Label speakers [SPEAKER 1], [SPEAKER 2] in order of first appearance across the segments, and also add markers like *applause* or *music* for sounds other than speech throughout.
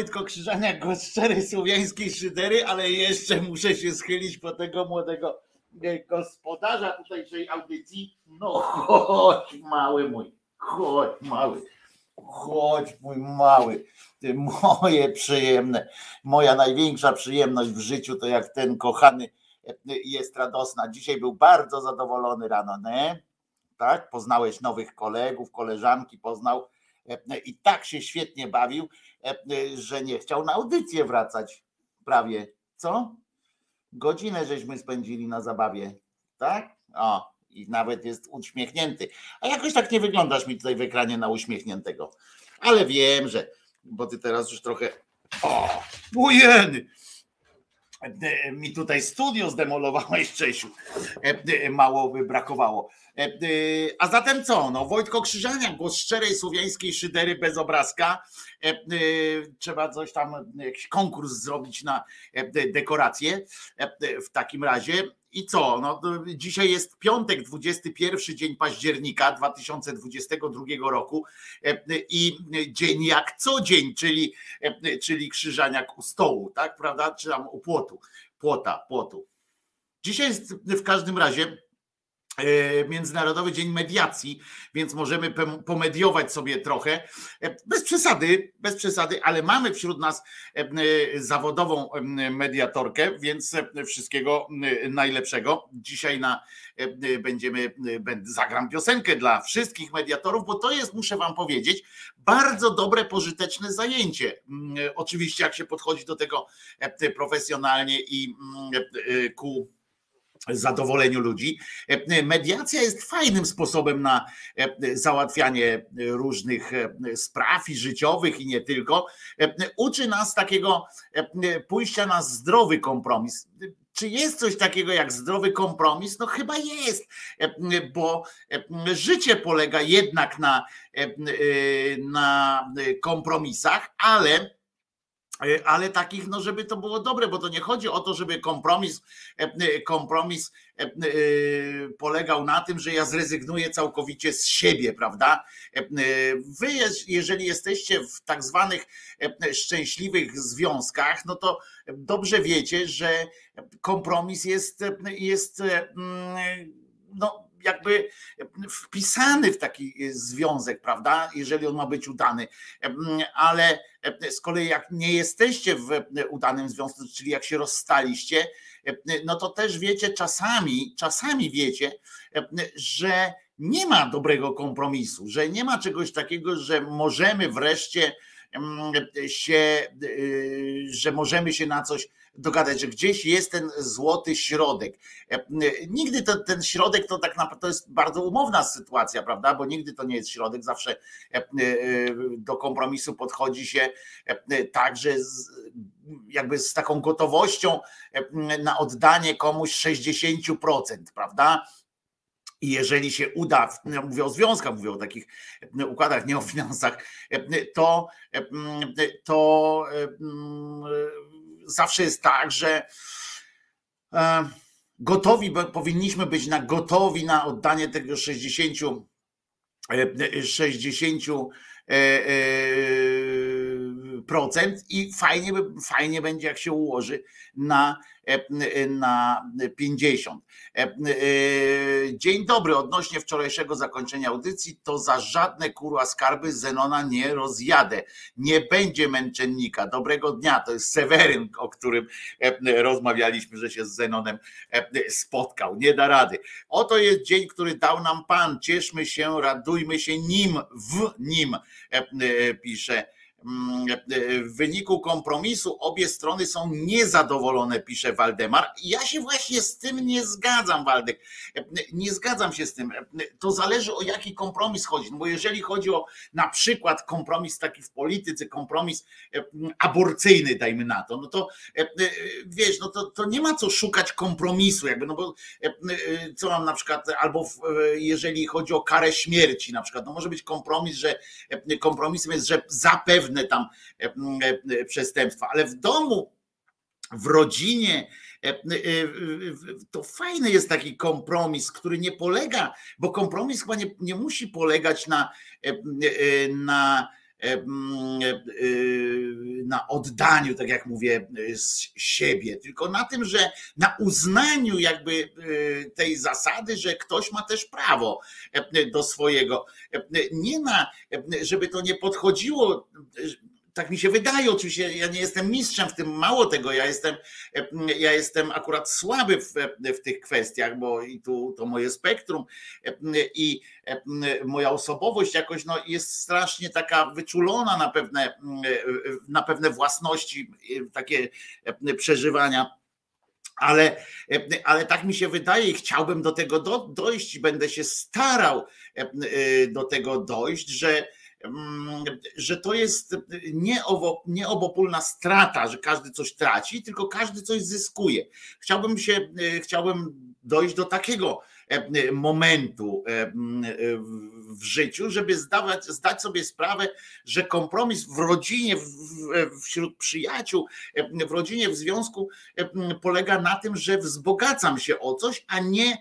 [SPEAKER 1] Wojtko Krzyżaniak, głos szczerej słowiańskiej szydery, ale jeszcze muszę się schylić po tego młodego e, gospodarza tutejszej audycji. No chodź mały mój, chodź mały, chodź mój mały, ty moje przyjemne, moja największa przyjemność w życiu to jak ten kochany e, jest radosna. Dzisiaj był bardzo zadowolony rano, nie? Tak? Poznałeś nowych kolegów, koleżanki poznał e, i tak się świetnie bawił E, e, że nie chciał na audycję wracać. Prawie. Co? Godzinę żeśmy spędzili na zabawie. Tak? O, i nawet jest uśmiechnięty. A jakoś tak nie wyglądasz mi tutaj w ekranie na uśmiechniętego. Ale wiem, że, bo ty teraz już trochę. O, ujeny! E, mi tutaj studio zdemolowałeś, Czesiu. Mało by brakowało. A zatem co? No, Wojtko Krzyżania, głos szczerej słowiańskiej szydery bez obrazka. E, e, trzeba coś tam, jakiś konkurs zrobić na e, dekoracje w takim razie. I co? No, dzisiaj jest piątek, 21 dzień października 2022 roku i dzień jak co dzień, czyli, czyli krzyżaniak u stołu, tak, prawda? Czy tam u płotu, płota, płotu. Dzisiaj jest w każdym razie E, Międzynarodowy Dzień Mediacji, więc możemy pomediować sobie trochę. E, bez przesady, bez przesady, ale mamy wśród nas e, zawodową mediatorkę, więc wszystkiego najlepszego. Dzisiaj na, będziemy, zagram piosenkę dla wszystkich mediatorów, bo to jest, muszę wam powiedzieć, bardzo dobre, pożyteczne zajęcie. Oczywiście, jak się podchodzi do tego profesjonalnie i ku zadowoleniu ludzi. E, mediacja jest fajnym sposobem na e, załatwianie różnych e, spraw i życiowych i nie tylko. Uczy nas takiego pójścia na zdrowy kompromis. Czy jest coś takiego jak zdrowy kompromis? No chyba jest, bo życie polega jednak na, na kompromisach, ale E, ale takich, no żeby to było dobre, bo to nie chodzi o to, żeby kompromis, e, e, kompromis polegał na tym, że ja zrezygnuję całkowicie z siebie, prawda? Wy, jeżeli jesteście w tak zwanych szczęśliwych związkach, no to dobrze wiecie, że kompromis jest, jest no, jakby wpisany w taki związek, prawda, jeżeli on ma być udany. Ale z kolei jak nie jesteście w udanym związku, czyli jak się rozstaliście, no to też wiecie czasami, czasami wiecie, że nie ma dobrego kompromisu, że nie ma czegoś takiego, że możemy wreszcie się, y, że możemy się na coś dogadać, że gdzieś jest ten złoty środek. E, nigdy to, ten środek to tak naprawdę to jest bardzo umowna sytuacja, prawda? Bo nigdy to nie jest środek, zawsze e, e, do kompromisu podchodzi się tak, że jakby z taką gotowością na oddanie komuś 60%, prawda? I jeżeli się uda, ja mówię o związkach, mówię o takich układach, nie o finansach, to, to zawsze jest tak, że e, gotowi, powinniśmy być na gotowi na oddanie tego 60 60 e, e, i fajnie, fajnie będzie, jak się ułoży na E, na 50. E, e, dzień dobry, odnośnie wczorajszego zakończenia audycji, to za żadne kurwa skarby Zenona nie rozjadę. Nie będzie męczennika. Dobrego dnia, to jest Seweryn, o którym rozmawialiśmy, że się z Zenonem spotkał. Nie da rady. Oto jest dzień, który dał nam Pan. Cieszmy się, radujmy się nim, w nim, pisze w wyniku kompromisu obie strony są niezadowolone, pisze Waldemar. Ja się właśnie z tym nie zgadzam, Waldek. Nie zgadzam się z tym. To zależy o jaki kompromis chodzi. No bo jeżeli chodzi o na przykład kompromis taki w polityce, kompromis aborcyjny, dajmy na to, no to wiesz, no to, to nie ma co szukać kompromisu, jakby, no bo co mam na przykład, albo jeżeli chodzi o karę śmierci, na przykład, no może być kompromis, że kompromisem jest, że zapewne pewne tam e, e, przestępstwa, ale w domu, w rodzinie, e, to fajny jest taki kompromis, który nie polega, bo kompromis chyba nie, nie musi polegać na, na, na oddaniu, tak jak mówię, z siebie, tylko na tym, że na uznaniu jakby tej zasady, że ktoś ma też prawo do swojego. Nie na, żeby to nie podchodziło tak mi się wydaje, oczywiście ja nie jestem mistrzem w tym, mało tego, ja jestem, ja jestem akurat słaby w, w tych kwestiach, bo i tu to moje spektrum i moja osobowość jakoś no, jest strasznie taka wyczulona na pewne, na pewne własności, takie przeżywania. Ale, ale tak mi się wydaje i chciałbym do tego do, dojść będę się starał do tego dojść, że, że to jest nieobopólna strata, że każdy coś traci, tylko każdy coś zyskuje. Chciałbym się, e, chciałbym dojść do takiego e, momentu e, w życiu, żeby zdawać, zdać sobie sprawę, że kompromis w rodzinie, wśród przyjaciół, w rodzinie, w związku polega na tym, że wzbogacam się o coś, a nie,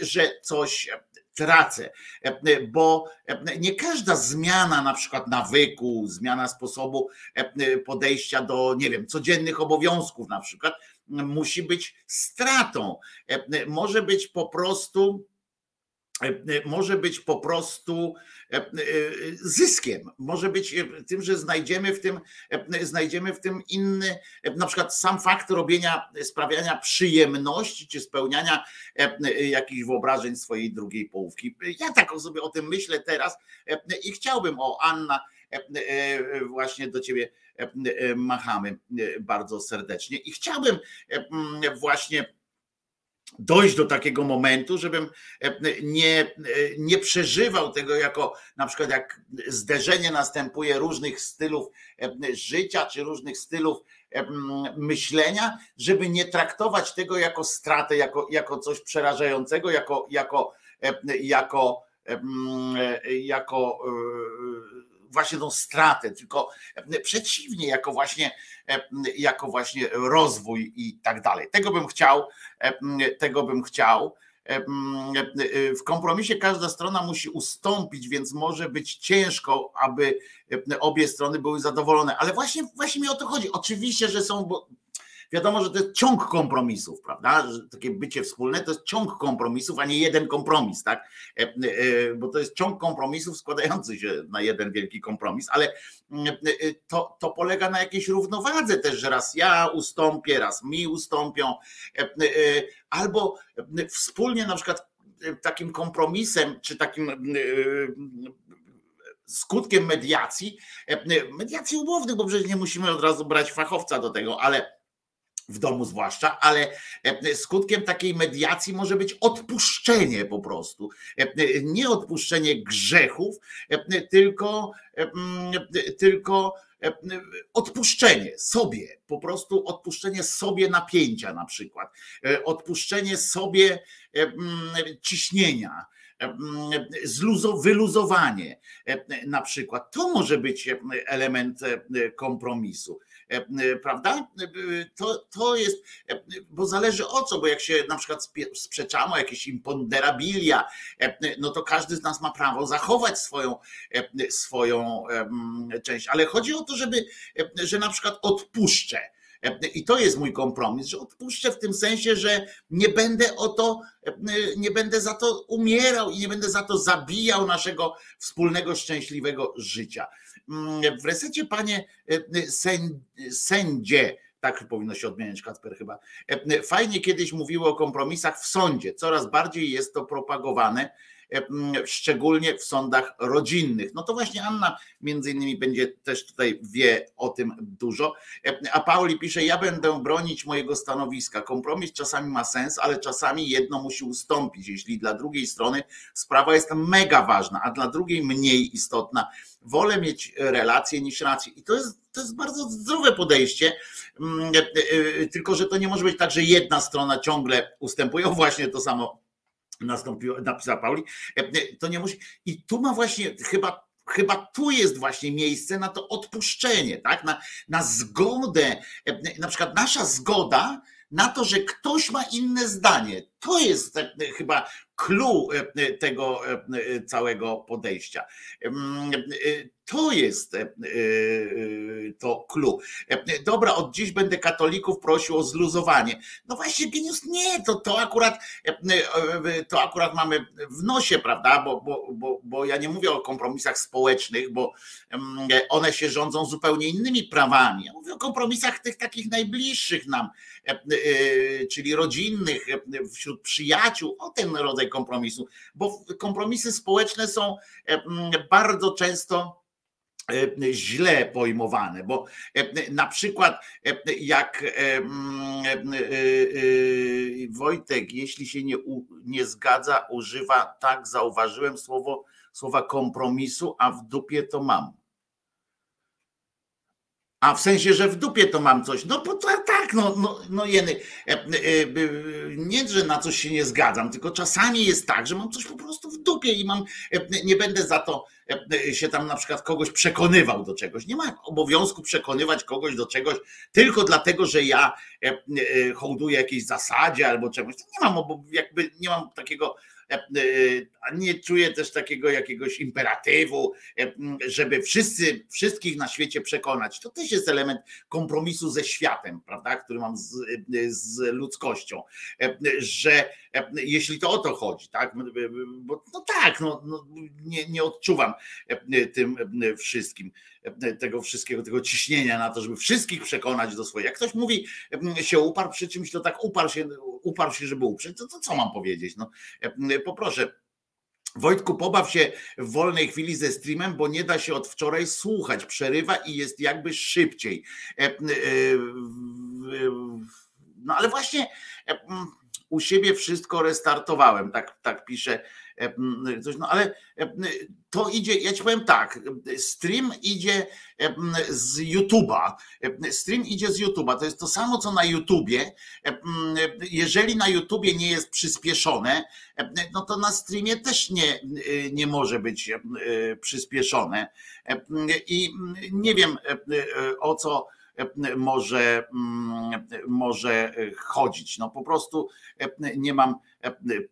[SPEAKER 1] że coś tracę, e, bo e, nie każda zmiana na przykład nawyku, zmiana sposobu e, podejścia do, nie wiem, codziennych obowiązków na przykład, musi być stratą. Może być po prostu może być po prostu zyskiem, może być tym, że znajdziemy w tym, znajdziemy w tym inny, na przykład sam fakt robienia, sprawiania przyjemności czy spełniania jakichś wyobrażeń swojej drugiej połówki. Ja tak sobie o tym myślę teraz i chciałbym, o Anna, właśnie do ciebie machamy bardzo serdecznie i chciałbym właśnie dojść do takiego momentu, żebym e, nie, e, nie przeżywał tego jako na przykład jak zderzenie następuje różnych stylów e, życia czy różnych stylów myślenia, żeby nie traktować tego jako stratę, jako, jako coś przerażającego, jako, jako, jako, jako właśnie tą stratę, tylko przeciwnie, jako właśnie, jako właśnie rozwój i tak dalej. Tego bym chciał, tego bym chciał. W kompromisie każda strona musi ustąpić, więc może być ciężko, aby obie strony były zadowolone. Ale właśnie, właśnie mi o to chodzi. Oczywiście, że są, bo wiadomo, że to jest ciąg kompromisów, prawda? Że takie bycie wspólne to jest ciąg kompromisów, a nie jeden kompromis, tak? E, e, bo to jest ciąg kompromisów składający się na jeden wielki kompromis, ale e, to, to polega na jakiejś równowadze też, że raz ja ustąpię, raz mi ustąpią, albo wspólnie na przykład takim kompromisem, czy takim skutkiem mediacji, mediacji umownych, bo przecież nie musimy od razu brać fachowca do tego, ale w domu zwłaszcza, ale e, skutkiem takiej mediacji może być odpuszczenie po prostu. E, nie odpuszczenie grzechów, e, tylko, tylko odpuszczenie sobie, po prostu odpuszczenie sobie napięcia na przykład, odpuszczenie sobie ciśnienia, wyluzowanie na przykład. To może być element kompromisu. E, e, prawda? E, to, to jest, bo zależy o co, bo jak się na przykład sprzeczamy o jakieś imponderabilia, no to każdy z nas ma prawo zachować swoją, swoją część, ale chodzi o to, żeby, że na przykład odpuszczę. I to jest mój kompromis, że odpuszczę w tym sensie, że nie będę o to, nie będę za to umierał i nie będę za to zabijał naszego wspólnego, szczęśliwego życia. Mm, w resecie, panie e, e, sędzie, tak powinno się odmieniać Kacper chyba. E, fajnie kiedyś mówiło o kompromisach w sądzie. Coraz bardziej jest to propagowane szczególnie w sądach rodzinnych. No to właśnie Anna między innymi będzie też tutaj wie o tym dużo. A Pauli pisze, ja będę bronić mojego stanowiska. Kompromis czasami ma sens, ale czasami jedno musi ustąpić. Jeśli dla drugiej strony sprawa jest mega ważna, a dla drugiej mniej istotna, wolę mieć relację niż rację. I to jest, to jest bardzo zdrowe podejście, tylko że to nie może być tak, że jedna strona ciągle ustępuje. O właśnie to samo nastąpiło, napisała Pauli, e, e, to nie musi. I tu ma właśnie chyba chyba tu jest właśnie miejsce na to odpuszczenie, tak? Na, na zgodę, e, na przykład nasza zgoda na to, że ktoś ma inne zdanie. To jest chyba clue tego całego podejścia. To jest to clue. Dobra, od dziś będę katolików prosił o zluzowanie. No właśnie, genius, nie, to, to akurat to akurat mamy w nosie, prawda? Bo, bo, bo, bo ja nie mówię o kompromisach społecznych, bo one się rządzą zupełnie innymi prawami. Ja mówię o kompromisach tych takich najbliższych nam, czyli rodzinnych, wśród przyjaciół, o ten rodzaj kompromisu, bo kompromisy społeczne są bardzo często E, źle pojmowane, bo e, na przykład e, jak Wojtek, jeśli się nie, nie zgadza, używa, tak zauważyłem słowo, słowa kompromisu, a w dupie to mam. A w sensie, że w dupie to mam coś. No bo tak, no, no, no jeny. Nie, że na coś się nie zgadzam, tylko czasami jest tak, że mam coś po prostu w dupie i mam, nie będę za to E, się tam na przykład kogoś przekonywał do czegoś. Nie ma obowiązku przekonywać kogoś do czegoś tylko dlatego, że ja e, e, hołduję jakiejś zasadzie albo czegoś. Nie mam, jakby nie mam takiego nie czuję też takiego jakiegoś imperatywu, żeby wszyscy, wszystkich na świecie przekonać. To też jest element kompromisu ze światem, prawda, który mam z, z ludzkością, że jeśli to o to chodzi, tak? Bo no tak, no, no nie, nie odczuwam tym wszystkim, tego wszystkiego, tego ciśnienia na to, żeby wszystkich przekonać do swojego. Jak ktoś mówi, się uparł przy czymś, to tak uparł się, uparł się, żeby uprzeć, to, to co mam powiedzieć? No, poproszę Wojtku, pobaw się w wolnej chwili ze streamem, bo nie da się od wczoraj słuchać. Przerywa i jest jakby szybciej. E, e, no ale właśnie e, u siebie wszystko restartowałem, tak, tak pisze E, coś, no ale e, to idzie, ja ci powiem tak, stream idzie e, z YouTube'a, stream idzie z YouTube'a, to jest to samo co na YouTubie, jeżeli na YouTubie nie jest przyspieszone, no to na streamie też nie, nie może być przyspieszone i nie wiem o co może, może chodzić, no po prostu nie mam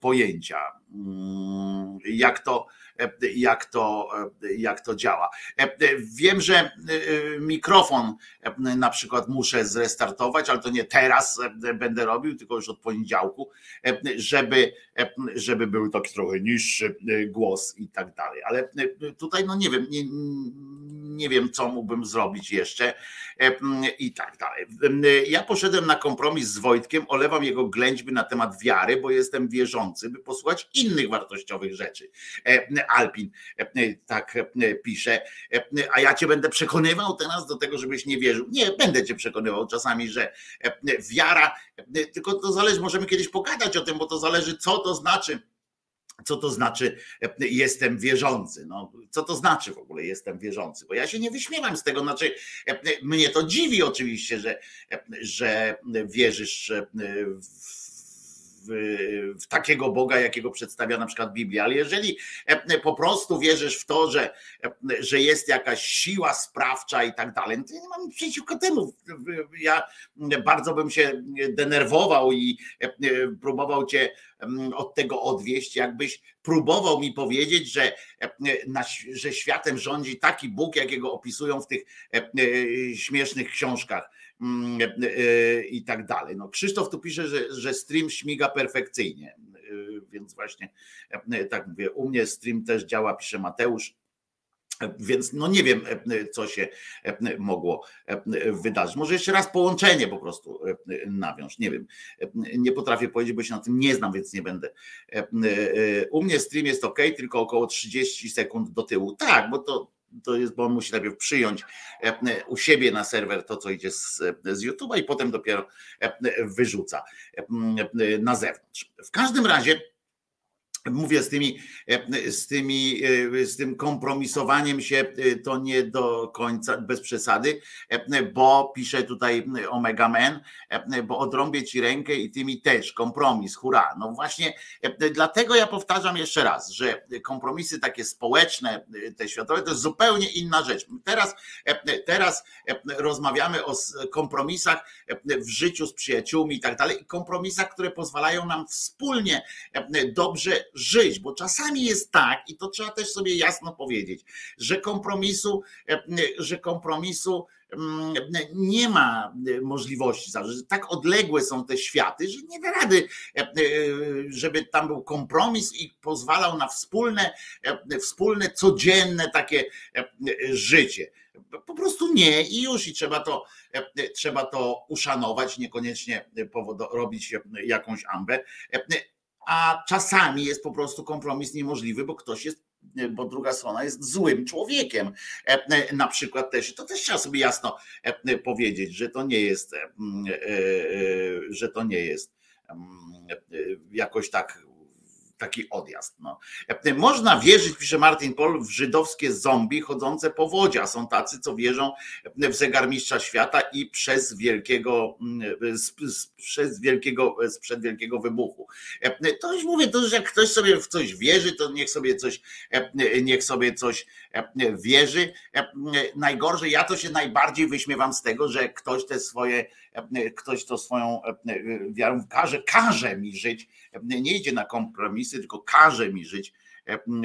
[SPEAKER 1] pojęcia, mm, jak to, jak to, jak to działa. Wiem, że mikrofon na przykład muszę zrestartować, ale to nie teraz będę robił, tylko już od poniedziałku, żeby, żeby był taki trochę niższy głos i tak dalej. Ale tutaj, no nie wiem, nie, nie wiem, co mógłbym zrobić jeszcze i tak dalej. Ja poszedłem na kompromis z Wojtkiem, olewam jego ględźby na temat wiary, bo jestem wierzący, by posłuchać innych wartościowych rzeczy. Alpin tak pisze, a ja cię będę przekonywał teraz do tego, żebyś nie wierzył. Nie, będę cię przekonywał czasami, że wiara, tylko to zależy, możemy kiedyś pogadać o tym, bo to zależy, co to znaczy co to znaczy jestem wierzący? No, co to znaczy w ogóle jestem wierzący? Bo ja się nie wyśmiewam z tego, znaczy mnie to dziwi oczywiście, że, że wierzysz w w, takiego Boga, jakiego przedstawia na przykład Biblia. Ale jeżeli e, po prostu wierzysz w to, że, e, że jest jakaś siła sprawcza i tak dalej, no to ja nie mam nic przeciwko temu. Ja bardzo bym się denerwował i e, próbował cię od tego odwieść, jakbyś próbował mi powiedzieć, że, że światem rządzi taki Bóg, jakiego opisują w tych śmiesznych książkach i tak dalej. No, Krzysztof tu pisze, że, że stream śmiga perfekcyjnie, e, więc właśnie tak mówię, u mnie stream też działa, pisze Mateusz. Więc no nie wiem, co się mogło wydarzyć. Może jeszcze raz połączenie po prostu nawiąż. Nie wiem. Nie potrafię powiedzieć, bo się na tym nie znam, więc nie będę. U mnie stream jest ok, tylko około 30 sekund do tyłu. Tak, bo to to jest, bo on musi najpierw przyjąć e, u siebie na serwer to, co idzie z, z YouTube'a i potem dopiero e, wyrzuca e, na zewnątrz. W każdym razie Mówię z tymi, e, z tymi, e, z tym kompromisowaniem się e, to nie do końca bez przesady, bo pisze tutaj Omega Man, bo odrąbię ci rękę i ty mi też kompromis, hura. No właśnie, dlatego ja powtarzam jeszcze raz, że kompromisy takie społeczne, te światowe, to jest zupełnie inna rzecz. Teraz, teraz rozmawiamy o kompromisach w życiu z przyjaciółmi i tak dalej, kompromisach, które pozwalają nam wspólnie dobrze żyć, bo czasami jest tak, i to trzeba też sobie jasno powiedzieć, że kompromisu, e, że kompromisu nie ma możliwości, że tak odległe są te światy, że nie da rady, e, e, żeby tam był kompromis i pozwalał na wspólne, wspólne codzienne takie życie. Po prostu nie i już i trzeba to, trzeba to uszanować, niekoniecznie robić jakąś ambę a czasami jest po prostu kompromis niemożliwy, bo ktoś jest bo druga strona jest złym człowiekiem. E, e, na przykład też, to też trzeba sobie jasno e, powiedzieć, że to nie jest, że to nie jest jakoś tak taki odjazd. No. Można wierzyć, pisze Martin Pol, w żydowskie zombie chodzące po wodzie, a są tacy, co wierzą w zegarmistrza świata i przez wielkiego, przez wielkiego, sprzed wielkiego wybuchu. To już mówię, to już jak ktoś sobie w coś wierzy, to niech sobie coś, niech sobie coś wierzy. Najgorzej, ja to się najbardziej wyśmiewam z tego, że ktoś te swoje, ktoś to swoją wiarą każe, każe mi żyć, nie idzie na kompromisy, tylko każe mi żyć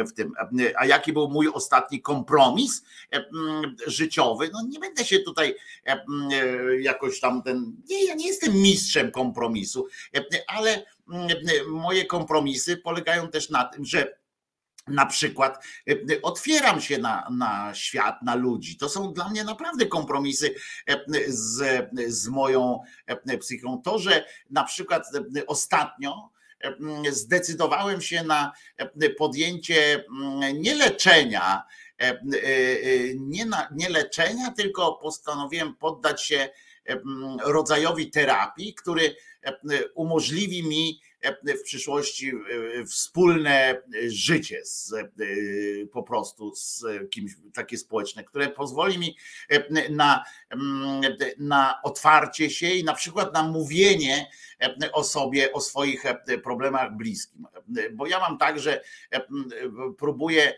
[SPEAKER 1] w tym. A jaki był mój ostatni kompromis życiowy? No nie będę się tutaj jakoś tam ten. Nie, ja nie jestem mistrzem kompromisu, ale moje kompromisy polegają też na tym, że na przykład otwieram się na, na świat, na ludzi. To są dla mnie naprawdę kompromisy z, z moją psychiką. To, że na przykład ostatnio zdecydowałem się na podjęcie nie leczenia, nie, na, nie leczenia, tylko postanowiłem poddać się rodzajowi terapii, który umożliwi mi w przyszłości wspólne życie z, po prostu z kimś takie społeczne, które pozwoli mi na, na otwarcie się i na przykład na mówienie o sobie, o swoich problemach bliskim. Bo ja mam tak, że próbuję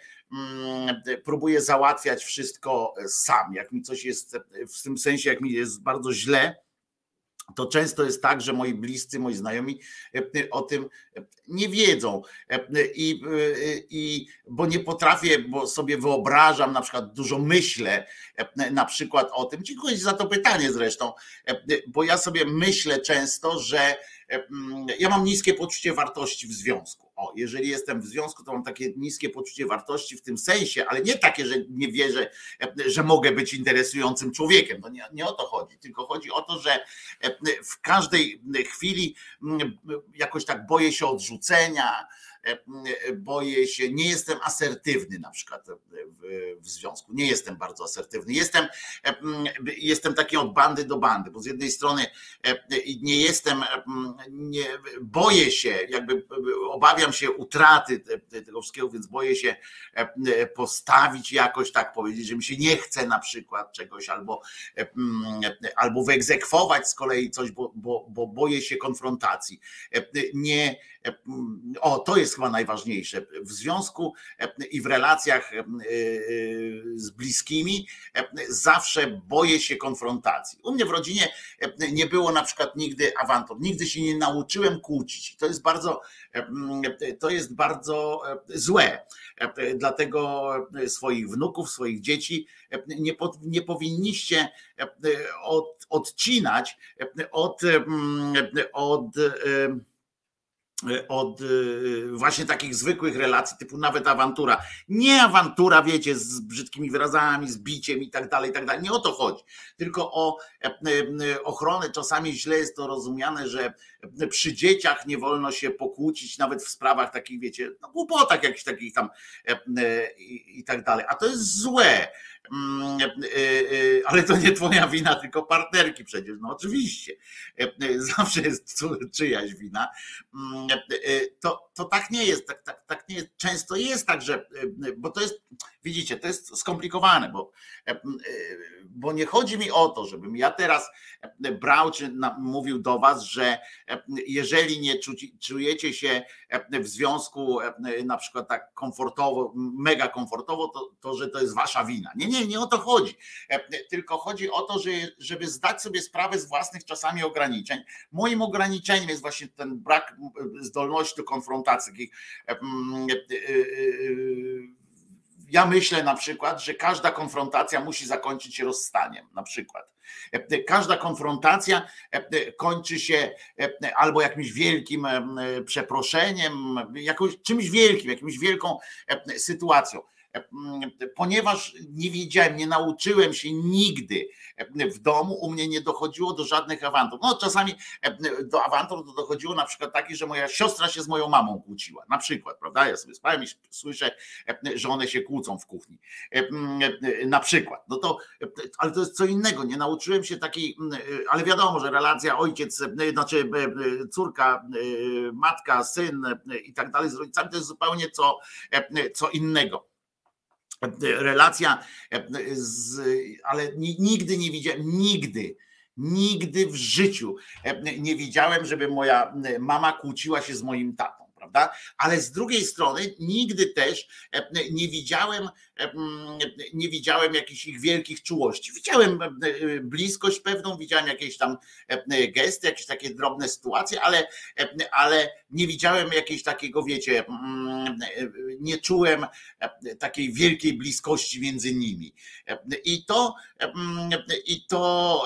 [SPEAKER 1] próbuję załatwiać wszystko sam. Jak mi coś jest w tym sensie, jak mi jest bardzo źle, to często jest tak, że moi bliscy, moi znajomi e, o tym nie wiedzą. E, I, e, i bo nie potrafię, bo sobie wyobrażam, na przykład dużo myślę, na przykład o tym. Dziękuję za to pytanie zresztą, bo ja sobie myślę często, że ja mam niskie poczucie wartości w związku. O, jeżeli jestem w związku, to mam takie niskie poczucie wartości w tym sensie, ale nie takie, że nie wierzę, że mogę być interesującym człowiekiem. No nie, nie o to chodzi, tylko chodzi o to, że w każdej chwili jakoś tak boję się odrzucenia, boję się, nie jestem asertywny na przykład w, związku, nie jestem bardzo asertywny. Jestem, jestem taki od bandy do bandy, bo z jednej strony nie jestem, nie, boję się, jakby obawiam się utraty tego wszystkiego, więc boję się postawić jakoś, tak powiedzieć, że mi się nie chce na przykład czegoś, albo, albo wyegzekwować z kolei coś, bo, bo, bo boję się konfrontacji. Nie, o, to jest chyba najważniejsze. W związku i w relacjach z bliskimi zawsze boję się konfrontacji. U mnie w rodzinie nie było na przykład nigdy awantur, nigdy się nie nauczyłem kłócić. To jest bardzo, to jest bardzo złe. Dlatego swoich wnuków, swoich dzieci nie, nie powinniście od, odcinać od, od od y, właśnie takich zwykłych relacji, typu nawet awantura. Nie awantura, wiecie, z brzydkimi wyrazami, z biciem i tak dalej, i tak dalej. Nie o to chodzi, tylko o e, e, ochronę. Czasami źle jest to rozumiane, że przy dzieciach nie wolno się pokłócić, nawet w sprawach takich, wiecie, no głupotach jakichś takich tam e, i, i tak dalej. A to jest złe. Mm, ale to nie twoja wina, tylko partnerki przecież. No oczywiście. Zawsze jest czyjaś wina. Mm, to, to tak nie jest. Tak, tak, tak nie jest. Często jest tak, że, bo to jest, widzicie, to jest skomplikowane, bo, bo nie chodzi mi o to, żebym ja teraz brał, czy mówił do was, że jeżeli nie czujecie się w związku na przykład tak komfortowo, mega komfortowo, to, to że to jest wasza wina. Nie, nie, nie o to chodzi. Tylko chodzi o to, że, żeby zdać sobie sprawę z własnych czasami ograniczeń. Moim ograniczeniem jest właśnie ten brak zdolności do konfrontacji. Ja myślę na przykład, że każda konfrontacja musi zakończyć się rozstaniem, na przykład. Każda konfrontacja kończy się albo jakimś wielkim przeproszeniem, jakimś, czymś wielkim, jakimś wielką sytuacją ponieważ nie wiedziałem, nie nauczyłem się nigdy w domu, u mnie nie dochodziło do żadnych awantur. No czasami do awantur dochodziło na przykład taki, że moja siostra się z moją mamą kłóciła, na przykład, prawda? Ja sobie spałem i słyszę, że one się kłócą w kuchni, na przykład. No to, ale to jest co innego, nie nauczyłem się takiej, ale wiadomo, że relacja ojciec, znaczy córka, matka, syn i tak dalej z rodzicami to jest zupełnie co, co innego relacja, z, ale nigdy nie widziałem, nigdy, nigdy w życiu nie widziałem, żeby moja mama kłóciła się z moim tatą prawda? Ale z drugiej strony nigdy też e, nie widziałem, e, nie widziałem jakichś ich wielkich czułości. Widziałem e, bliskość pewną, widziałem jakieś tam gesty, jakieś takie drobne sytuacje, ale, ale nie widziałem jakiegoś takiego, wiecie, nie czułem takiej wielkiej bliskości między nimi. I to, i to,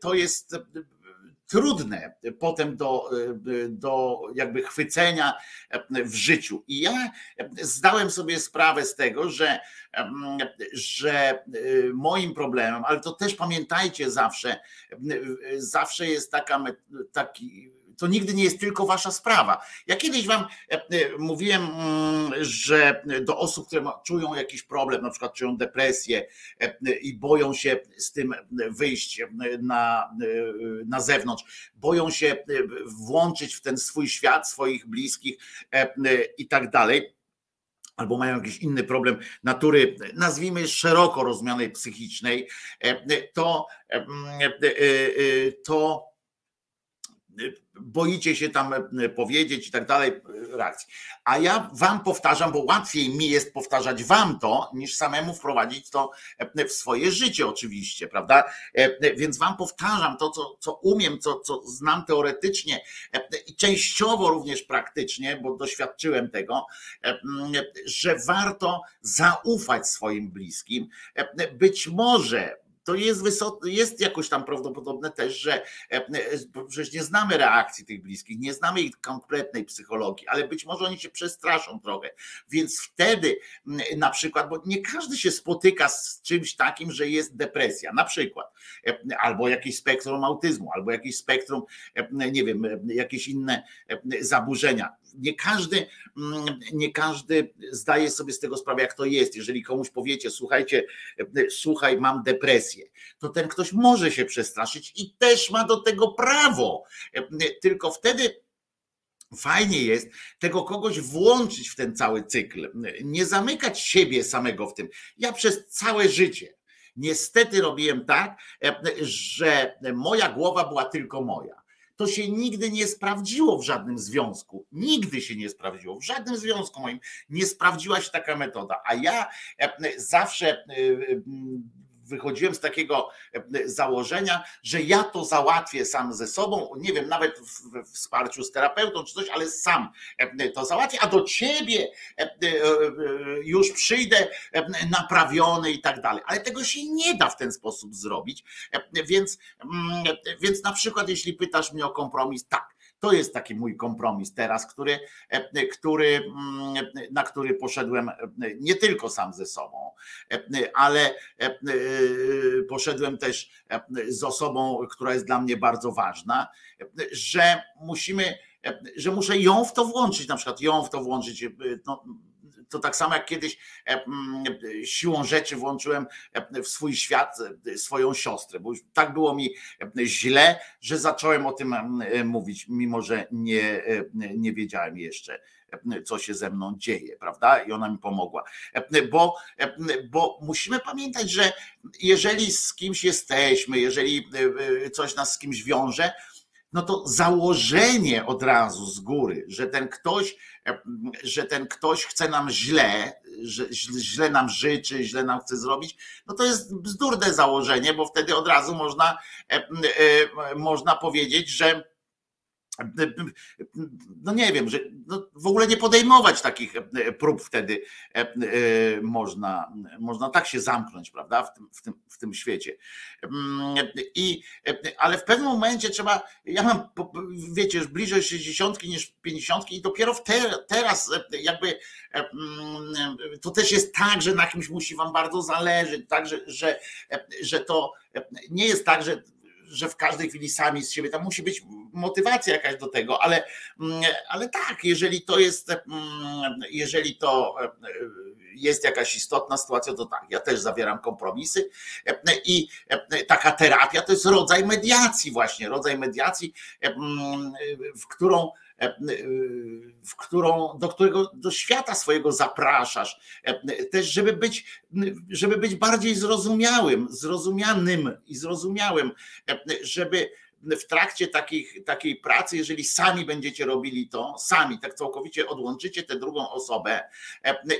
[SPEAKER 1] to jest trudne potem do, do jakby chwycenia w życiu. I ja zdałem sobie sprawę z tego, że, że moim problemem, ale to też pamiętajcie zawsze, zawsze jest taka, taki to nigdy nie jest tylko wasza sprawa. Ja kiedyś wam e, e, mówiłem, mm, że do osób, które czują jakiś problem, na przykład czują depresję e, i boją się z tym wyjść na, na zewnątrz, boją się włączyć w ten swój świat, swoich bliskich i tak dalej albo mają jakiś inny problem natury, nazwijmy szeroko rozumianej psychicznej, to, to boicie się tam e, powiedzieć i tak dalej, e, reakcji. A ja wam powtarzam, bo łatwiej mi jest powtarzać wam to, niż samemu wprowadzić to e, w swoje życie, oczywiście, prawda? Więc wam powtarzam to, co, co umiem, co, co znam teoretycznie i częściowo również praktycznie, bo doświadczyłem tego, że warto zaufać swoim bliskim. Być może to jest, wysok, jest jakoś tam prawdopodobne też, że e, e, przecież nie znamy reakcji tych bliskich, nie znamy ich kompletnej psychologii, ale być może oni się przestraszą trochę. Więc wtedy na przykład, bo nie każdy się spotyka z czymś takim, że jest depresja, na przykład, e, albo jakieś spektrum autyzmu, albo jakieś spektrum, nie wiem, jakieś inne zaburzenia nie każdy, mm, nie każdy zdaje sobie z tego sprawę, jak to jest. Jeżeli komuś powiecie, słuchajcie, słuchaj, mam depresję, to ten ktoś może się przestraszyć i też ma do tego prawo. Tylko wtedy Fajnie jest tego kogoś włączyć w ten cały cykl, nie zamykać siebie samego w tym. Ja przez całe życie niestety robiłem tak, że moja głowa była tylko moja to się nigdy nie sprawdziło w żadnym związku. Nigdy się nie sprawdziło. W żadnym związku moim nie sprawdziła się taka metoda. A ja e, zawsze e, wychodziłem z takiego e, założenia, że ja to załatwię sam ze sobą, nie wiem, nawet w wsparciu z terapeutą czy coś, ale sam e, to załatwię, a do ciebie e, już przyjdę naprawiony i tak dalej. Ale tego się nie da w ten sposób zrobić. Więc, mm, więc na przykład, jeśli pytasz mnie o kompromis, tak, to jest taki mój kompromis teraz, który, e, który, mm, na który poszedłem e, nie tylko sam ze sobą, e, ale poszedłem też z osobą, która jest dla mnie bardzo ważna, że musimy, że muszę ją w to włączyć, na przykład ją w to włączyć. No, to tak samo jak kiedyś e, siłą rzeczy włączyłem e, w swój świat e, swoją siostrę, bo już tak było mi źle, że zacząłem o tym mówić, mimo że nie, nie wiedziałem jeszcze co się ze mną dzieje, prawda? I ona mi pomogła. Bo, bo musimy pamiętać, że jeżeli z kimś jesteśmy, jeżeli coś nas z kimś wiąże, no to założenie od razu z góry, że ten ktoś, że ten ktoś chce nam źle, że źle nam życzy, źle nam chce zrobić, no to jest bzdurne założenie, bo wtedy od razu można, e, e, można powiedzieć, że no nie wiem, że no w ogóle nie podejmować takich e, prób wtedy e, e, można, można tak się zamknąć, prawda, w tym, w tym, w tym świecie. Mm, I, ale w pewnym momencie trzeba, ja mam, wiecie, już bliżej 60 niż 50 i dopiero te, teraz jakby mm, to też jest tak, że na kimś musi wam bardzo zależeć, tak, że, że, że to nie jest tak, że że w każdej chwili sami z siebie, tam musi być motywacja jakaś do tego, ale, mm, ale tak, jeżeli to jest, mm, jeżeli to e, jest jakaś istotna sytuacja, to tak, ja też zawieram kompromisy e, i e, taka terapia to jest rodzaj mediacji właśnie, rodzaj mediacji, mm, w którą w którą, do którego do świata swojego zapraszasz, też żeby być, żeby być bardziej zrozumiałym, zrozumianym i zrozumiałym, żeby w trakcie takich, takiej pracy, jeżeli sami będziecie robili to, sami tak całkowicie odłączycie tę drugą osobę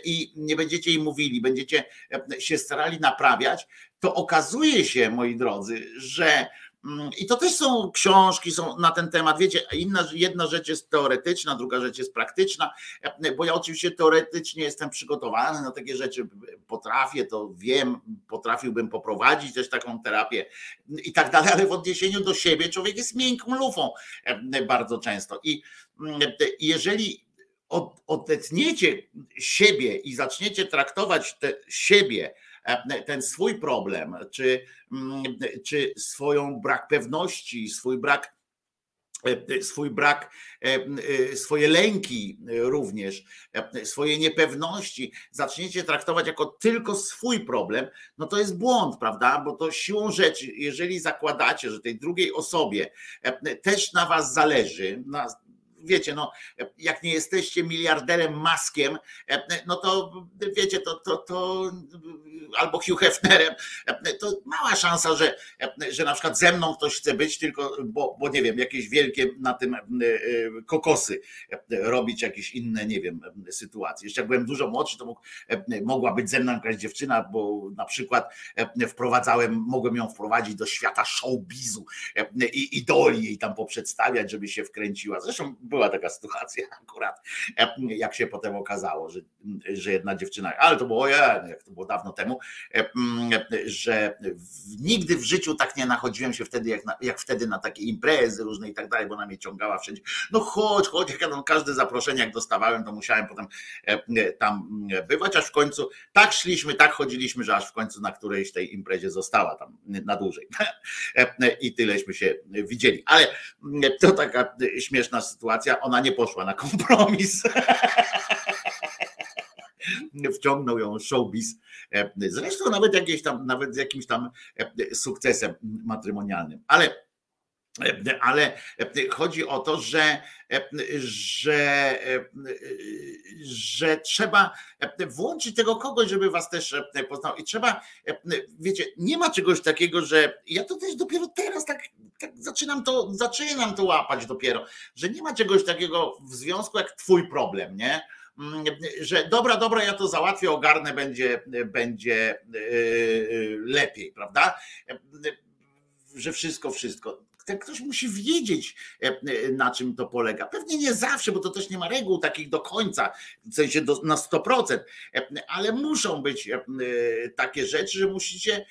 [SPEAKER 1] i nie będziecie jej mówili, będziecie się starali naprawiać, to okazuje się, moi drodzy, że I to też są książki są na ten temat. Wiecie, inna, jedna rzecz jest teoretyczna, druga rzecz jest praktyczna, bo ja oczywiście teoretycznie jestem przygotowany na takie rzeczy, potrafię, to wiem, potrafiłbym poprowadzić też taką terapię i tak dalej, ale w odniesieniu do siebie człowiek jest miękką lufą bardzo często. I mm, jeżeli odetniecie siebie i zaczniecie traktować siebie, e, ten swój problem, czy, mm, czy swoją brak pewności, swój brak e, swój brak, e, swoje lęki również, swoje niepewności, zaczniecie traktować jako tylko swój problem, no to jest błąd, prawda? Bo to siłą rzeczy, jeżeli zakładacie, że tej drugiej osobie też na was zależy, na, wiecie, no, jak nie jesteście miliarderem maskiem, no to wiecie, to, to, to albo Hugh Hefnerem, to mała szansa, że, że na przykład ze mną ktoś chce być, tylko bo, bo nie wiem, jakieś wielkie na tym e, kokosy robić jakieś inne, nie wiem, sytuacje. Jeszcze jak byłem dużo młodszy, to mógł, mogła być ze mną jakaś dziewczyna, bo na przykład wprowadzałem, mogłem ją wprowadzić do świata showbizu i idoli jej tam poprzedstawiać, żeby się wkręciła. Zresztą była taka sytuacja *laughs* akurat, jak się potem okazało, że, że jedna dziewczyna, ale to było, jak to było dawno temu, że nigdy w życiu tak nie nachodziłem się wtedy, jak, na, jak wtedy na takie imprezy różne i tak dalej, bo ona mnie ciągała wszędzie. No chodź, chodź, jak ja tam każde zaproszenie, jak dostawałem, to musiałem potem tam bywać, aż w końcu tak szliśmy, tak chodziliśmy, że aż w końcu na którejś tej imprezie została tam na dłużej. *laughs* I tyleśmy się widzieli. Ale to taka śmieszna sytuacja ona nie poszła na kompromis. *laughs* Wciągnął ją showbiz. Zresztą nawet jakieś tam, nawet z jakimś tam sukcesem matrymonialnym. Ale ale chodzi o to, że, że, że trzeba włączyć tego kogoś, żeby was też poznał. I trzeba, wiecie, nie ma czegoś takiego, że ja to też dopiero teraz tak, tak zaczynam to, zaczynam to łapać dopiero, że nie ma czegoś takiego w związku jak twój problem, nie? że dobra, dobra, ja to załatwię, ogarnę, będzie, będzie lepiej, prawda? Że wszystko, wszystko ten ktoś musi wiedzieć, e, e, na czym to polega. Pewnie nie zawsze, bo to też nie ma reguł takich do końca, w sensie do, na 100%, e, ale muszą być takie rzeczy, że musicie,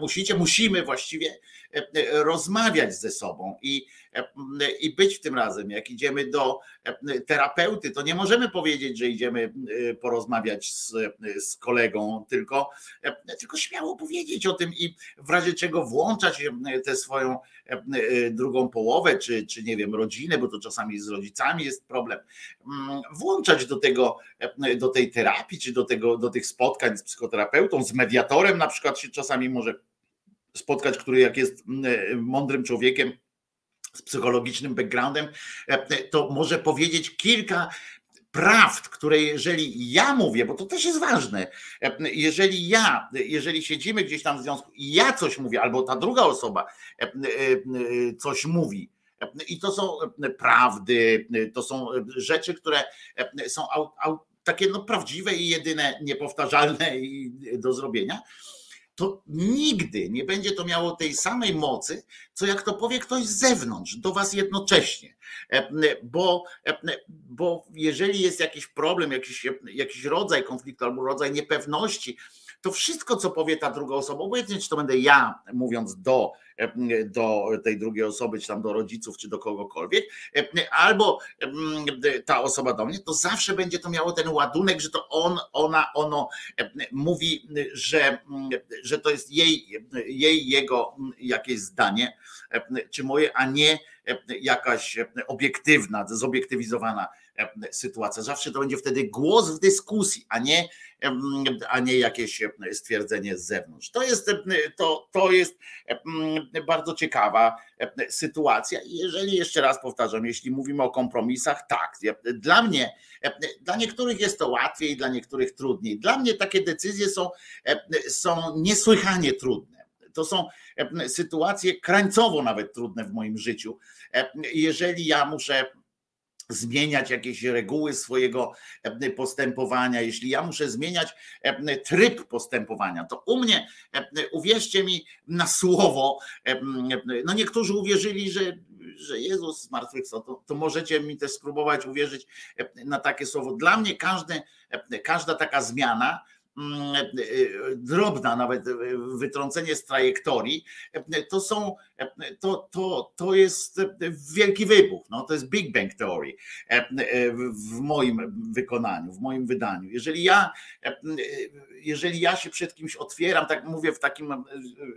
[SPEAKER 1] musicie, musimy właściwie rozmawiać ze sobą i i być w tym razem. Jak idziemy do terapeuty, to nie możemy powiedzieć, że idziemy porozmawiać z, z kolegą, tylko, tylko śmiało powiedzieć o tym i w razie czego włączać tę swoją drugą połowę, czy, czy nie wiem, rodzinę, bo to czasami z rodzicami jest problem, włączać do tego, do tej terapii, czy do, tego, do tych spotkań z psychoterapeutą, z mediatorem na przykład się czasami może spotkać, który jak jest mądrym człowiekiem, z psychologicznym backgroundem, e, to może powiedzieć kilka prawd, które jeżeli ja mówię, bo to też jest ważne, e, jeżeli ja, jeżeli siedzimy gdzieś tam w związku i ja coś mówię, albo ta druga osoba e, coś mówi, i to są prawdy, to są rzeczy, które są takie no, prawdziwe i jedyne, niepowtarzalne i do zrobienia to nigdy nie będzie to miało tej samej mocy, co jak to powie ktoś z zewnątrz, do was jednocześnie. E, bo, e, bo jeżeli jest jakiś problem, jakiś, jakiś rodzaj konfliktu albo rodzaj niepewności, to wszystko, co powie ta druga osoba, obojętnie czy to będę ja mówiąc do, do tej drugiej osoby, czy tam do rodziców, czy do kogokolwiek, albo ta osoba do mnie, to zawsze będzie to miało ten ładunek, że to on, ona, ono mówi, że, że to jest jej, jej, jego jakieś zdanie, czy moje, a nie jakaś obiektywna, zobiektywizowana sytuacja. Zawsze to będzie wtedy głos w dyskusji, a nie, a nie jakieś stwierdzenie z zewnątrz. To jest, to, to jest bardzo ciekawa sytuacja. Jeżeli jeszcze raz powtarzam, jeśli mówimy o kompromisach, tak. Dla mnie, dla niektórych jest to łatwiej, dla niektórych trudniej. Dla mnie takie decyzje są, są niesłychanie trudne. To są sytuacje krańcowo nawet trudne w moim życiu. Jeżeli ja muszę zmieniać jakieś reguły swojego e, postępowania, jeśli ja muszę zmieniać e, tryb postępowania, to u mnie, e, uwierzcie mi na słowo, no niektórzy uwierzyli, że, że Jezus zmartwychwstał, to, to możecie mi też spróbować uwierzyć na takie słowo. Dla mnie każde, każda taka zmiana, drobna nawet e, wytrącenie z trajektorii, to są, to, to, to jest wielki wybuch, no, to jest Big Bang Theory w moim wykonaniu, w moim wydaniu. Jeżeli ja, jeżeli ja się przed kimś otwieram, tak mówię w takim,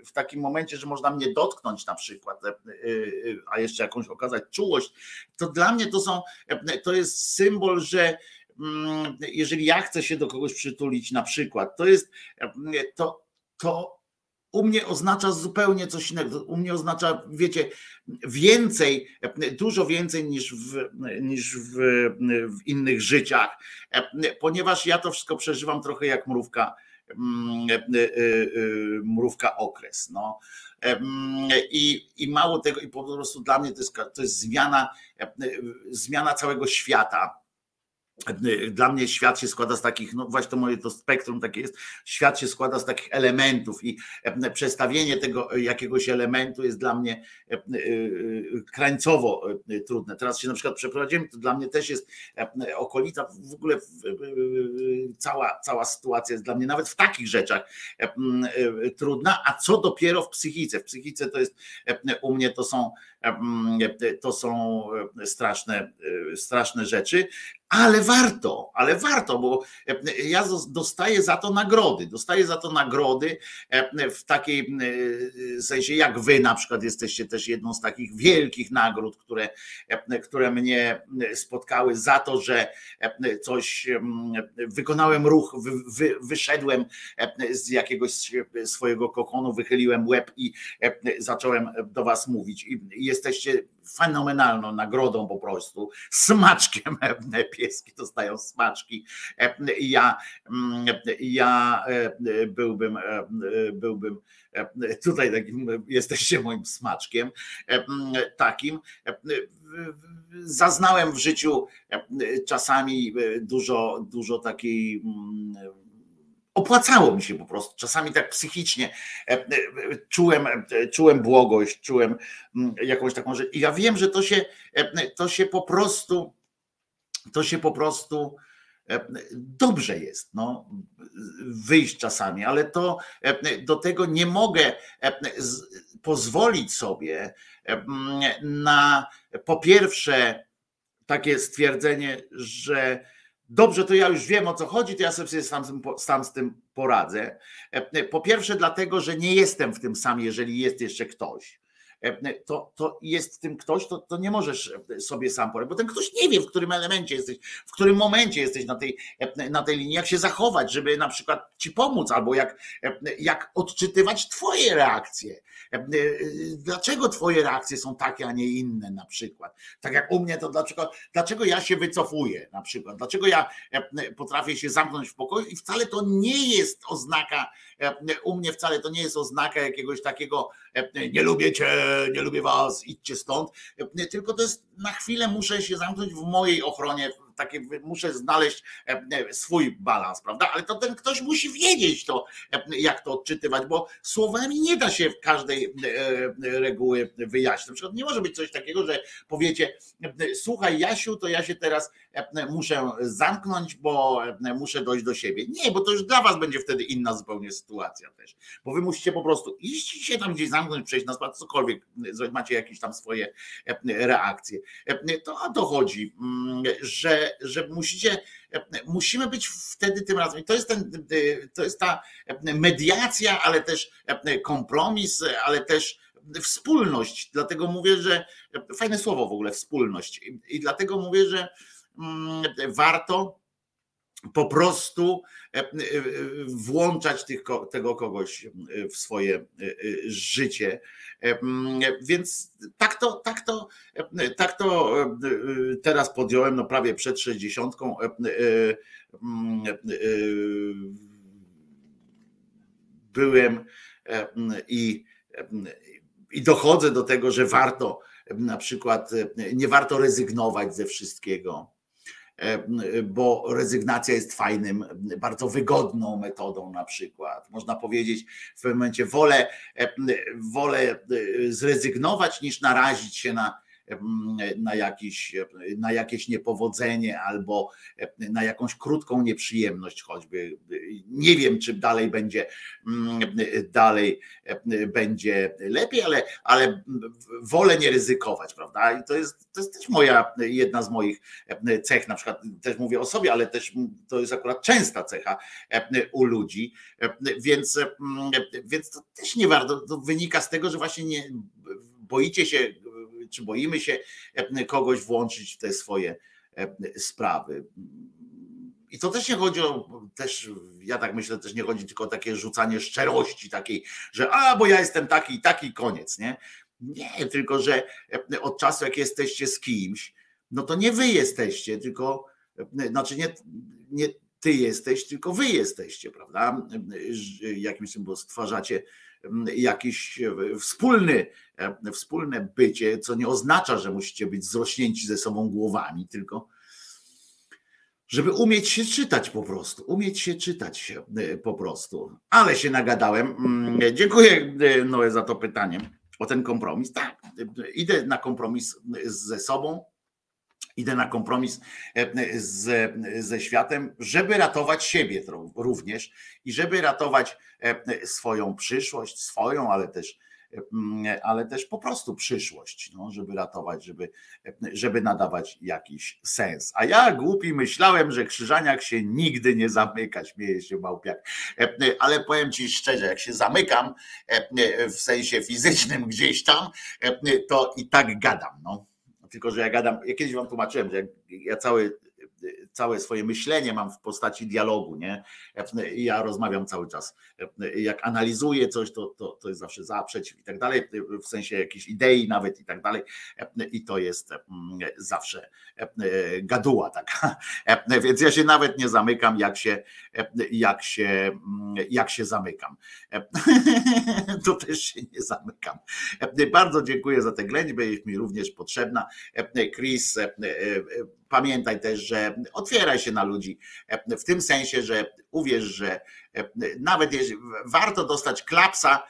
[SPEAKER 1] w takim momencie, że można mnie dotknąć na przykład, a jeszcze jakąś okazać czułość, to dla mnie to są, to jest symbol, że Mm, jeżeli ja chcę się do kogoś przytulić na przykład, to jest to, to u mnie oznacza zupełnie coś innego. U mnie oznacza, wiecie, więcej, dużo więcej niż w, niż w, w innych życiach, ponieważ ja to wszystko przeżywam trochę jak mrówka, mm, mrówka okres. No. I, I mało tego, i po prostu dla mnie to jest, to jest zmiana, zmiana całego świata dla mnie świat się składa z takich, no właśnie to moje to spektrum takie jest, świat się składa z takich elementów i e, przestawienie tego jakiegoś elementu jest dla mnie e, e, krańcowo trudne. Teraz się na przykład przeprowadziłem, to dla mnie też jest okolica, w ogóle cała, cała sytuacja jest dla mnie nawet w takich rzeczach trudna, a co dopiero w psychice. W psychice to jest u mnie to są to są straszne, straszne rzeczy, ale warto, ale warto, bo ja dostaję za to nagrody. Dostaję za to nagrody w takiej sensie, jak wy na przykład jesteście też jedną z takich wielkich nagród, które, które mnie spotkały za to, że coś wykonałem ruch, wy, wyszedłem z jakiegoś swojego kokonu, wychyliłem łeb i zacząłem do was mówić. I jesteście fenomenalną nagrodą po prostu, smaczkiem pieski dostają smaczki. Ja, ja byłbym, byłbym tutaj takim, jesteście moim smaczkiem takim. Zaznałem w życiu czasami dużo, dużo takiej opłacało mi się po prostu. Czasami tak psychicznie e, e, czułem, e, czułem błogość, czułem mm, jakąś taką rzecz. I ja wiem, że to się, to się po prostu, to się po prostu dobrze jest no, wyjść czasami, ale to do tego nie mogę pozwolić sobie na po pierwsze takie stwierdzenie, że dobrze, to ja już wiem o co chodzi, to ja sobie sam, sam z tym poradzę. E, po pierwsze, dlatego, że nie jestem w tym sam, jeżeli jest jeszcze ktoś. E, to, to jest tym ktoś, to, to nie możesz sobie sam poradzić, bo ten ktoś nie wie, w którym elemencie jesteś, w którym momencie jesteś na tej, na tej linii, jak się zachować, żeby na przykład ci pomóc, albo jak, jak odczytywać twoje reakcje. Dlaczego twoje reakcje są takie, a nie inne na przykład? Tak jak u mnie, to dlaczego, dlaczego ja się wycofuję na przykład? Dlaczego ja potrafię się zamknąć w pokoju i wcale to nie jest oznaka, u mnie wcale to nie jest oznaka jakiegoś takiego nie lubię cię, nie lubię was, idźcie stąd, tylko to jest na chwilę muszę się zamknąć w mojej ochronie, takie muszę znaleźć swój balans, prawda? Ale to ten ktoś musi wiedzieć to, jak to odczytywać, bo słowami nie da się każdej reguły wyjaśnić. Na przykład nie może być coś takiego, że powiecie, słuchaj Jasiu, to ja się teraz muszę zamknąć, bo muszę dojść do siebie. Nie, bo to już dla was będzie wtedy inna zupełnie sytuacja też, bo wy musicie po prostu iść się tam gdzieś zamknąć, przejść na spacer, cokolwiek, macie jakieś tam swoje reakcje. To o to chodzi, mm, że, że musicie, musimy być wtedy tym razem. I to jest, ten, to jest ta mediacja, ale też kompromis, ale też wspólność. Dlatego mówię, że fajne słowo w ogóle wspólność. I dlatego mówię, że warto po prostu e, e, włączać tych, tego kogoś w swoje życie. Więc tak to, tak to, tak to teraz podjąłem, no prawie przed 60. Byłem i, i dochodzę do tego, że warto na przykład nie warto rezygnować ze wszystkiego bo rezygnacja jest fajnym, bardzo wygodną metodą na przykład. Można powiedzieć w pewnym momencie wolę, wolę zrezygnować niż narazić się na, na, jakiś, na jakieś niepowodzenie albo na jakąś krótką nieprzyjemność choćby. Nie wiem, czy dalej będzie dalej będzie lepiej, ale, ale wolę nie ryzykować, prawda? I to jest, to jest też moja, jedna z moich cech, na przykład też mówię o sobie, ale też to jest akurat częsta cecha u ludzi, więc, więc to też nie warto, to wynika z tego, że właśnie nie boicie się czy boimy się e, kogoś włączyć w te swoje e, sprawy. I to też nie chodzi o, też, ja tak myślę, też nie chodzi tylko o takie rzucanie szczerości takiej, że a, bo ja jestem taki i taki, koniec, nie? Nie, tylko że e, od czasu, jak jesteście z kimś, no to nie wy jesteście, tylko, znaczy nie, nie ty jesteś, tylko wy jesteście, prawda? Jakimś tym, bo stwarzacie jakiś wspólny, e, wspólne bycie, co nie oznacza, że musicie być zrośnięci ze sobą głowami, tylko żeby umieć się czytać po prostu, umieć się czytać e, po prostu. Ale się nagadałem. Mm, dziękuję e, Noe za to pytanie o ten kompromis. Tak, idę na kompromis ze sobą, idę na kompromis z, ze światem, żeby ratować siebie również i żeby ratować swoją przyszłość, swoją, ale też ale też po prostu przyszłość, no, żeby ratować, żeby, żeby nadawać jakiś sens. A ja głupi myślałem, że Krzyżaniak się nigdy nie zamyka, śmieje się Małpiak. Ale powiem Ci szczerze, jak się zamykam w sensie fizycznym gdzieś tam, to i tak gadam. No. Tylko, że ja gadam, ja kiedyś Wam tłumaczyłem, że ja cały całe swoje myślenie mam w postaci dialogu, nie? Ja rozmawiam cały czas. Jak analizuję coś, to, to, to jest zawsze za, przeciw i tak dalej, w sensie jakiejś idei nawet i tak dalej. I to jest mm, zawsze gaduła taka. *laughs* Więc ja się nawet nie zamykam, jak się, jak się, mm, jak się zamykam. *laughs* To też się nie zamykam. Bardzo dziękuję za tę ględźbę, jest mi również potrzebna. Chris, pamiętaj też, że otwieraj się na ludzi w tym sensie, że uwierz, że nawet jeśli warto dostać klapsa,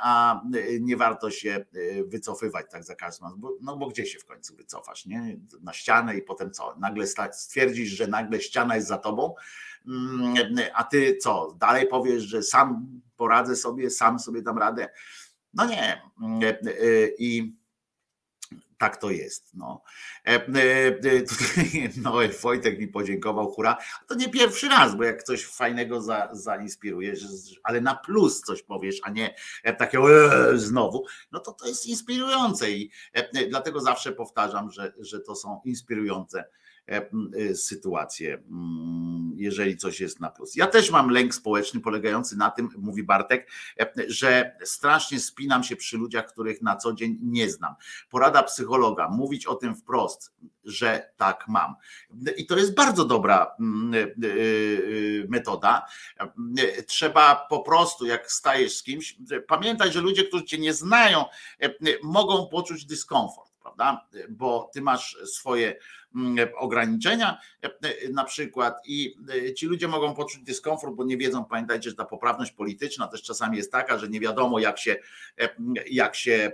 [SPEAKER 1] a nie warto się wycofywać tak za każdym razem, no bo gdzie się w końcu wycofasz, nie? Na ścianę i potem co? Nagle stwierdzisz, że nagle ściana jest za tobą, a ty co? Dalej powiesz, że sam poradzę sobie, sam sobie dam radę. No nie. I tak to jest. No. E, e, e, tutaj, *laughs* no, Wojtek mi podziękował, hura. To nie pierwszy raz, bo jak coś fajnego za, zainspirujesz, ale na plus coś powiesz, a nie takiego znowu, no to to jest inspirujące i dlatego zawsze powtarzam, że, że to są inspirujące E, e, sytuację, mm, jeżeli coś jest na plus. Ja też mam lęk społeczny polegający na tym, mówi Bartek, e, że strasznie spinam się przy ludziach, których na co dzień nie znam. Porada psychologa, mówić o tym wprost, że tak mam. I to jest bardzo dobra mm, metoda. Trzeba po prostu, jak stajesz z kimś, pamiętać, że ludzie, którzy cię nie znają, mogą poczuć dyskomfort, prawda? Bo ty masz swoje Mm, ograniczenia e, na przykład i e, ci ludzie mogą poczuć dyskomfort, bo nie wiedzą, pamiętajcie, że ta poprawność polityczna też czasami jest taka, że nie wiadomo jak się, e, jak się,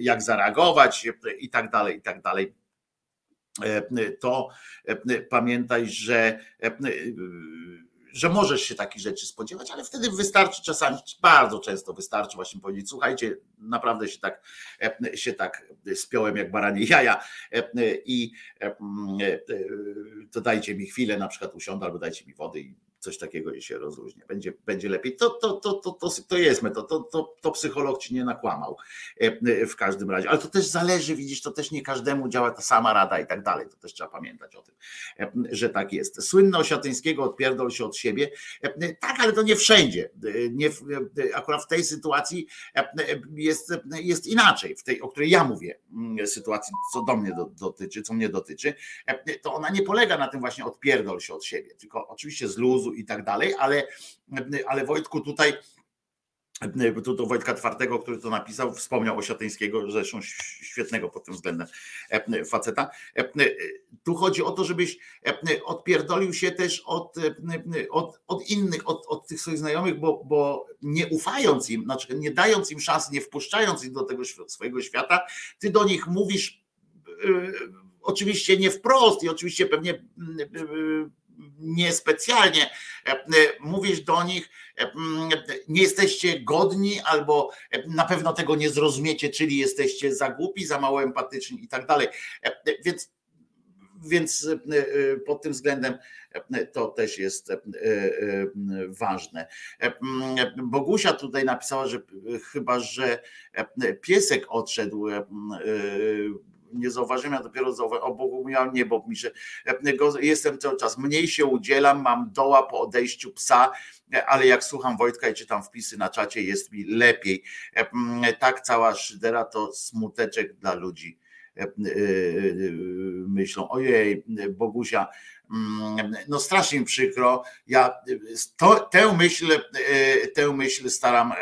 [SPEAKER 1] jak zareagować i tak dalej, i tak dalej to pamiętaj, że że możesz się takich rzeczy spodziewać, ale wtedy wystarczy czasami, bardzo często wystarczy właśnie powiedzieć, słuchajcie, naprawdę się tak, e, się tak spiąłem jak baranie jaja e, i e, to dajcie mi chwilę, na przykład usiądę albo dajcie mi wody i coś takiego i się rozluźnie, będzie, będzie lepiej. To, to, to, to, to, to jest to, to, to, to psycholog ci nie nakłamał. W każdym razie, ale to też zależy, widzisz, to też nie każdemu działa ta sama rada i tak dalej, to też trzeba pamiętać o tym, że tak jest. Słynny Osiatyńskiego odpierdol się od siebie, tak, ale to nie wszędzie, nie, akurat w tej sytuacji jest, jest inaczej, w tej, o której ja mówię, sytuacji, co do mnie dotyczy, co mnie dotyczy, to ona nie polega na tym właśnie odpierdol się od siebie, tylko oczywiście z luzu i tak dalej, ale, ale Wojtku tutaj tu do Wojtka Twardego, który to napisał, wspomniał Osiatyńskiego, zresztą świetnego pod tym względem faceta. Tu chodzi o to, żebyś odpierdolił się też od, od, od innych, od, od tych swoich znajomych, bo, bo nie ufając im, znaczy nie dając im szansy, nie wpuszczając ich do tego swojego świata, ty do nich mówisz oczywiście nie wprost i oczywiście pewnie niespecjalnie mówisz do nich, nie jesteście godni albo na pewno tego nie zrozumiecie, czyli jesteście za głupi, za mało empatyczni i tak dalej. Więc, więc pod tym względem to też jest ważne. Bogusia tutaj napisała, że chyba, że piesek odszedł nie zauważyłem, ja dopiero zauważyłem, o Bogu miałem niebo pisze, jestem cały czas, mniej się udzielam, mam doła po odejściu psa, ale jak słucham Wojtka i czytam wpisy na czacie, jest mi lepiej. Tak cała szydera to smuteczek dla ludzi. Myślą, ojej, Bogusia, no strasznie mi przykro. Ja to, tę myśl, tę myśl staram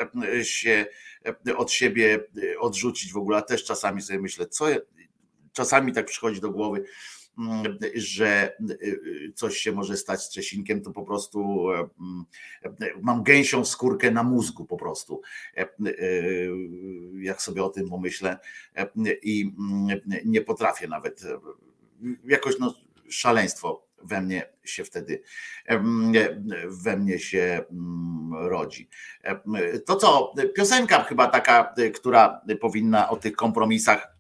[SPEAKER 1] się od siebie odrzucić w ogóle. Też czasami sobie myślę, co czasami tak przychodzi do głowy, mm, że y, coś się może stać z Czesinkiem, to po prostu mm, mam gęsią skórkę na mózgu po prostu, jak sobie o tym pomyślę i mm, nie potrafię nawet jakoś no, szaleństwo we mnie się wtedy we mnie się rodzi. To co, piosenka chyba taka, która powinna o tych kompromisach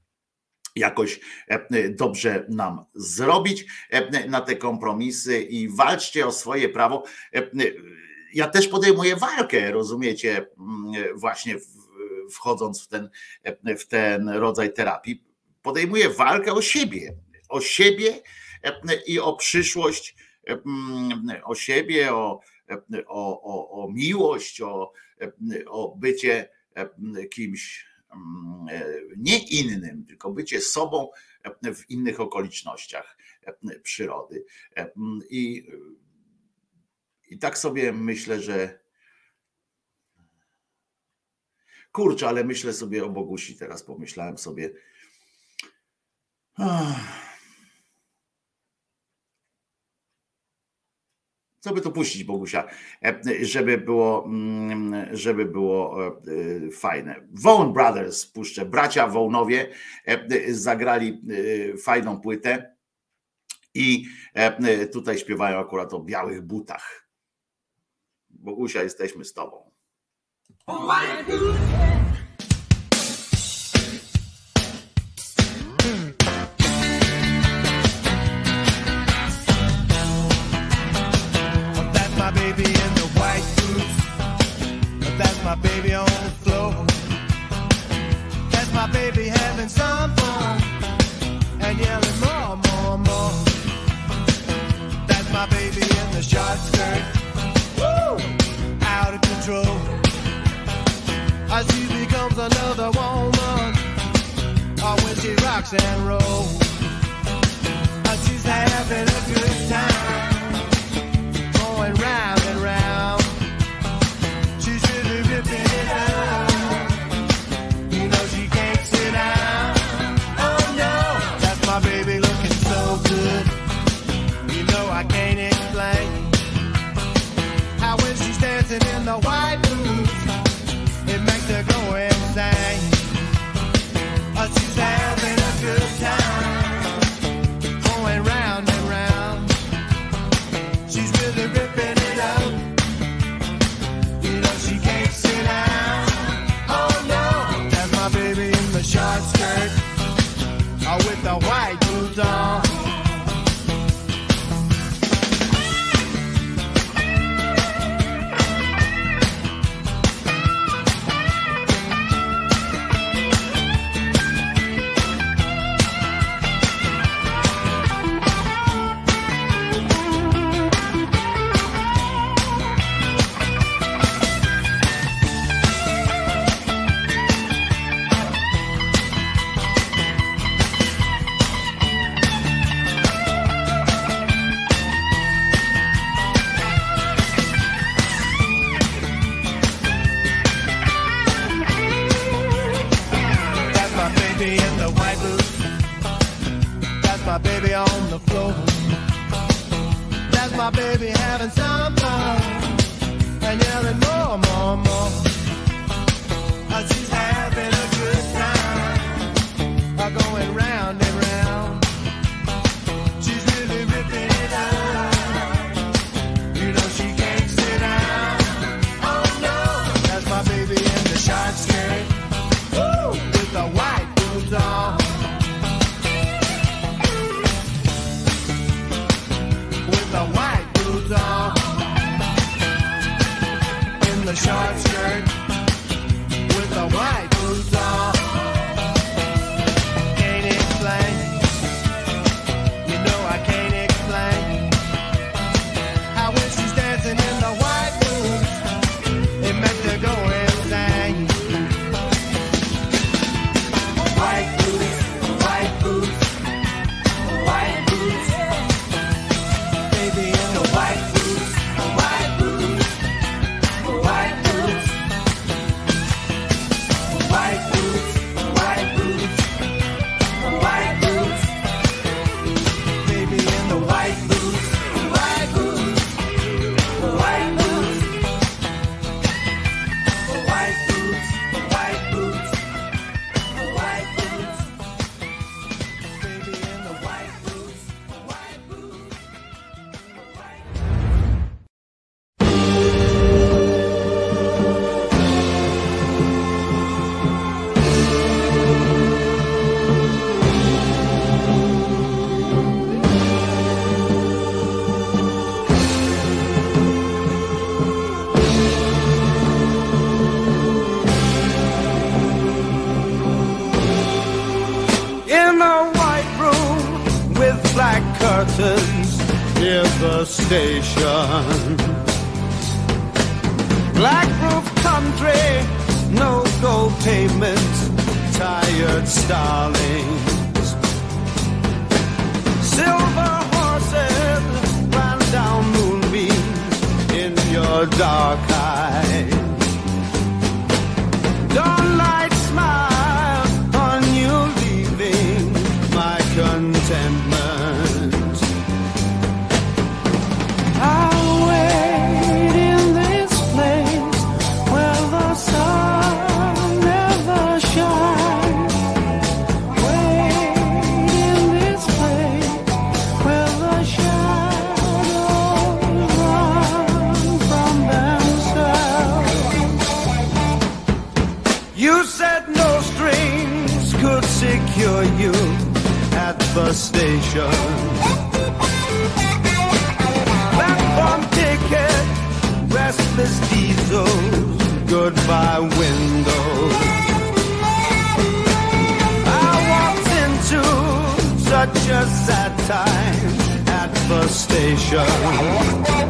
[SPEAKER 1] jakoś e, dobrze nam zrobić e, na te kompromisy i walczcie o swoje prawo. E, ja też podejmuję walkę, rozumiecie, mm, właśnie wchodząc w ten, w ten rodzaj terapii. Podejmuję walkę o siebie, o siebie i o przyszłość, mm, o siebie, o, o, o, o miłość, o, o bycie kimś nie innym, tylko bycie sobą e, w innych okolicznościach e, przyrody. Mm, I, i tak sobie myślę, że kurczę, ale myślę sobie o Bogusi teraz, pomyślałem sobie. Ach. Co by to puścić, Bogusia, e, żeby było, mm, żeby było e, e, fajne. Vaughn Brothers puszczę, bracia Wołnowie zagrali fajną płytę i tutaj śpiewają akurat o białych butach. Bogusia, jesteśmy z tobą. And rolls, station. Black roof country, no gold pavement, tired starling. Just that time
[SPEAKER 2] at the
[SPEAKER 1] station.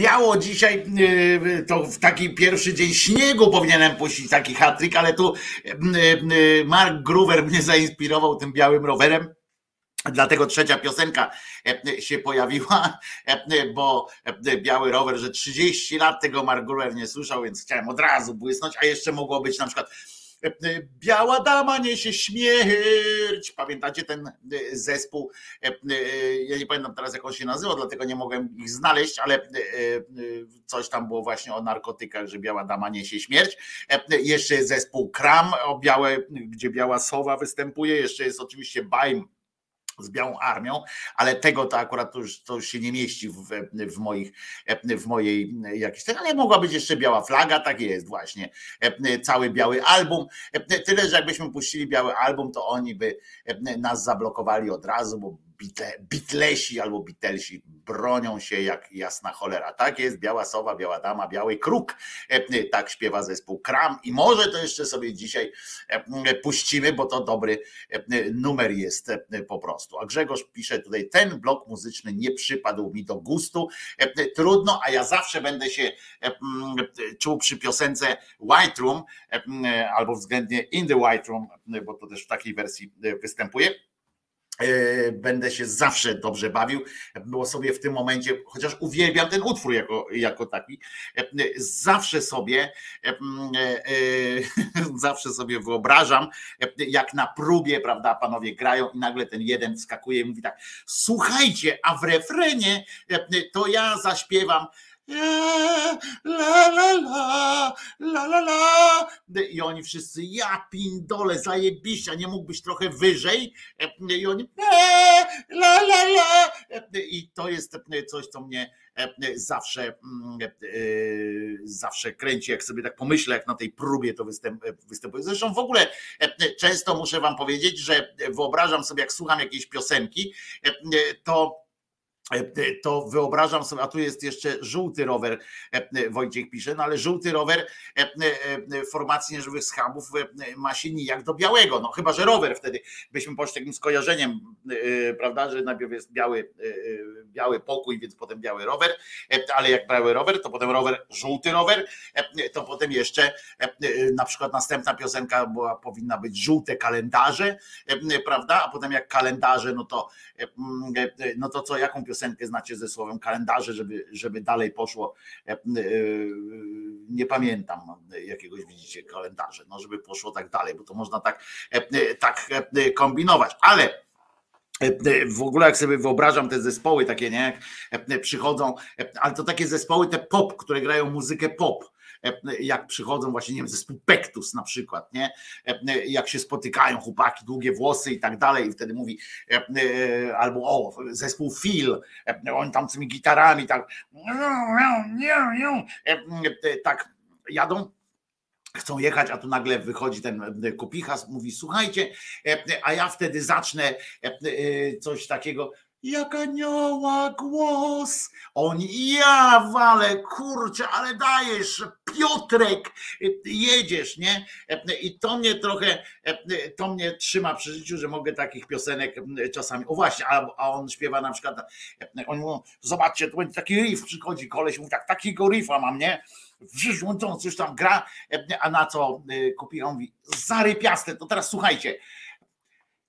[SPEAKER 1] Biało dzisiaj, to w taki pierwszy dzień śniegu powinienem puścić taki hat ale tu Mark Gruver mnie zainspirował tym białym rowerem. Dlatego trzecia piosenka się pojawiła, bo Biały Rower, że 30 lat tego Mark Gruver nie słyszał, więc chciałem od razu błysnąć, a jeszcze mogło być na przykład Biała dama niesie śmierć. Pamiętacie ten e, zespół? E, e, ja nie pamiętam teraz, jak on się nazywał, dlatego nie mogłem ich znaleźć, ale coś tam było właśnie o narkotykach, że biała dama niesie śmierć. Jeszcze jest zespół Kram, o białe, gdzie biała sowa występuje. Jeszcze jest oczywiście Baim z białą armią, ale tego to akurat to już, to już się nie mieści w, w, moich, w mojej jakiejś, ale mogła być jeszcze biała flaga, tak jest właśnie, cały biały album, tyle, że jakbyśmy puścili biały album, to oni by nas zablokowali od razu, bo Bitlesi albo Beatlesi bronią się jak jasna cholera. Tak jest, Biała Sowa, Biała Dama, Biały Kruk. E, tak śpiewa zespół Kram i może to jeszcze sobie dzisiaj e, puścimy, bo to dobry e, numer jest po prostu. A Grzegorz pisze tutaj, ten blok muzyczny nie przypadł mi do gustu. Trudno, a ja zawsze będę się czuł przy piosence White Room albo względnie In the White Room, bo to też w takiej wersji występuje E, będę się zawsze dobrze bawił, było sobie w tym momencie, chociaż uwielbiam ten utwór jako, jako taki, e, zawsze sobie e, *laughs* zawsze sobie wyobrażam, jak na próbie, prawda, panowie grają i nagle ten jeden wskakuje i mówi tak, słuchajcie, a w refrenie to ja zaśpiewam la la la, la la la. I oni wszyscy, ja pindole, zajebiście, nie mógłbyś trochę wyżej? I oni, la la la. I to jest coś, co mnie zawsze, zawsze kręci, jak sobie tak pomyślę, jak na tej próbie to występuje. Zresztą w ogóle często muszę wam powiedzieć, że wyobrażam sobie, jak słucham jakiejś piosenki, to E, to wyobrażam sobie, a tu jest jeszcze żółty rower, e, Wojciech pisze, no ale żółty rower e, formacji nieżywych schabów ma się nijak do białego, no chyba, że rower wtedy byśmy poszli takim skojarzeniem, prawda, że najpierw jest biały, biały pokój, więc potem biały rower, ale jak biały rower, to potem rower, żółty rower, to potem jeszcze na przykład następna piosenka była, powinna być żółte kalendarze, prawda, a potem jak kalendarze, no to no to co, jaką piosenkę piosenkę znacie ze słowem kalendarze, żeby, żeby dalej poszło. E, e, nie pamiętam jakiegoś, widzicie, kalendarze, no żeby poszło tak dalej, bo to można tak, e, tak kombinować, ale w ogóle jak sobie wyobrażam te zespoły takie, nie, jak przychodzą, ale to takie zespoły te pop, które grają muzykę pop, jak przychodzą właśnie, nie wiem, zespół Pektus na przykład, nie? Jak się spotykają chłopaki, długie włosy i tak dalej i wtedy mówi albo o, zespół Phil, oni tam z tymi gitarami tak tak jadą chcą jechać, a tu nagle wychodzi ten kupichas, mówi słuchajcie, a ja wtedy zacznę coś takiego, jak anioła głos. Oni, ja wale, kurczę, ale dajesz, Piotrek, jedziesz, nie? I to mnie trochę, to mnie trzyma przy życiu, że mogę takich piosenek czasami, o właśnie, a, on śpiewa na przykład, oni mówią, zobaczcie, tu będzie taki riff, przychodzi koleś, mówi tak, takiego riffa mam, nie? Wrzucą coś tam gra, a na co kupi, on mówi, zarypiaste, to teraz słuchajcie,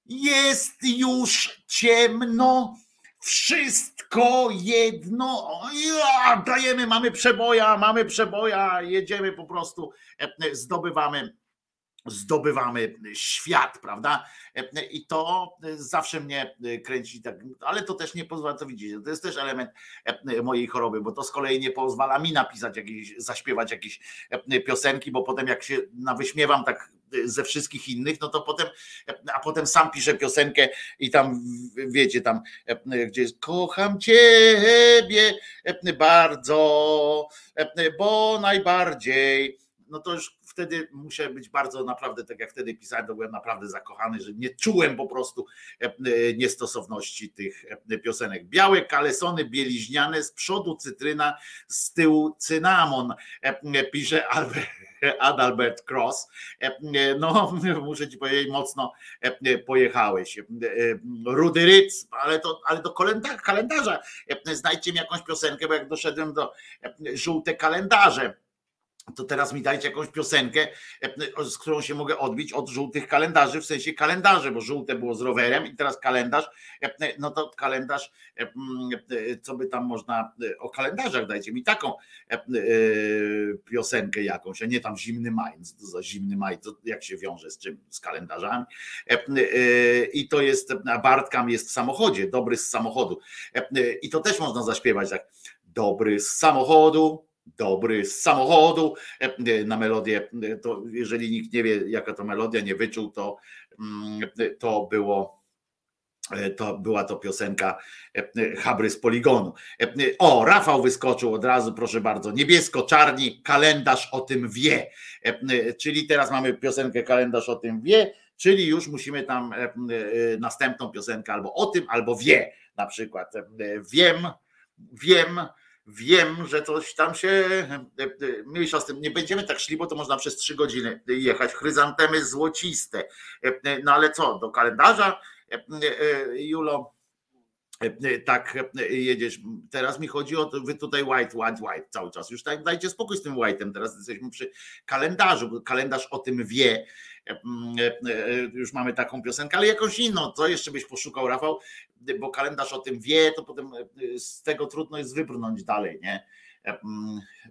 [SPEAKER 1] jest już ciemno, wszystko jedno, ja, dajemy, mamy przeboja, mamy przeboja, jedziemy po prostu, e, zdobywamy zdobywamy świat, prawda? I to zawsze mnie kręci tak, ale to też nie pozwala, to widzicie, to jest też element mojej choroby, bo to z kolei nie pozwala mi napisać jakieś, zaśpiewać jakieś piosenki, bo potem jak się nawyśmiewam tak ze wszystkich innych, no to potem, a potem sam piszę piosenkę i tam wiecie, tam gdzie jest kocham ciebie bardzo, bo najbardziej no to już wtedy muszę być bardzo naprawdę, tak jak wtedy pisałem, to byłem naprawdę zakochany, że nie czułem po prostu niestosowności tych piosenek. Białe kalesony bieliźniane, z przodu cytryna, z tyłu cynamon, pisze Albert. Adalbert Cross. No, *laughs* muszę ci powiedzieć, mocno pojechałeś. Rudy Ryc, ale, to, ale do kalendarza. Znajdźcie mi jakąś piosenkę, bo jak doszedłem do żółte kalendarze to teraz mi dajcie jakąś piosenkę, e, z którą się mogę odbić od żółtych kalendarzy, w sensie kalendarze, bo żółte było z rowerem i teraz kalendarz, e, no to kalendarz, e, co by tam można, o kalendarzach dajcie mi taką piosenkę jakąś, a nie tam zimny maj, co za zimny maj, to jak się wiąże z czym, z kalendarzami? I to jest, a Bartkam jest w samochodzie, dobry z samochodu. I to też można zaśpiewać tak, dobry z samochodu, dobry z samochodu e, na melodię. E, to jeżeli nikt nie wie, jaka to melodia, nie wyczuł, to, mm, to było. E, to była to piosenka Habry z Poligonu. O, Rafał wyskoczył od razu, proszę bardzo. Niebiesko-czarni, kalendarz o tym wie. Czyli teraz mamy piosenkę Kalendarz o tym wie, czyli już musimy tam następną piosenkę albo o tym, albo wie. Na przykład wiem, wiem, wiem, że coś tam się e, e, mniejsza z tym. Nie będziemy tak szli, bo to można przez trzy godziny jechać. Chryzantemy złociste. E, no ale co, do kalendarza, Julo, tak jedziesz. Teraz mi chodzi o to, wy tutaj white, white, white cały czas. Już tak dajcie spokój z tym white'em. Teraz jesteśmy przy kalendarzu, bo kalendarz o tym wie. Już mamy taką piosenkę, ale jakąś inną. Co jeszcze byś poszukał, Rafał? bo kalendarz o tym wie, to potem e, z tego trudno jest wybrnąć dalej, nie? E,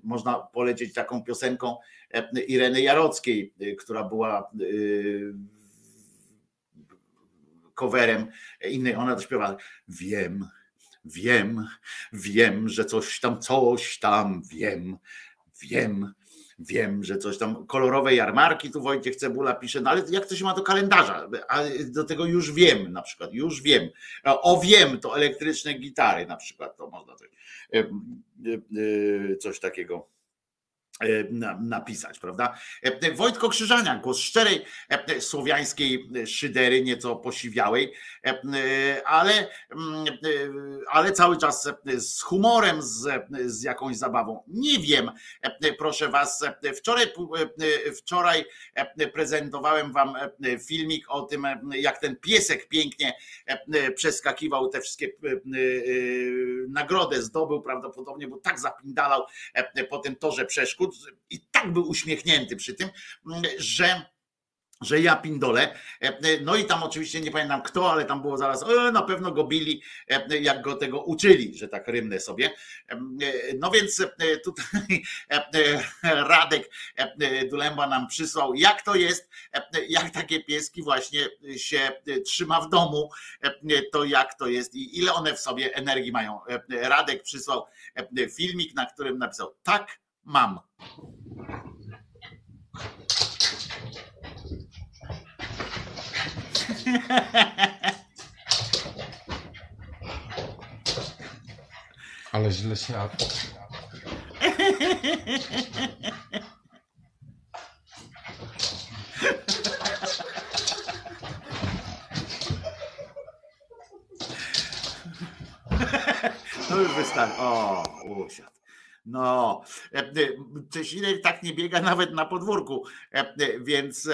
[SPEAKER 1] można polecieć taką piosenką e, Ireny Jarockiej, która była coverem innej, ona to śpiewa wiem, wiem, wiem, że coś tam, coś tam, wiem, wiem, wiem, że coś tam, kolorowe jarmarki, tu Wojciech Cebula pisze, no ale jak to się ma do kalendarza? A do tego już wiem na przykład, już wiem. O wiem, to elektryczne gitary na przykład, to można coś, e, coś takiego napisać, prawda? E, Wojtko Krzyżania, głos szczerej e, słowiańskiej szydery, nieco posiwiałej, ale, mm, ale cały czas z humorem, z, z jakąś zabawą. Nie wiem, proszę was, wczoraj, wczoraj prezentowałem wam filmik o tym, jak ten piesek pięknie przeskakiwał te wszystkie nagrody zdobył prawdopodobnie, bo tak zapindalał po tym torze przeszkód, i tak był uśmiechnięty przy tym, że że ja pindolę. No i tam oczywiście nie pamiętam kto, ale tam było zaraz, e, na pewno go bili, jak go tego uczyli, że tak rymnę sobie. No więc tutaj Radek Dulemba nam przysłał, jak to jest, jak takie pieski właśnie się trzyma w domu, to jak to jest i ile one w sobie energii mają. Radek przysłał filmik, na którym napisał, tak mam.
[SPEAKER 2] Ale źle siadł.
[SPEAKER 1] To już wystarczy. O, usiadł. No, e, e, Czesinek tak nie biega *laughs* nawet na podwórku, e, więc,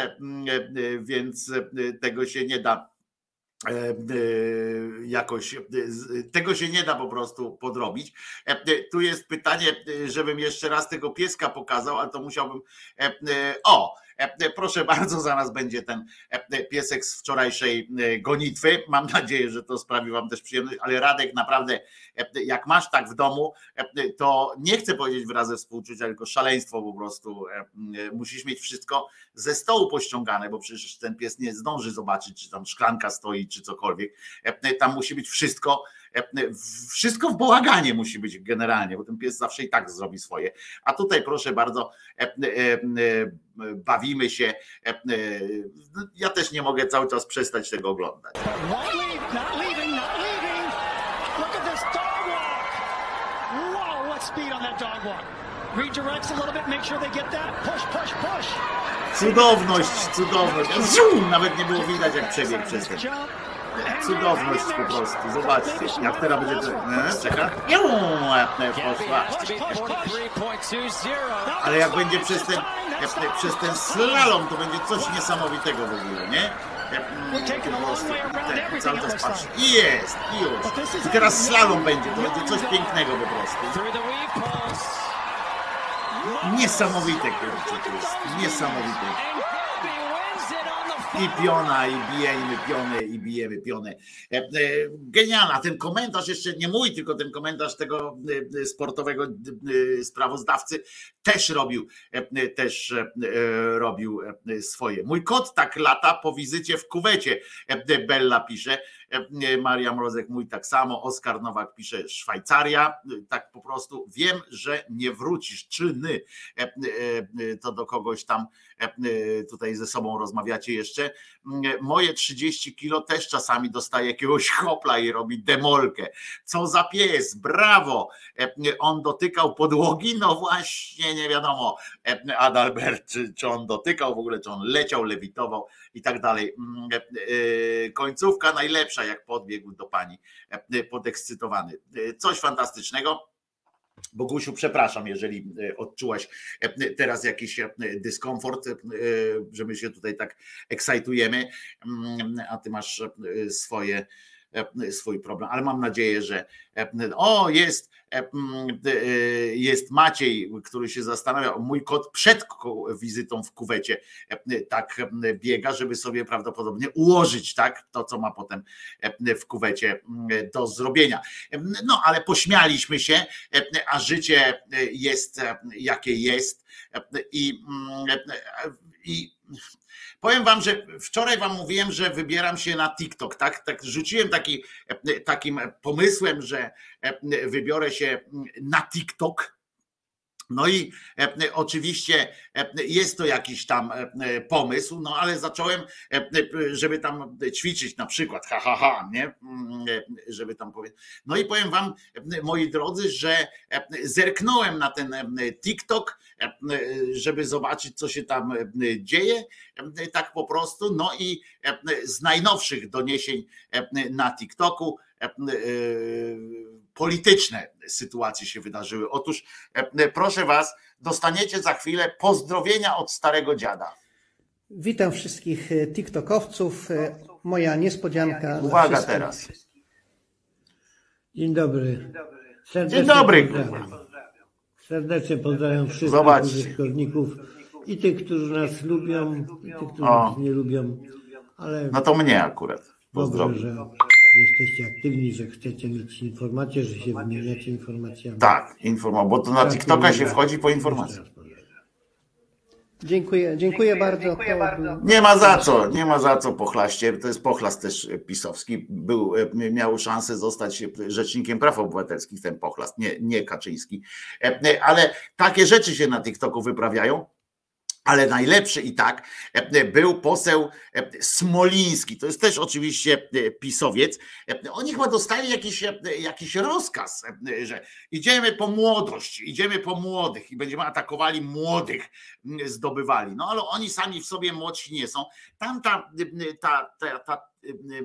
[SPEAKER 1] więc tego się nie da jakoś tego się nie da po prostu podrobić. Tu jest pytanie, żebym jeszcze raz tego pieska pokazał, ale to musiałbym. O, proszę bardzo, zaraz będzie ten e, piesek z wczorajszej e, gonitwy. Mam nadzieję, że to sprawi Wam też przyjemność, ale Radek, naprawdę, jak masz tak w domu, to nie chcę powiedzieć wyrazy współczucia, tylko szaleństwo po prostu. Musisz mieć wszystko ze stołu pościągane, bo przecież ten pies nie zdąży zobaczyć, czy tam szklanka stoi, czy cokolwiek. Tam musi być wszystko wszystko w bałaganie musi być generalnie, bo ten pies zawsze i tak zrobi swoje. A tutaj proszę bardzo, bawimy się. Ja też nie mogę cały czas przestać tego oglądać. Cudowność, cudowność. Nawet nie było widać, jak przebiegł przez ten. Cudowność po prostu. Zobaczcie, jak teraz będzie to. E, czeka. Iu, Poszła. Ale jak będzie przez ten, jak przez ten slalom, to będzie coś niesamowitego w ogóle, nie? Jak, mm, po prostu, ten, cały czas patrzy. I jest, i już. I teraz slalom będzie, to będzie coś pięknego po prostu. Niesamowite, kurczę, to jest niesamowite. I piona, i bijemy piony, i bijemy piony. E, e, Genialna. Ten komentarz, jeszcze nie mój, tylko ten komentarz tego e, sportowego sprawozdawcy też robił, też robił swoje. Mój kot tak lata po wizycie w kuwecie, Bella pisze. E, Maria Mrozek, mój tak samo. Oskar Nowak pisze Szwajcaria. E, Tak po prostu wiem, że nie wrócisz. Czyny E, e, to do kogoś tam tutaj ze sobą rozmawiacie jeszcze. Mm, Moje 30 kilo też czasami dostaje jakiegoś hopla i robi demolkę. Co za pies, brawo! E, On dotykał podłogi, no właśnie nie wiadomo e, Adalbert, czy, czy on dotykał w ogóle, czy on leciał, lewitował i tak dalej. Mm, e, e, Końcówka najlepsza, jak podbiegł do pani e, podekscytowany. E, Coś fantastycznego. Bogusiu, przepraszam, jeżeli e, odczułaś e, teraz jakiś e, dyskomfort, że my się tutaj tak ekscytujemy, mm, a ty masz swoje, swój problem, ale mam nadzieję, że e, o, jest, e, e, jest Maciej, który się zastanawia, mój kot przed wizytą w kuwecie e, tak e, biega, żeby sobie prawdopodobnie ułożyć tak to, co ma potem e, w kuwecie do zrobienia. No, ale pośmialiśmy się, e, a życie jest e, jakie jest e, i, e, i Powiem wam, że wczoraj wam mówiłem, że wybieram się na TikTok, tak? Tak rzuciłem taki, e, takim pomysłem, że e, wybiorę się na TikTok. No i e, oczywiście e, jest to jakiś tam e, pomysł, no ale zacząłem, żeby tam ćwiczyć na przykład, ha, ha, ha, nie? Mm, Żeby tam powiedzieć. No i powiem wam, moi drodzy, że zerknąłem na ten TikTok, żeby zobaczyć, co się tam dzieje, tak po prostu. No i z najnowszych doniesień na TikToku polityczne sytuacje się wydarzyły. Otóż e, proszę was, dostaniecie za chwilę pozdrowienia od starego dziada.
[SPEAKER 3] Witam wszystkich e, TikTokowców. E, Moja niespodzianka.
[SPEAKER 1] Uwaga teraz.
[SPEAKER 4] Dzień dobry. Serdecznie
[SPEAKER 1] Dzień dobry,
[SPEAKER 4] Pozdrawiam. Serdecznie pozdrawiam wszystkich
[SPEAKER 1] Zobaczcie.
[SPEAKER 4] użytkowników i tych, którzy nas lubią, i tych, którzy
[SPEAKER 1] O.
[SPEAKER 4] nas nie lubią, ale
[SPEAKER 1] No to mnie akurat.
[SPEAKER 4] dobrze,
[SPEAKER 1] Pozdrowię.
[SPEAKER 4] że jesteście aktywni, że chcecie mieć informacje, że się wymieniacie informacjami.
[SPEAKER 1] Tak, informował, bo to na TikToka się wchodzi po informacje.
[SPEAKER 3] Dziękuję, dziękuję bardzo. To był-
[SPEAKER 1] Nie ma za co, nie ma za co pochlaście. To jest pochlast też pisowski. Był, e, miał szansę zostać rzecznikiem praw obywatelskich, ten pochlast, nie, nie Kaczyński. E, e, Ale takie rzeczy się na TikToku wyprawiają. Ale najlepszy i tak e, był poseł e, Smoliński. To jest też oczywiście e, pisowiec. E, Oni chyba dostali jakiś, e, jakiś rozkaz, e, że idziemy po młodość, idziemy po młodych i będziemy atakowali młodych, zdobywali. No ale oni sami w sobie młodsi nie są. Tam ta, ta, ta, ta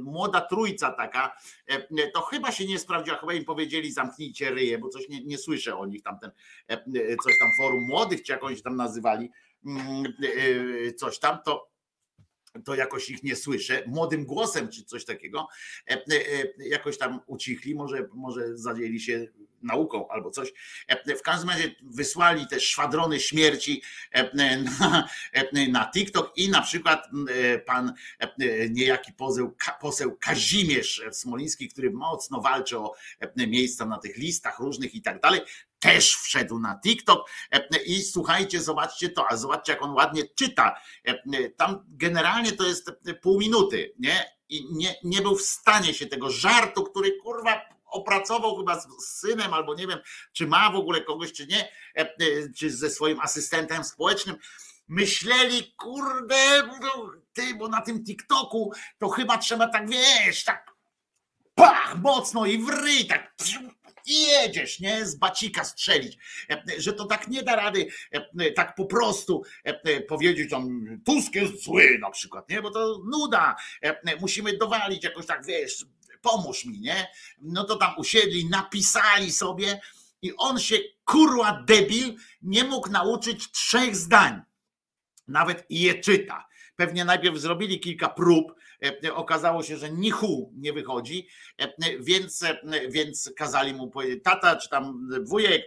[SPEAKER 1] młoda trójca taka, e, to chyba się nie sprawdziła, chyba im powiedzieli zamknijcie ryje, bo coś nie, nie słyszę o nich tamten, e, coś tam forum młodych, czy jak oni się tam nazywali, e, coś tam, to to jakoś ich nie słyszę, młodym głosem czy coś takiego, e, e, jakoś tam ucichli, może, może zajęli się nauką albo coś. E, W każdym razie wysłali te szwadrony śmierci e, na, e, na TikTok i na przykład e, pan e, niejaki poseł, poseł Kazimierz Smoliński, który mocno walczy o e, miejsca na tych listach różnych i tak dalej, też wszedł na TikTok e, i słuchajcie, zobaczcie to, a zobaczcie jak on ładnie czyta. E, Tam generalnie to jest pół minuty, nie? I nie, nie był w stanie się tego żartu, który kurwa opracował chyba z synem, albo nie wiem, czy ma w ogóle kogoś, czy nie, e, e, czy ze swoim asystentem społecznym. Myśleli, kurde, no, ty, bo na tym TikToku to chyba trzeba tak, wiesz, tak pach, mocno i w ryj, tak i jedziesz, nie? Z bacika strzelić, że to tak nie da rady tak po prostu powiedzieć tam Tusk jest zły na przykład, nie? Bo to nuda, musimy dowalić jakoś tak, wiesz, pomóż mi, nie? No to tam usiedli, napisali sobie i on się, kurwa debil, nie mógł nauczyć trzech zdań. Nawet je czyta. Pewnie najpierw zrobili kilka prób, e, okazało się, że nichu nie wychodzi, e, więc, e, więc kazali mu powiedzieć, tata czy tam wujek,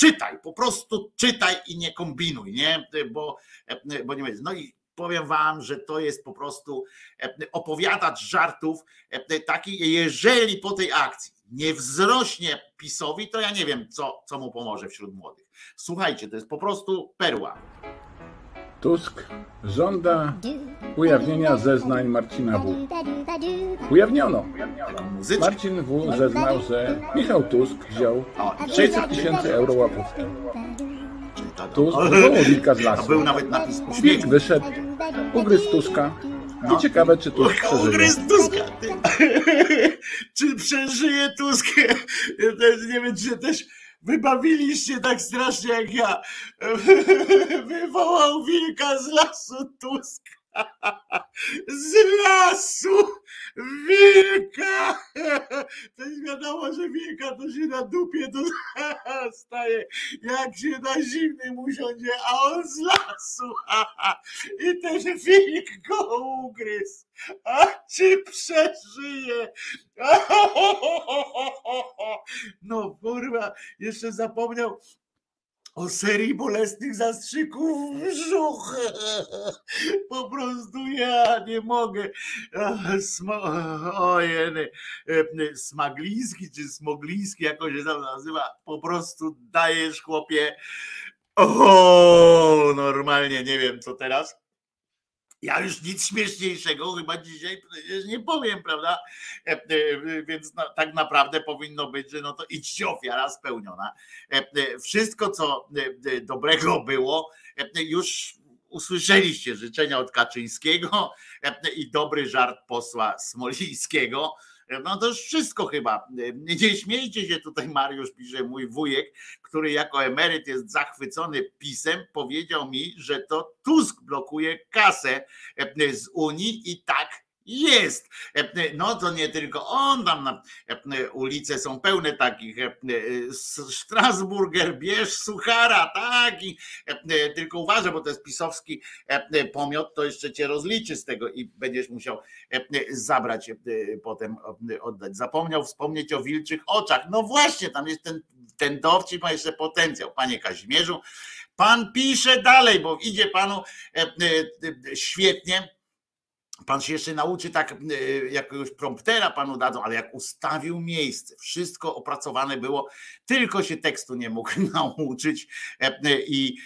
[SPEAKER 1] czytaj, po prostu czytaj i nie kombinuj, nie? Bo, bo nie będzie. No i powiem wam, że to jest po prostu opowiadacz żartów taki, jeżeli po tej akcji nie wzrośnie PiSowi, to ja nie wiem, co, co mu pomoże wśród młodych. Słuchajcie, to jest po prostu perła.
[SPEAKER 5] Tusk żąda ujawnienia zeznań Marcina W. Ujawniono. Marcin W. zeznał, że Michał Tusk wziął 600 tysięcy euro łapówki. Tusk wywołał wilka z lasu.
[SPEAKER 1] Był nawet napis
[SPEAKER 5] Wilk wyszedł, ugryzł Tuska i ciekawe, czy Tusk przeżyje.
[SPEAKER 1] Ugryzł Tuska. *laughs* Czy przeżyje Tusk? *laughs* Nie wiem, czy też wybawiliście tak strasznie jak ja. *laughs* Wywołał wilka z lasu Tusk. *laughs* Z lasu wilka! *laughs* To wiadomo, że wilka to się na dupie to *laughs* staje, jak się na zimnym usiądzie, a on z lasu. I też wilk go ugryzł. A czy przeżyje? No kurwa, jeszcze zapomniał o serii bolesnych zastrzyków w brzuch. *laughs* Po prostu ja nie mogę. Ojeny, smagliński czy smogliński, jakoś się tam nazywa, po prostu dajesz chłopie. O, normalnie nie wiem co teraz. Ja już nic śmieszniejszego chyba dzisiaj nie powiem, prawda? E, e, więc tak naprawdę powinno być, że no to idźcie ofiara spełniona. E, wszystko, co dobrego było, już usłyszeliście życzenia od Kaczyńskiego i dobry żart posła Smolińskiego. No to już wszystko chyba. Nie śmiejcie się tutaj, Mariusz pisze, mój wujek, który jako emeryt jest zachwycony pisem, powiedział mi, że to Tusk blokuje kasę z Unii i tak jest. No to nie tylko on, tam na ulice są pełne takich. Strasburger, bierz suchara, tak. I tylko uważaj, bo to jest pisowski pomiot, to jeszcze cię rozliczy z tego i będziesz musiał zabrać potem oddać. Zapomniał wspomnieć o wilczych oczach. No właśnie, tam jest ten, ten dowcip, ma jeszcze potencjał. Panie Kazimierzu, pan pisze dalej, bo idzie panu świetnie Pan się jeszcze nauczy tak, e, jakiegoś promptera panu dadzą, ale jak ustawił miejsce, wszystko opracowane było, tylko się tekstu nie mógł *laughs* nauczyć e, e, i,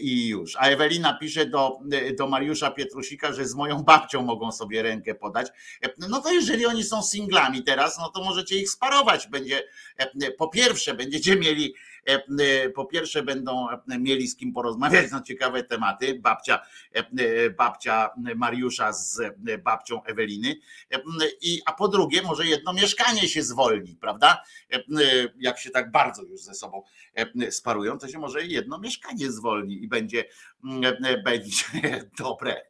[SPEAKER 1] i już. A Ewelina pisze do, do Mariusza Pietrusika, że z moją babcią mogą sobie rękę podać. No to jeżeli oni są singlami teraz, no to możecie ich sparować. Będzie po pierwsze, będziecie mieli E, e, po pierwsze będą mieli z kim porozmawiać na ciekawe tematy, babcia, e, babcia Mariusza z babcią Eweliny, i, a po drugie może jedno mieszkanie się zwolni, prawda? Jak się tak bardzo już ze sobą sparują, to się może jedno mieszkanie zwolni i będzie, będzie *laughs* dobre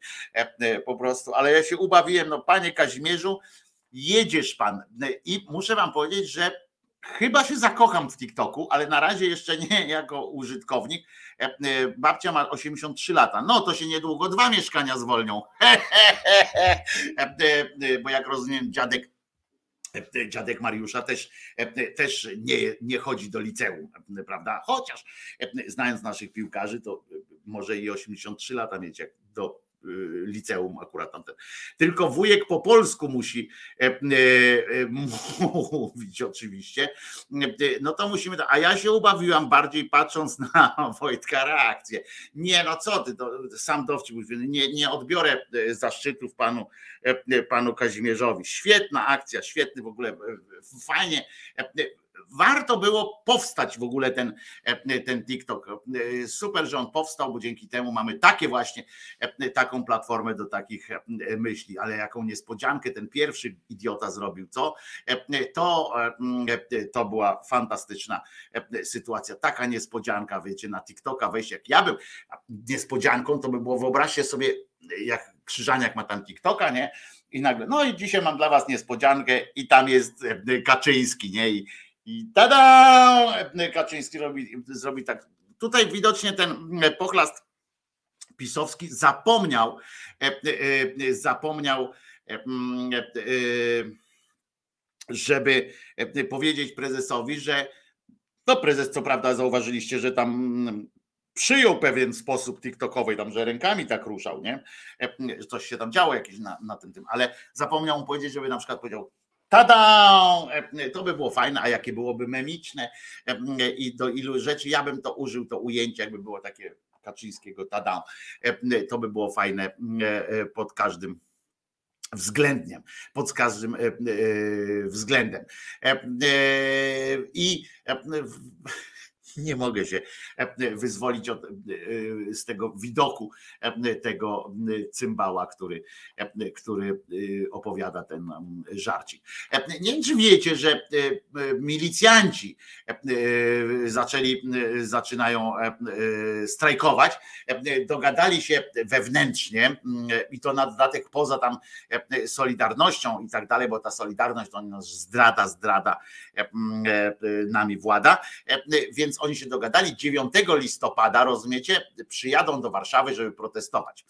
[SPEAKER 1] po prostu, ale ja się ubawiłem, no panie Kazimierzu, jedziesz pan. I muszę wam powiedzieć, że Chyba się zakocham w TikToku, ale na razie jeszcze nie *laughs* jako użytkownik. E, e, babcia ma 83 lata. No to się niedługo dwa mieszkania zwolnią. *laughs* E, bo jak rozumiem, dziadek dziadek Mariusza też, też nie, nie chodzi do liceum, prawda? Chociaż znając naszych piłkarzy, to może i 83 lata mieć jak do liceum akurat tamten. Tylko wujek po polsku musi e, e, e, *laughs* mówić oczywiście. No to musimy, a ja się ubawiłam bardziej patrząc na *laughs* Wojtka reakcję. Nie no co ty, to sam dowcip, nie, nie odbiorę zaszczytów panu, panu Kazimierzowi. Świetna akcja, świetny w ogóle, fajnie warto było powstać w ogóle ten, ten TikTok. Super, że on powstał, bo dzięki temu mamy takie właśnie, taką platformę do takich myśli, ale jaką niespodziankę ten pierwszy idiota zrobił, co? To, to była fantastyczna sytuacja, taka niespodzianka, wiecie, na TikToka wejść, jak ja bym niespodzianką, to by było, wyobraźcie sobie, jak Krzyżaniak ma tam TikToka, nie? I nagle, no i dzisiaj mam dla was niespodziankę i tam jest Kaczyński, nie? I, i tada! Kaczyński robi, zrobi tak. Tutaj widocznie ten pochlast pisowski zapomniał, zapomniał, żeby powiedzieć prezesowi, że no prezes co prawda zauważyliście, że tam przyjął pewien sposób TikTokowy, tam, że rękami tak ruszał, nie? Coś się tam działo jakieś na, na tym, tym, ale zapomniał mu powiedzieć, żeby na przykład powiedział Tada! To by było fajne, a jakie byłoby memiczne i do ilu rzeczy ja bym to użył, to ujęcie, jakby było takie Kaczyńskiego tada. To by było fajne pod każdym względem, pod każdym względem. I nie mogę się e, wyzwolić od, e, z tego widoku e, tego cymbała, który, który opowiada ten żarcik. Nie wiem, czy wiecie, że milicjanci zaczęli, zaczynają strajkować, dogadali się wewnętrznie i to na dodatek poza tam solidarnością i tak dalej, bo ta solidarność to zdrada, zdrada nami włada, więc oni się dogadali 9 listopada, rozumiecie, przyjadą do Warszawy, żeby protestować.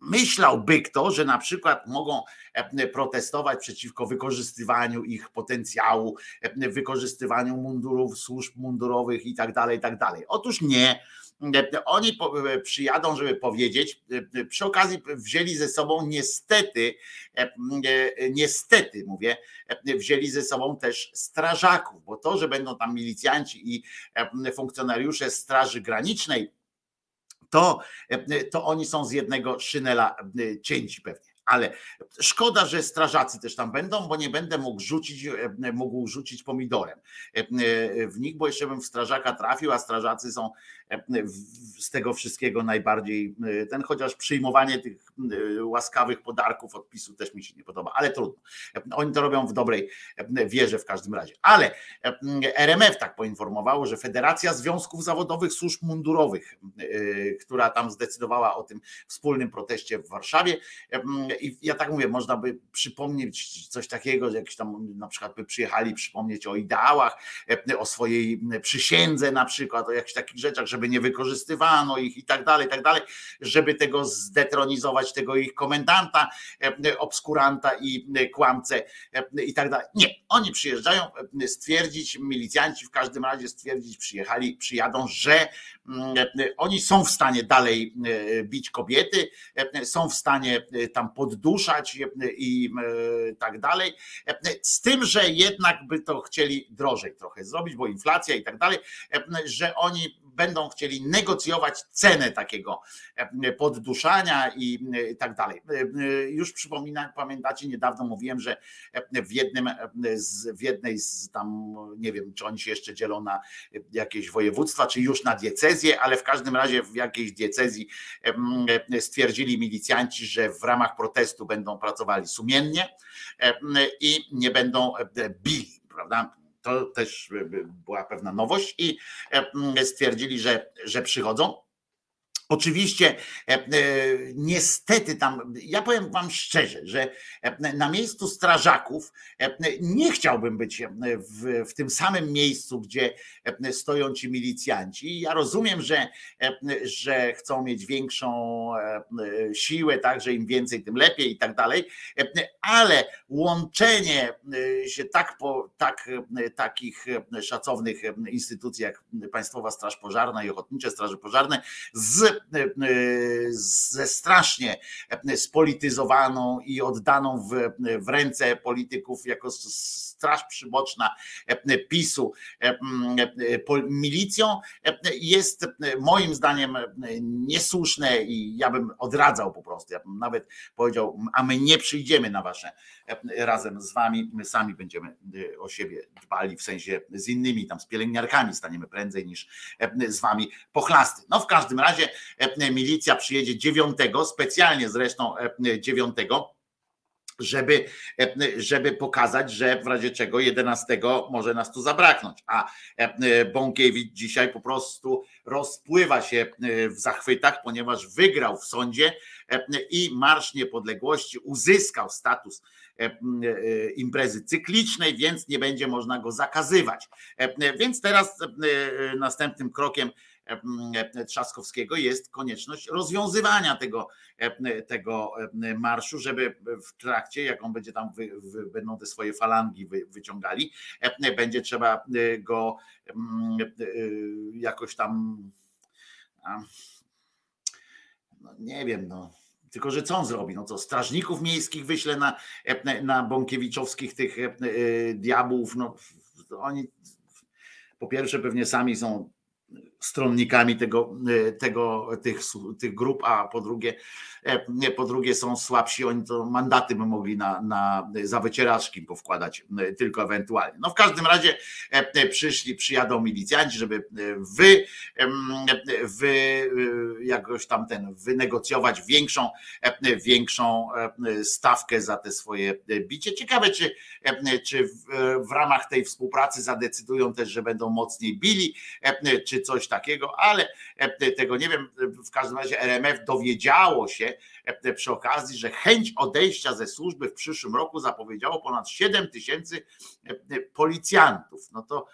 [SPEAKER 1] Myślałby kto, że na przykład mogą e, protestować przeciwko wykorzystywaniu ich potencjału, e, wykorzystywaniu mundurów, służb mundurowych i tak dalej, i tak dalej. Otóż nie. E, oni przyjadą, żeby powiedzieć, przy okazji wzięli ze sobą niestety, niestety mówię, wzięli ze sobą też strażaków, bo to, że będą tam milicjanci i funkcjonariusze Straży Granicznej, to, to oni są z jednego szynela cięci pewnie ale szkoda, że strażacy też tam będą, bo nie będę mógł rzucić, mógł rzucić pomidorem w nich, bo jeszcze bym w strażaka trafił, a strażacy są z tego wszystkiego najbardziej ten, chociaż przyjmowanie tych łaskawych podarków odpisu też mi się nie podoba, ale trudno. Oni to robią w dobrej wierze w każdym razie. Ale RMF tak poinformowało, że Federacja Związków Zawodowych Służb Mundurowych, która tam zdecydowała o tym wspólnym proteście w Warszawie, i ja tak mówię, można by przypomnieć coś takiego, że jakiś tam na przykład by przyjechali przypomnieć o ideałach, o swojej przysiędze na przykład, o jakichś takich rzeczach, żeby nie wykorzystywano ich i tak dalej, i tak dalej, żeby tego zdetronizować, tego ich komendanta, obskuranta i kłamcę i tak dalej. Nie, oni przyjeżdżają stwierdzić, milicjanci w każdym razie stwierdzić, przyjechali, przyjadą, że oni są w stanie dalej bić kobiety, są w stanie tam podduszać i tak dalej. Z tym, że jednak by to chcieli drożej trochę zrobić, bo inflacja i tak dalej, że oni będą chcieli negocjować cenę takiego podduszania i tak dalej. Już przypominam, pamiętacie, niedawno mówiłem, że w jednym z, w jednej z tam, nie wiem, czy oni się jeszcze dzielą na jakieś województwa, czy już na diecezję, ale w każdym razie w jakiejś diecezji stwierdzili milicjanci, że w ramach protestu będą pracowali sumiennie i nie będą bili, prawda? To też była pewna nowość i stwierdzili, że, że przychodzą. Oczywiście, niestety tam, ja powiem Wam szczerze, że na miejscu strażaków nie chciałbym być w, w tym samym miejscu, gdzie stoją ci milicjanci. Ja rozumiem, że, że chcą mieć większą siłę, tak, że im więcej, tym lepiej i tak dalej, ale łączenie się tak po tak, takich szacownych instytucji jak Państwowa Straż Pożarna i Ochotnicze Straże Pożarne z ze strasznie spolityzowaną i oddaną w, w ręce polityków jako straż przyboczna PiSu milicją jest moim zdaniem niesłuszne i ja bym odradzał po prostu. Ja bym nawet powiedział, a my nie przyjdziemy na wasze razem z wami, my sami będziemy o siebie dbali w sensie z innymi, tam z pielęgniarkami staniemy prędzej niż z wami pochlasty. No w każdym razie milicja przyjedzie dziewiątego, specjalnie zresztą dziewiątego żeby, żeby pokazać, że w razie czego 11 może nas tu zabraknąć. A Bąkiewicz dzisiaj po prostu rozpływa się w zachwytach, ponieważ wygrał w sądzie i Marsz Niepodległości uzyskał status imprezy cyklicznej, więc nie będzie można go zakazywać. Więc teraz następnym krokiem Trzaskowskiego jest konieczność rozwiązywania tego, tego marszu, żeby w trakcie, jak on będzie tam, wy, wy, będą te swoje falangi wy, wyciągali, będzie trzeba go jakoś tam no nie wiem, no tylko, że co on zrobi? No co, strażników miejskich wyśle na, na bąkiewiczowskich tych diabłów? No, oni po pierwsze pewnie sami są stronnikami tego, tego, tych, tych grup, a po drugie, po drugie są słabsi, oni to mandaty by mogli na, na, za wycieraczki powkładać tylko ewentualnie. No w każdym razie przyszli, przyjadą milicjanci, żeby wy, wy jakoś tam ten, wynegocjować większą, większą stawkę za te swoje bicie. Ciekawe, czy, czy w, w ramach tej współpracy zadecydują też, że będą mocniej bili, czy coś takiego, ale tego nie wiem. W każdym razie RMF dowiedziało się przy okazji, że chęć odejścia ze służby w przyszłym roku zapowiedziało ponad 7 tysięcy policjantów. No to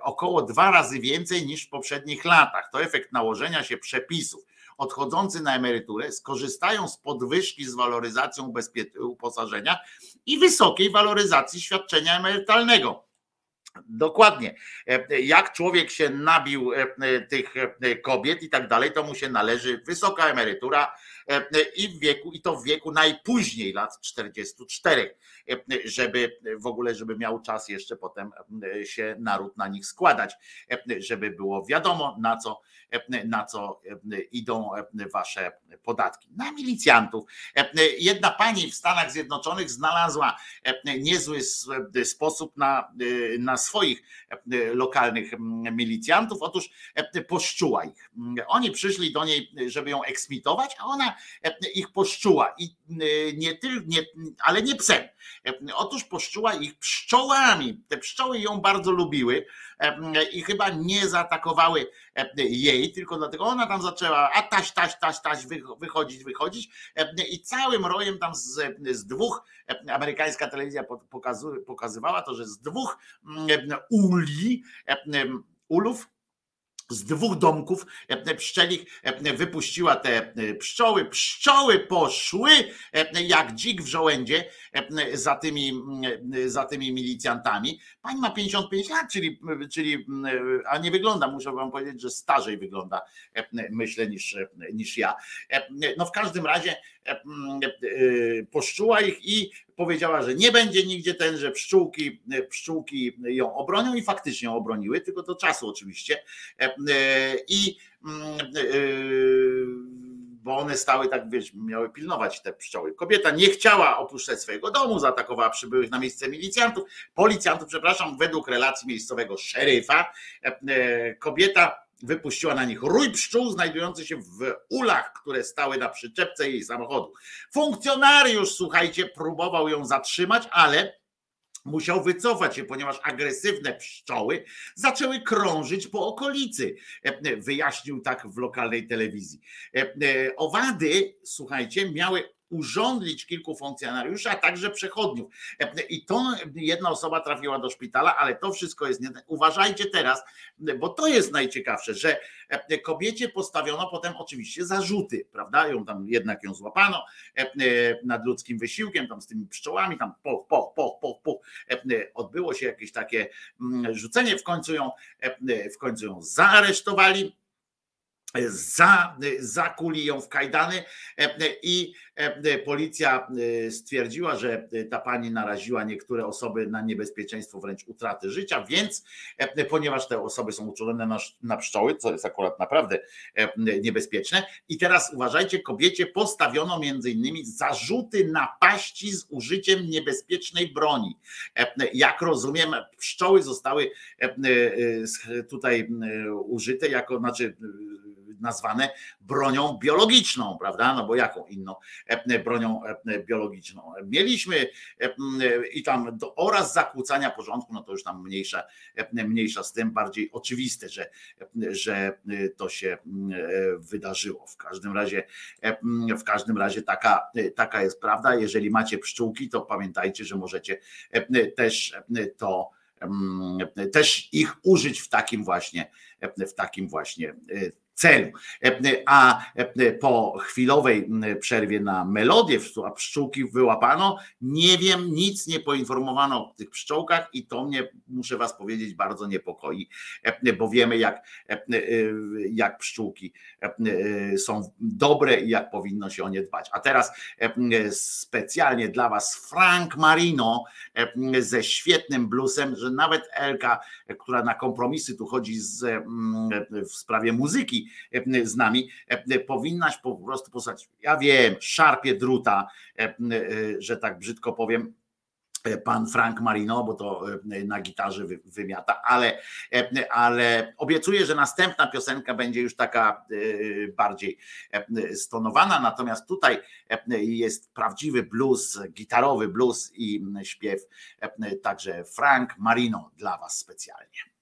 [SPEAKER 1] około dwa razy więcej niż w poprzednich latach. To efekt nałożenia się przepisów odchodzący na emeryturę skorzystają z podwyżki z waloryzacją uposażenia i wysokiej waloryzacji świadczenia emerytalnego. Dokładnie. Jak człowiek się nabił tych kobiet i tak dalej, to mu się należy wysoka emerytura i w wieku, i to w wieku najpóźniej lat 44, żeby w ogóle, żeby miał czas jeszcze potem się naród na nich składać, żeby było wiadomo na co, na co idą wasze podatki. Na milicjantów. Jedna pani w Stanach Zjednoczonych znalazła niezły sposób na, na swoich lokalnych milicjantów. Otóż poszczuła ich. Oni przyszli do niej, żeby ją eksmitować, a ona ich poszczuła. I nie, nie, ale nie psem. Otóż poszczuła ich pszczołami. Te pszczoły ją bardzo lubiły i chyba nie zaatakowały jej, tylko dlatego ona tam zaczęła a taś, taś, taś, taś wychodzić, wychodzić i całym rojem tam z, z dwóch, amerykańska telewizja pokazywała to, że z dwóch uli, ulów z dwóch domków pszczelich wypuściła te pszczoły. Pszczoły poszły jak dzik w żołędzie za tymi, za tymi milicjantami. Pani ma 55 lat, czyli, czyli a nie wygląda, muszę wam powiedzieć, że starzej wygląda, myślę, niż, niż ja. No w każdym razie poszczuła ich i powiedziała, że nie będzie nigdzie ten, że pszczółki, pszczółki ją obronią i faktycznie ją obroniły, tylko do czasu oczywiście. I bo one stały tak, wiesz, miały pilnować te pszczoły. Kobieta nie chciała opuszczać swojego domu, zaatakowała przybyłych na miejsce milicjantów, policjantów, przepraszam, według relacji miejscowego szeryfa. Kobieta wypuściła na nich rój pszczół znajdujący się w ulach, które stały na przyczepce jej samochodu. Funkcjonariusz, słuchajcie, próbował ją zatrzymać, ale musiał wycofać się, ponieważ agresywne pszczoły zaczęły krążyć po okolicy. Wyjaśnił tak w lokalnej telewizji. Owady, słuchajcie, miały urządlić kilku funkcjonariuszy, a także przechodniów. I to jedna osoba trafiła do szpitala, ale to wszystko jest nie. Uważajcie teraz, bo to jest najciekawsze, że kobiecie postawiono potem oczywiście zarzuty, prawda? Ją tam jednak ją złapano nad ludzkim wysiłkiem, tam z tymi pszczołami, tam poch, poch, poch, poch, poch. Odbyło się jakieś takie rzucenie, w końcu ją, w końcu ją zaaresztowali za, zakuli ją w kajdany i policja stwierdziła, że ta pani naraziła niektóre osoby na niebezpieczeństwo wręcz utraty życia, więc ponieważ te osoby są uczulone na, na pszczoły, co jest akurat naprawdę niebezpieczne i teraz uważajcie, kobiecie postawiono między innymi zarzuty napaści z użyciem niebezpiecznej broni. Jak rozumiem, pszczoły zostały tutaj użyte jako, znaczy nazwane bronią biologiczną, prawda? No bo jaką inną e, bronią e, biologiczną? Mieliśmy e, i tam oraz zakłócania porządku, no to już tam mniejsza, mniejsza z tym, bardziej oczywiste, że, że to się wydarzyło. W każdym razie, w każdym razie taka, taka jest prawda. Jeżeli macie pszczółki, to pamiętajcie, że możecie też to też ich użyć w takim właśnie w takim właśnie celu. A po chwilowej przerwie na melodię, a pszczółki wyłapano, nie wiem, nic nie poinformowano o tych pszczółkach i to mnie, muszę was powiedzieć, bardzo niepokoi, bo wiemy jak, jak pszczółki są dobre i jak powinno się o nie dbać. A teraz specjalnie dla was Frank Marino ze świetnym bluesem, że nawet Elka, która na kompromisy tu chodzi z, w sprawie muzyki, E, z nami, e, powinnaś po prostu posłać, ja wiem, szarpie druta, e, że tak brzydko powiem, pan Frank Marino, bo to na gitarze wymiata, ale, ale obiecuję, że następna piosenka będzie już taka bardziej stonowana, natomiast tutaj jest prawdziwy blues, gitarowy blues i śpiew, także Frank Marino dla Was specjalnie.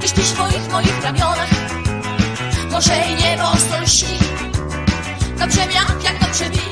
[SPEAKER 6] Ty śpisz w moich, moich ramionach. Morze i niebo ostro lśni Dobrze jak, jak dobrze mi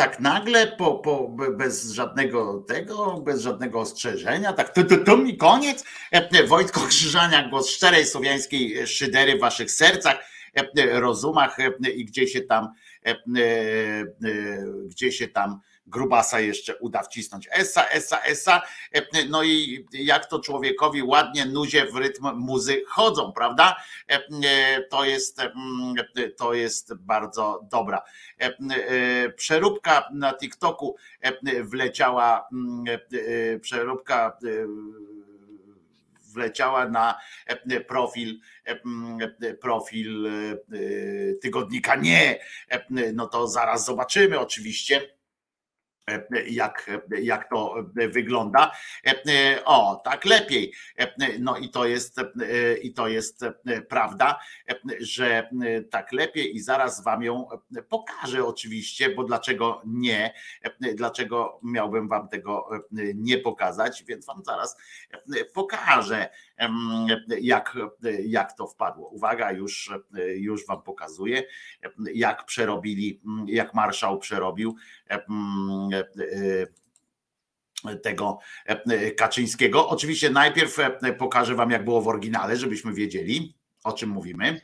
[SPEAKER 1] Tak nagle, po, po, be- bez żadnego tego, bez żadnego ostrzeżenia, tak tu, tu, tu i koniec. Wojtko Krzyżania, głos szczerej słowiańskiej szydery w waszych sercach, rozumach i gdzie się tam, e, e, gdzie się tam grubasa jeszcze uda wcisnąć. Esa, esa, esa. E, No i jak to człowiekowi ładnie nuzie w rytm muzy chodzą, prawda? E, e, To jest, to jest bardzo dobra. Przeróbka na TikToku wleciała, mm, przeróbka wleciała na profil mm, profil tygodnika nie, no to zaraz zobaczymy oczywiście jak, jak to wygląda. O, tak lepiej. No i to jest i to jest prawda, że e, tak lepiej i zaraz wam ją e, pokażę oczywiście, bo dlaczego nie? E, Dlaczego miałbym wam tego nie pokazać, więc wam zaraz pokażę jak, jak to wpadło. Uwaga, już, już wam pokazuję, jak przerobili, jak marszał przerobił tego Kaczyńskiego. Oczywiście najpierw pokażę wam, jak było w oryginale, żebyśmy wiedzieli, o czym mówimy.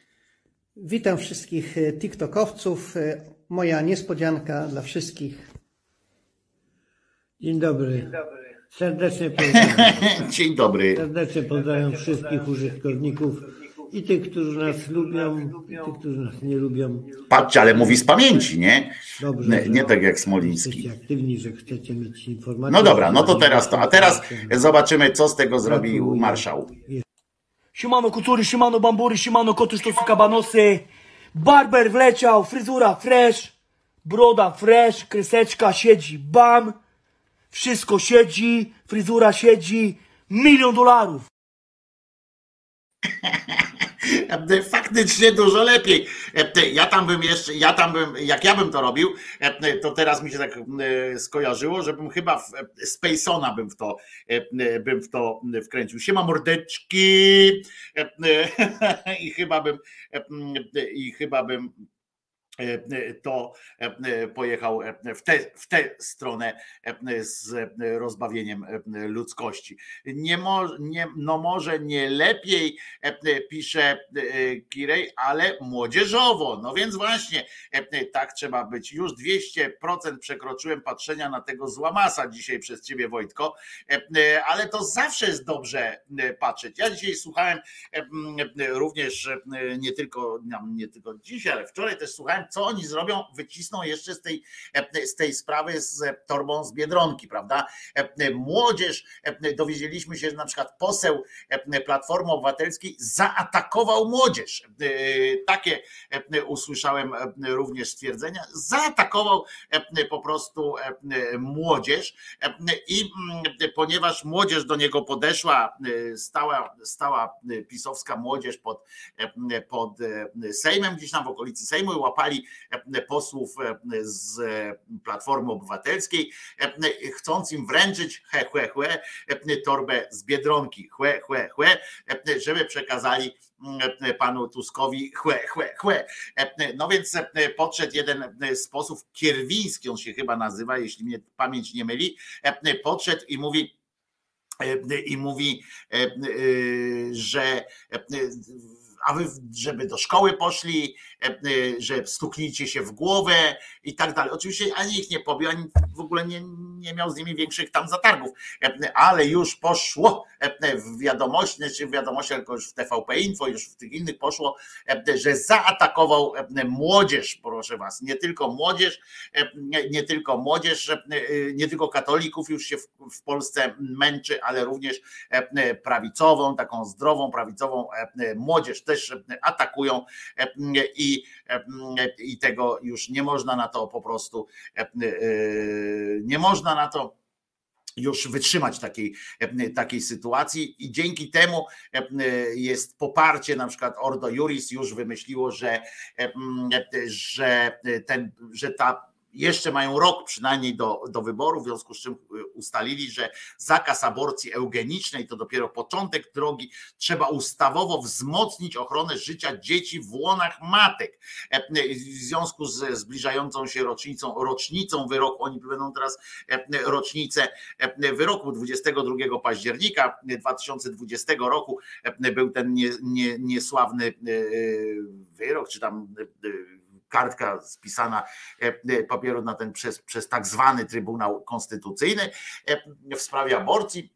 [SPEAKER 3] Witam wszystkich e, TikTokowców. E, Moja niespodzianka dla wszystkich.
[SPEAKER 4] Dzień dobry. Serdecznie pozdrawiam. *laughs*
[SPEAKER 1] Dzień dobry.
[SPEAKER 4] Serdecznie pozdrawiam wszystkich użytkowników i tych, którzy nas lubią, i tych, którzy nas nie lubią.
[SPEAKER 1] Patrzcie, ale mówi z pamięci, nie?
[SPEAKER 4] Dobrze,
[SPEAKER 1] Nie, nie tak jak Smoliński.
[SPEAKER 4] Jesteście aktywni, że chcecie mieć informacje.
[SPEAKER 1] No dobra, no to teraz to. A teraz zobaczymy, co z tego zrobił marszał.
[SPEAKER 7] Siemano kucury, siemano bambury, siemano koty, sztosy, kabanosy. Barber wleciał, fryzura fresh, broda fresh, kreseczka siedzi, bam. Wszystko siedzi, fryzura siedzi, Milion dolarów.
[SPEAKER 1] E, Faktycznie dużo lepiej. E, Ja tam bym jeszcze, ja tam bym, jak ja bym to robił, e, to teraz mi się tak skojarzyło, żebym chyba w Spacona bym w to, bym w to wkręcił. Siema mordeczki *laughs* i chyba bym, i chyba bym to e, pojechał e, w tę w tę stronę e, z rozbawieniem e, ludzkości. Nie mo, nie, no może nie lepiej, e, pisze e, Kirej, ale młodzieżowo. No więc właśnie, e, tak trzeba być. Już 200% przekroczyłem patrzenia na tego złamasa dzisiaj przez ciebie, Wojtko, E, ale to zawsze jest dobrze e, patrzeć. Ja dzisiaj słuchałem e, również e, nie tylko, nie tylko dzisiaj, ale wczoraj też słuchałem, co oni zrobią, wycisną jeszcze z tej, e, z tej sprawy z torbą z Biedronki, prawda? E, Młodzież, e, dowiedzieliśmy się, że na przykład poseł e, Platformy Obywatelskiej zaatakował młodzież. E, Takie e, usłyszałem e, również stwierdzenia. Zaatakował e, po prostu e, młodzież e, i mm, ponieważ młodzież do niego podeszła, e, stała, stała pisowska młodzież pod, e, pod e, Sejmem, gdzieś tam w okolicy Sejmu i łapali e, posłów e, z Platformy Obywatelskiej, e, chcąc im wręczyć he, he, he, torbę z Biedronki, chłe, chłe, chłe, e, żeby przekazali panu Tuskowi. Chłe, chłe, chłe. No więc podszedł jeden z posłów, Kierwiński on się chyba nazywa, jeśli mnie pamięć nie myli, podszedł i mówi, i mówi, że a wy, żeby do szkoły poszli, e, e, że stuknijcie się w głowę i tak dalej. Oczywiście ani ich nie pobił, ani w ogóle nie, nie miał z nimi większych tam zatargów, E, ale już poszło w wiadomości, czy w wiadomościach, już w TVP Info, już w tych innych poszło, że zaatakował młodzież, proszę was, nie tylko młodzież, nie, tylko młodzież, nie tylko katolików już się w, Polsce męczy, ale również prawicową, taką zdrową, prawicową młodzież też e, atakują e, i, e, i tego już nie można na to po prostu, nie można na to już wytrzymać takiej, takiej sytuacji. I dzięki temu jest poparcie, na przykład Ordo Juris już wymyśliło, że, że, ten, że ta jeszcze mają rok przynajmniej do, do wyborów, w związku z czym e, ustalili, że zakaz aborcji eugenicznej to dopiero początek drogi. Trzeba ustawowo wzmocnić ochronę życia dzieci w łonach matek. E, W związku z zbliżającą się rocznicą, rocznicą wyroku, oni będą teraz e, rocznicę e, wyroku 22 października 2020 roku był ten nie, nie, niesławny wyrok, czy tam kartka spisana e, papieru na ten przez, przez tak zwany Trybunał Konstytucyjny e, w sprawie aborcji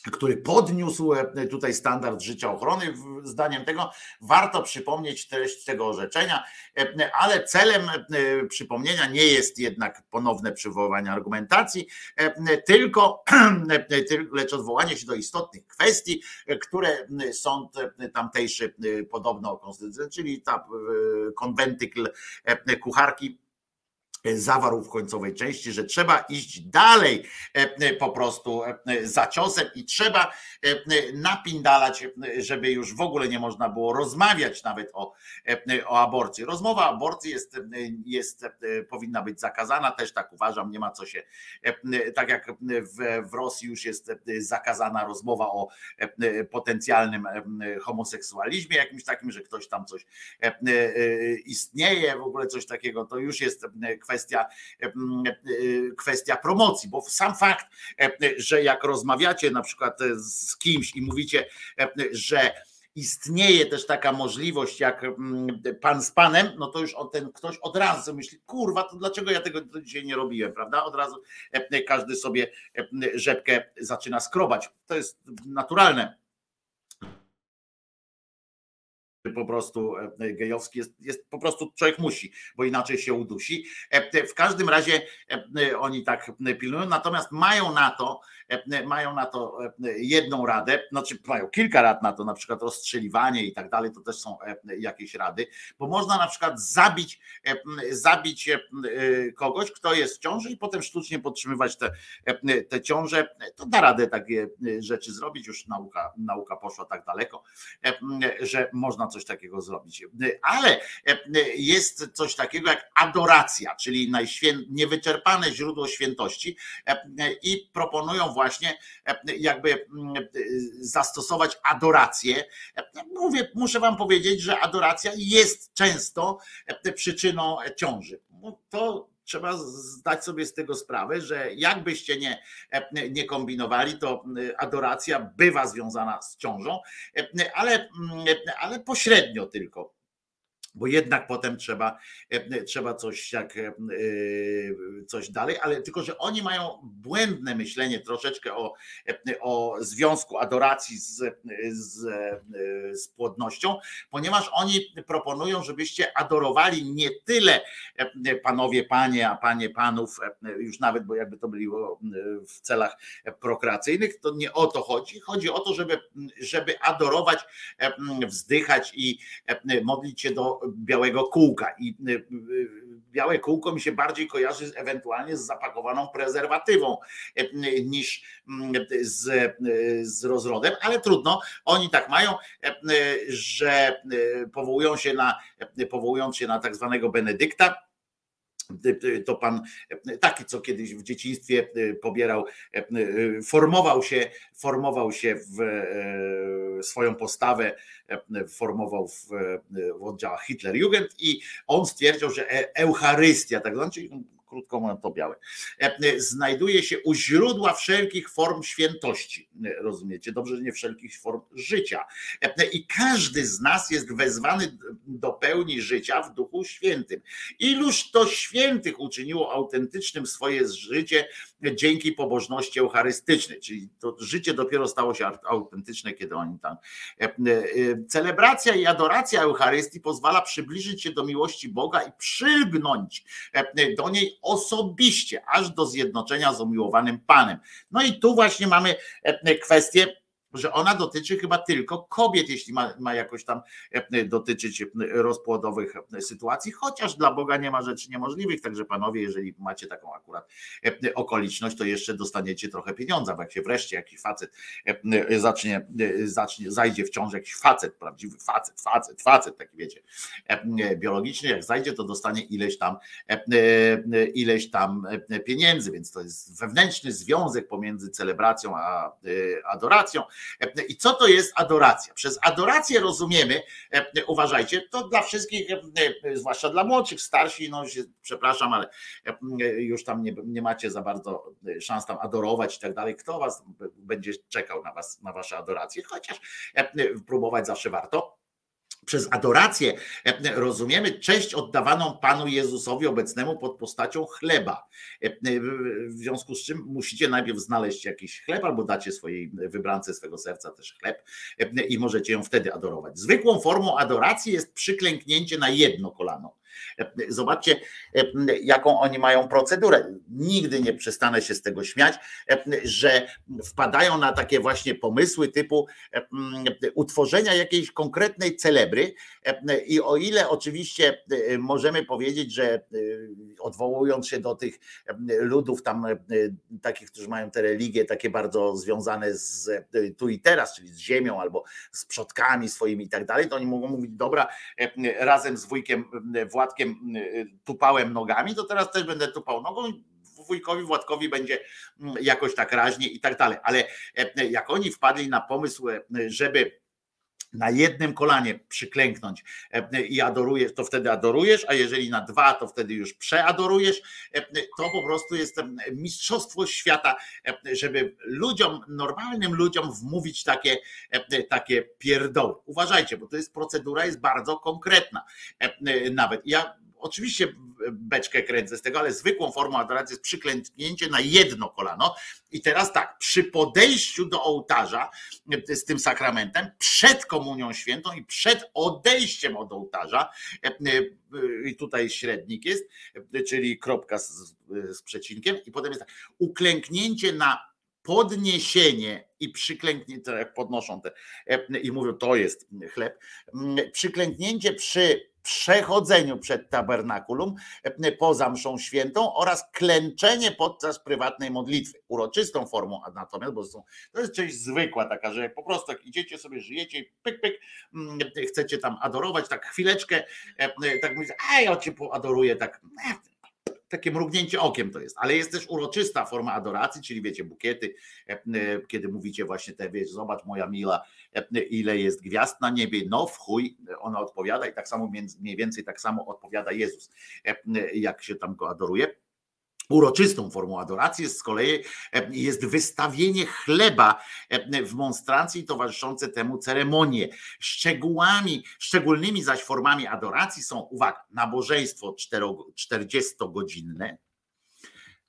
[SPEAKER 1] który podniósł e, tutaj standard życia ochrony. Zdaniem tego warto przypomnieć treść tego orzeczenia, e, ale celem e, przypomnienia nie jest jednak ponowne przywoływanie argumentacji, tylko *clears throat* tyl- lecz odwołanie się do istotnych kwestii, które sąd tamtejszy podobno konstytucyjny, czyli ta konwentykl kucharki zawarł w końcowej części, że trzeba iść dalej e, po prostu e, za ciosem i trzeba e, napindalać, e, żeby już w ogóle nie można było rozmawiać nawet o, e, o aborcji. Rozmowa o aborcji jest, e, jest, e, powinna być zakazana, też tak uważam, nie ma co się, e, tak jak w, w Rosji już jest e, zakazana rozmowa o e, potencjalnym e, homoseksualizmie, jakimś takim, że ktoś tam coś e, e, istnieje, w ogóle coś takiego, to już jest e, kwestia, e, kwestia promocji, bo sam fakt, e, że jak rozmawiacie na przykład z kimś i mówicie, e, że istnieje też taka możliwość jak pan z panem, no to już ten ktoś od razu myśli, kurwa, to dlaczego ja tego dzisiaj nie robiłem, prawda? Od razu e, każdy sobie e, rzepkę zaczyna skrobać. To jest naturalne po prostu e, gejowski jest, jest po prostu człowiek musi, bo inaczej się udusi. E, W każdym razie e, oni tak pilnują, natomiast mają na to, e, mają na to e, jedną radę, znaczy mają kilka rad na to, na przykład rozstrzeliwanie i tak dalej, to też są e, jakieś rady, bo można na przykład zabić, e, zabić e, kogoś, kto jest w ciąży i potem sztucznie podtrzymywać te, e, te ciąże, to da radę takie e, rzeczy zrobić, już nauka, nauka poszła tak daleko, e, że można coś takiego zrobić. Ale e, jest coś takiego jak adoracja, czyli niewyczerpane źródło świętości e, i proponują właśnie e, jakby mm, zastosować adorację. Mówię, muszę wam powiedzieć, że adoracja jest często przyczyną ciąży. To trzeba zdać sobie z tego sprawę, że jakbyście nie, e, nie kombinowali, to e, adoracja bywa związana z ciążą, e, ale, ale pośrednio tylko. Bo jednak potem trzeba, e, trzeba coś jak e, coś dalej, ale tylko, że oni mają błędne myślenie troszeczkę o, e, o związku adoracji z, z, e, z płodnością, ponieważ oni proponują, żebyście adorowali nie tyle e, panowie, panie, a panie panów, e, już nawet, bo jakby to było e, w celach prokreacyjnych, to nie o to chodzi. Chodzi o to, żeby, żeby adorować, e, wzdychać i e, modlić się do białego kółka. I e, e, białe kółko mi się bardziej kojarzy ewentualnie z zapakowaną prezerwatywą e, niż mm, z, e, z rozrodem, ale trudno. Oni tak mają, e, że powołują się na, e, powołując się na tak zwanego Benedykta, to pan taki, co kiedyś w dzieciństwie e, pobierał, e, formował się, formował się w e, swoją postawę, e, formował w, w oddziałach Hitlerjugend i on stwierdził, że e- Eucharystia, tak zwana, czyli krótko mówiąc to białe, e, znajduje się u źródła wszelkich form świętości. E, Rozumiecie? Dobrze, że nie wszelkich form życia. E, I każdy z nas jest wezwany do pełni życia w Duchu Świętym. Iluż to świętych uczyniło autentycznym swoje życie dzięki pobożności eucharystycznej, czyli to życie dopiero stało się autentyczne, kiedy oni tam. Celebracja i adoracja Eucharystii pozwala przybliżyć się do miłości Boga i przylgnąć do niej osobiście, aż do zjednoczenia z umiłowanym Panem. No i tu właśnie mamy kwestię że ona dotyczy chyba tylko kobiet, jeśli ma, ma jakoś tam e, dotyczyć rozpłodowych sytuacji, chociaż dla Boga nie ma rzeczy niemożliwych, także panowie, jeżeli macie taką akurat e, okoliczność, to jeszcze dostaniecie trochę pieniądza, bo jak się wreszcie jakiś facet e, zacznie, zacznie zajdzie w ciąży, jakiś facet, prawdziwy facet, facet, facet, taki wiecie, biologiczny, jak zajdzie, to dostanie ileś tam ileś tam pieniędzy, więc to jest wewnętrzny związek pomiędzy celebracją a adoracją, i co to jest adoracja? Przez adorację rozumiemy, uważajcie, to dla wszystkich, zwłaszcza dla młodszych, starsi, no się, przepraszam, ale już tam nie, nie macie za bardzo szans tam adorować i tak dalej. Kto was będzie czekał na was, na wasze adoracje? Chociaż próbować zawsze warto przez adorację rozumiemy cześć oddawaną Panu Jezusowi obecnemu pod postacią chleba. W związku z czym musicie najpierw znaleźć jakiś chleb albo dacie swojej wybrance swego serca też chleb i możecie ją wtedy adorować. Zwykłą formą adoracji jest przyklęknięcie na jedno kolano. Zobaczcie, jaką oni mają procedurę. Nigdy nie przestanę się z tego śmiać, że wpadają na takie właśnie pomysły typu utworzenia jakiejś konkretnej celebry. I o ile oczywiście możemy powiedzieć, że odwołując się do tych ludów tam takich, którzy mają te religie takie bardzo związane z tu i teraz, czyli z ziemią albo z przodkami swoimi i tak dalej, to oni mogą mówić, dobra, razem z wujkiem Władkiem tupałem nogami, to teraz też będę tupał nogą wujkowi Władkowi będzie jakoś tak raźnie i tak dalej. Ale jak oni wpadli na pomysł, żeby na jednym kolanie przyklęknąć i adorujesz, to wtedy adorujesz, a jeżeli na dwa, to wtedy już przeadorujesz, to po prostu jest mistrzostwo świata, żeby ludziom, normalnym ludziom wmówić takie, takie pierdoły. Uważajcie, bo to jest procedura jest bardzo konkretna. Nawet ja oczywiście beczkę kręcę z tego, ale zwykłą formą adoracji jest przyklęknięcie na jedno kolano. I teraz tak, przy podejściu do ołtarza e, z tym sakramentem, przed komunią świętą i przed odejściem od ołtarza, e, e, i tutaj średnik jest, czyli kropka z, z przecinkiem, i potem jest tak, uklęknięcie na podniesienie i przyklęknięcie, jak podnoszą te i mówią, to jest chleb, przyklęknięcie przy przechodzeniu przed tabernakulum poza mszą świętą oraz klęczenie podczas prywatnej modlitwy. Uroczystą formą natomiast, bo to jest część zwykła taka, że po prostu idziecie sobie, żyjecie i pyk, pyk, chcecie tam adorować, tak chwileczkę, tak mówicie, a ja cię poadoruję, tak takie mrugnięcie okiem to jest, ale jest też uroczysta forma adoracji, czyli wiecie, bukiety, kiedy mówicie właśnie te, wiecie, zobacz moja mila, ile jest gwiazd na niebie, no w chuj, ona odpowiada i tak samo mniej więcej tak samo odpowiada Jezus, jak się tam go adoruje. Uroczystą formą adoracji z kolei jest wystawienie chleba w monstrancji towarzyszące temu ceremonie. Szczegółami, szczególnymi zaś formami adoracji są, uwaga, nabożeństwo 40-godzinne,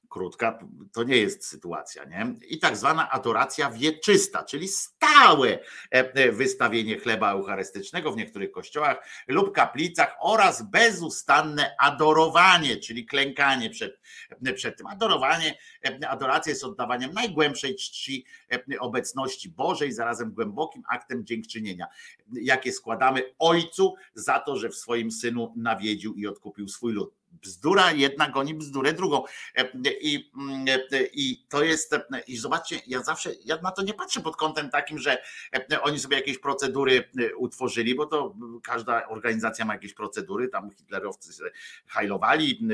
[SPEAKER 1] krótka, to nie jest sytuacja, nie? I tak zwana adoracja wieczysta, czyli stałe e, wystawienie chleba eucharystycznego w niektórych kościołach lub kaplicach oraz bezustanne adorowanie, czyli klękanie przed, przed tym. Adorowanie, e, adoracja jest oddawaniem najgłębszej czci e, obecności Bożej, zarazem głębokim aktem dziękczynienia, jakie składamy Ojcu za to, że w swoim Synu nawiedził i odkupił swój lud bzdura jedna goni bzdurę drugą. E, I, mm, e, I to jest, e, i zobaczcie, ja zawsze, ja na to nie patrzę pod kątem takim, że oni sobie jakieś procedury utworzyli, bo to każda organizacja ma jakieś procedury, tam hitlerowcy hajlowali,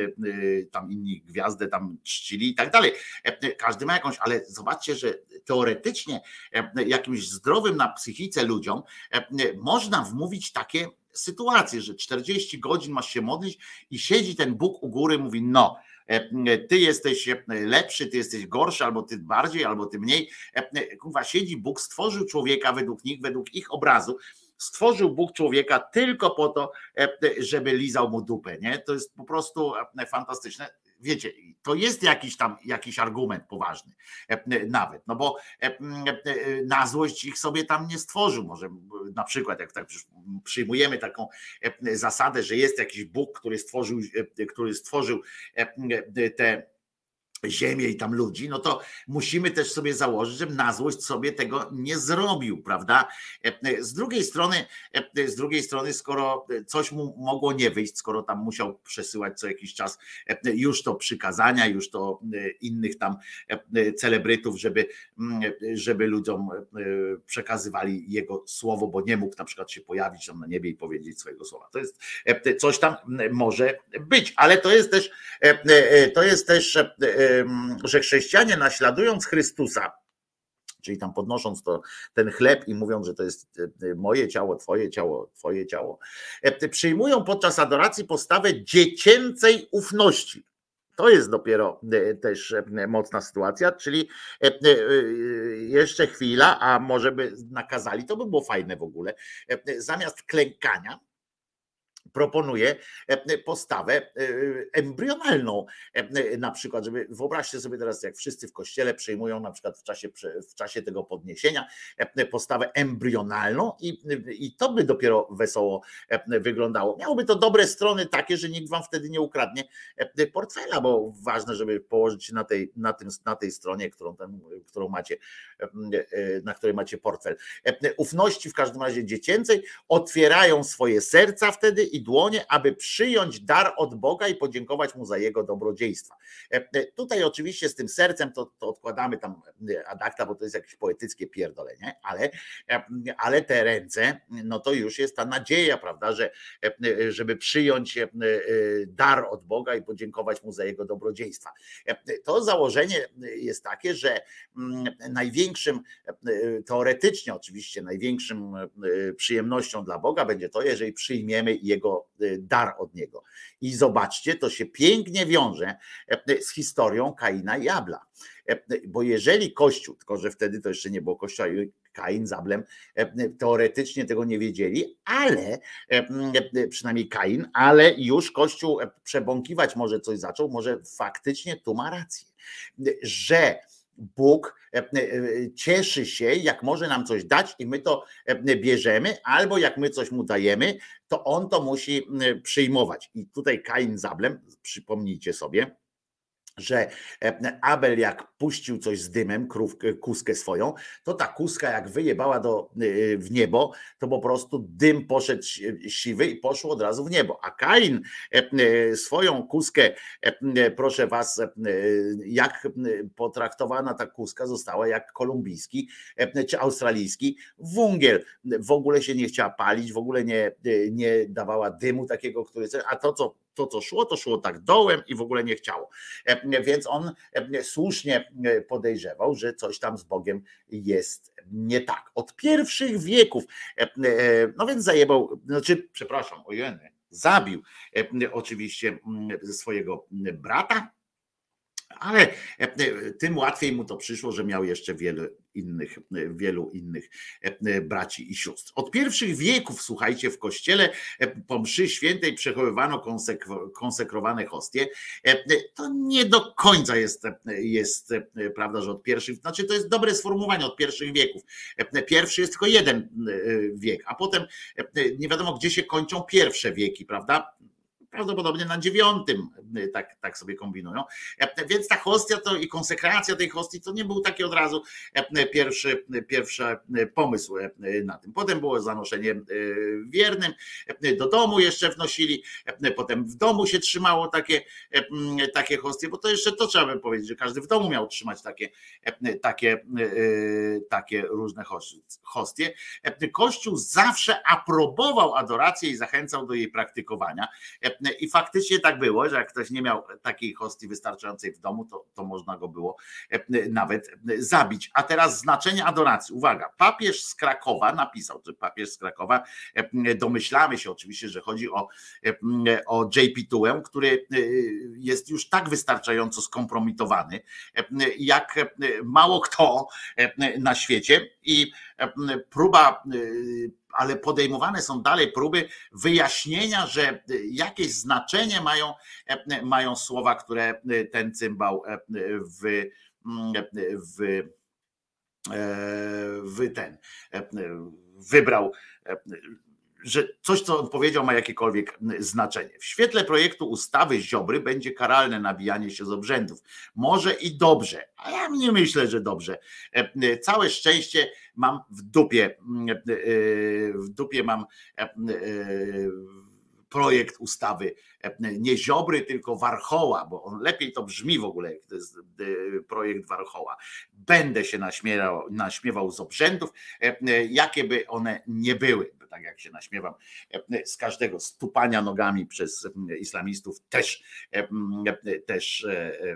[SPEAKER 1] tam inni gwiazdy tam czcili i tak dalej. Każdy ma jakąś, ale zobaczcie, że teoretycznie jakimś zdrowym na psychice ludziom można wmówić takie sytuację, że 40 godzin masz się modlić i siedzi ten Bóg u góry, mówi no, e, ty jesteś e, lepszy, ty jesteś gorszy, albo ty bardziej, albo ty mniej. E, kurwa, siedzi Bóg, stworzył człowieka według nich, według ich obrazu. Stworzył Bóg człowieka tylko po to, żeby lizał mu dupę. Nie? To jest po prostu fantastyczne wiecie, to jest jakiś tam jakiś argument poważny e, nawet, no bo e, e, na złość ich sobie tam nie stworzył. Może na przykład, jak tak przyjmujemy taką zasadę, że jest jakiś Bóg, który stworzył, który stworzył te ziemię i tam ludzi, no to musimy też sobie założyć, że na złość sobie tego nie zrobił, prawda? Z drugiej strony, z drugiej strony, skoro coś mu mogło nie wyjść, skoro tam musiał przesyłać co jakiś czas już to przykazania, już to innych tam celebrytów, żeby, żeby ludziom przekazywali jego słowo, bo nie mógł na przykład się pojawić tam na niebie i powiedzieć swojego słowa. To jest coś tam może być, ale to jest też to jest też że chrześcijanie naśladując Chrystusa, czyli tam podnosząc to, ten chleb i mówiąc, że to jest e, moje ciało, twoje ciało, twoje ciało, e, przyjmują podczas adoracji postawę dziecięcej ufności. To jest dopiero e, też mocna sytuacja, czyli jeszcze chwila, a może by nakazali, to by było fajne w ogóle. Zamiast klękania, proponuje e, postawę e, embrionalną. E, na przykład, żeby wyobraźcie sobie teraz, jak wszyscy w kościele przyjmują na przykład w czasie, w czasie tego podniesienia postawę embrionalną i, i to by dopiero wesoło wyglądało. Miałoby to dobre strony takie, że nikt wam wtedy nie ukradnie portfela, bo ważne, żeby położyć na tej, na tym, na tej stronie, którą, ten, którą macie, na której macie portfel. Ufności w każdym razie dziecięcej otwierają swoje serca wtedy i dłonie, aby przyjąć dar od Boga i podziękować mu za jego dobrodziejstwa. E, e, tutaj oczywiście z tym sercem to, to odkładamy tam e, adakta, bo to jest jakieś poetyckie pierdolenie, ale, ale te ręce, no to już jest ta nadzieja, prawda, że żeby przyjąć dar od Boga i podziękować mu za jego dobrodziejstwa. To założenie jest takie, że mm, największym, teoretycznie oczywiście największym przyjemnością dla Boga będzie to, jeżeli przyjmiemy jego y, dar od niego. I zobaczcie, to się pięknie wiąże e, z historią Kaina i Abla. E, Bo jeżeli Kościół, tylko że wtedy to jeszcze nie było Kościoła, Kain z Ablem e, teoretycznie tego nie wiedzieli, ale przynajmniej Kain, ale już Kościół przebąkiwać może coś zaczął, może faktycznie tu ma rację, że Bóg e, e, cieszy się, jak może nam coś dać i my to e, bierzemy, albo jak my coś mu dajemy, to on to musi przyjmować. I tutaj Kain z Ablem, przypomnijcie sobie, że e, Abel jak puścił coś z dymem, krówkę, kuskę swoją, to ta kuska jak wyjebała do, y, w niebo, to po prostu dym poszedł si- siwy i poszło od razu w niebo. A Kain e, e, swoją kuskę, e, proszę was, e, jak potraktowana ta kuska została jak kolumbijski e, czy australijski wungiel. W ogóle się nie chciała palić, w ogóle nie, nie dawała dymu takiego, który, a to co to, co szło, to szło tak dołem i w ogóle nie chciało. E, Więc on e, słusznie e, podejrzewał, że coś tam z Bogiem jest nie tak. Od pierwszych wieków, no więc zajebał, znaczy, przepraszam, ojeny, zabił oczywiście mm, swojego brata, ale e, tym łatwiej mu to przyszło, że miał jeszcze wiele innych, wielu innych e, braci i sióstr. Od pierwszych wieków, słuchajcie, w kościele e, po mszy świętej przechowywano konsekro- konsekrowane hostie. E, To nie do końca jest, jest e, prawda, że od pierwszych, znaczy to jest dobre sformułowanie od pierwszych wieków. E, Pierwszy jest tylko jeden e, wiek, a potem e, nie wiadomo, gdzie się kończą pierwsze wieki, prawda? Prawdopodobnie na dziewiątym, y, tak, tak sobie kombinują. E, Więc ta hostia to i konsekracja tej hostii to nie był taki od razu e, pierwszy, pierwszy pomysł e, na tym. Potem było zanoszenie wiernym, do domu jeszcze wnosili, potem w domu się trzymało takie, takie hostie, bo to jeszcze to trzeba by powiedzieć, że każdy w domu miał trzymać takie, takie, takie różne hos- hostie. Kościół zawsze aprobował adorację i zachęcał do jej praktykowania. E, I faktycznie tak było, że jak ktoś nie miał takiej hostii wystarczającej w domu, to, to można go było e, nawet zabić. A teraz znaczenie adoracji. Uwaga, papież z Krakowa napisał, czy papież z Krakowa, e, domyślamy się oczywiście, że chodzi o, e, o JP Tułę, który e, jest już tak wystarczająco skompromitowany, e, jak e, mało kto e, na świecie i e, próba e, ale podejmowane są dalej próby wyjaśnienia, że jakieś znaczenie mają, mają słowa, które ten cymbał w, w, w ten wybrał że coś, co on powiedział, ma jakiekolwiek znaczenie. W świetle projektu ustawy Ziobry będzie karalne nabijanie się z obrzędów. Może i dobrze, a ja nie myślę, że dobrze. Całe szczęście mam w dupie, w dupie mam projekt ustawy nie Ziobry, tylko Warchoła, bo on lepiej to brzmi w ogóle, to jest projekt Warchoła. Będę się naśmiewał, naśmiewał z obrzędów, jakie by one nie były tak jak się naśmiewam, z każdego stupania nogami przez islamistów też, też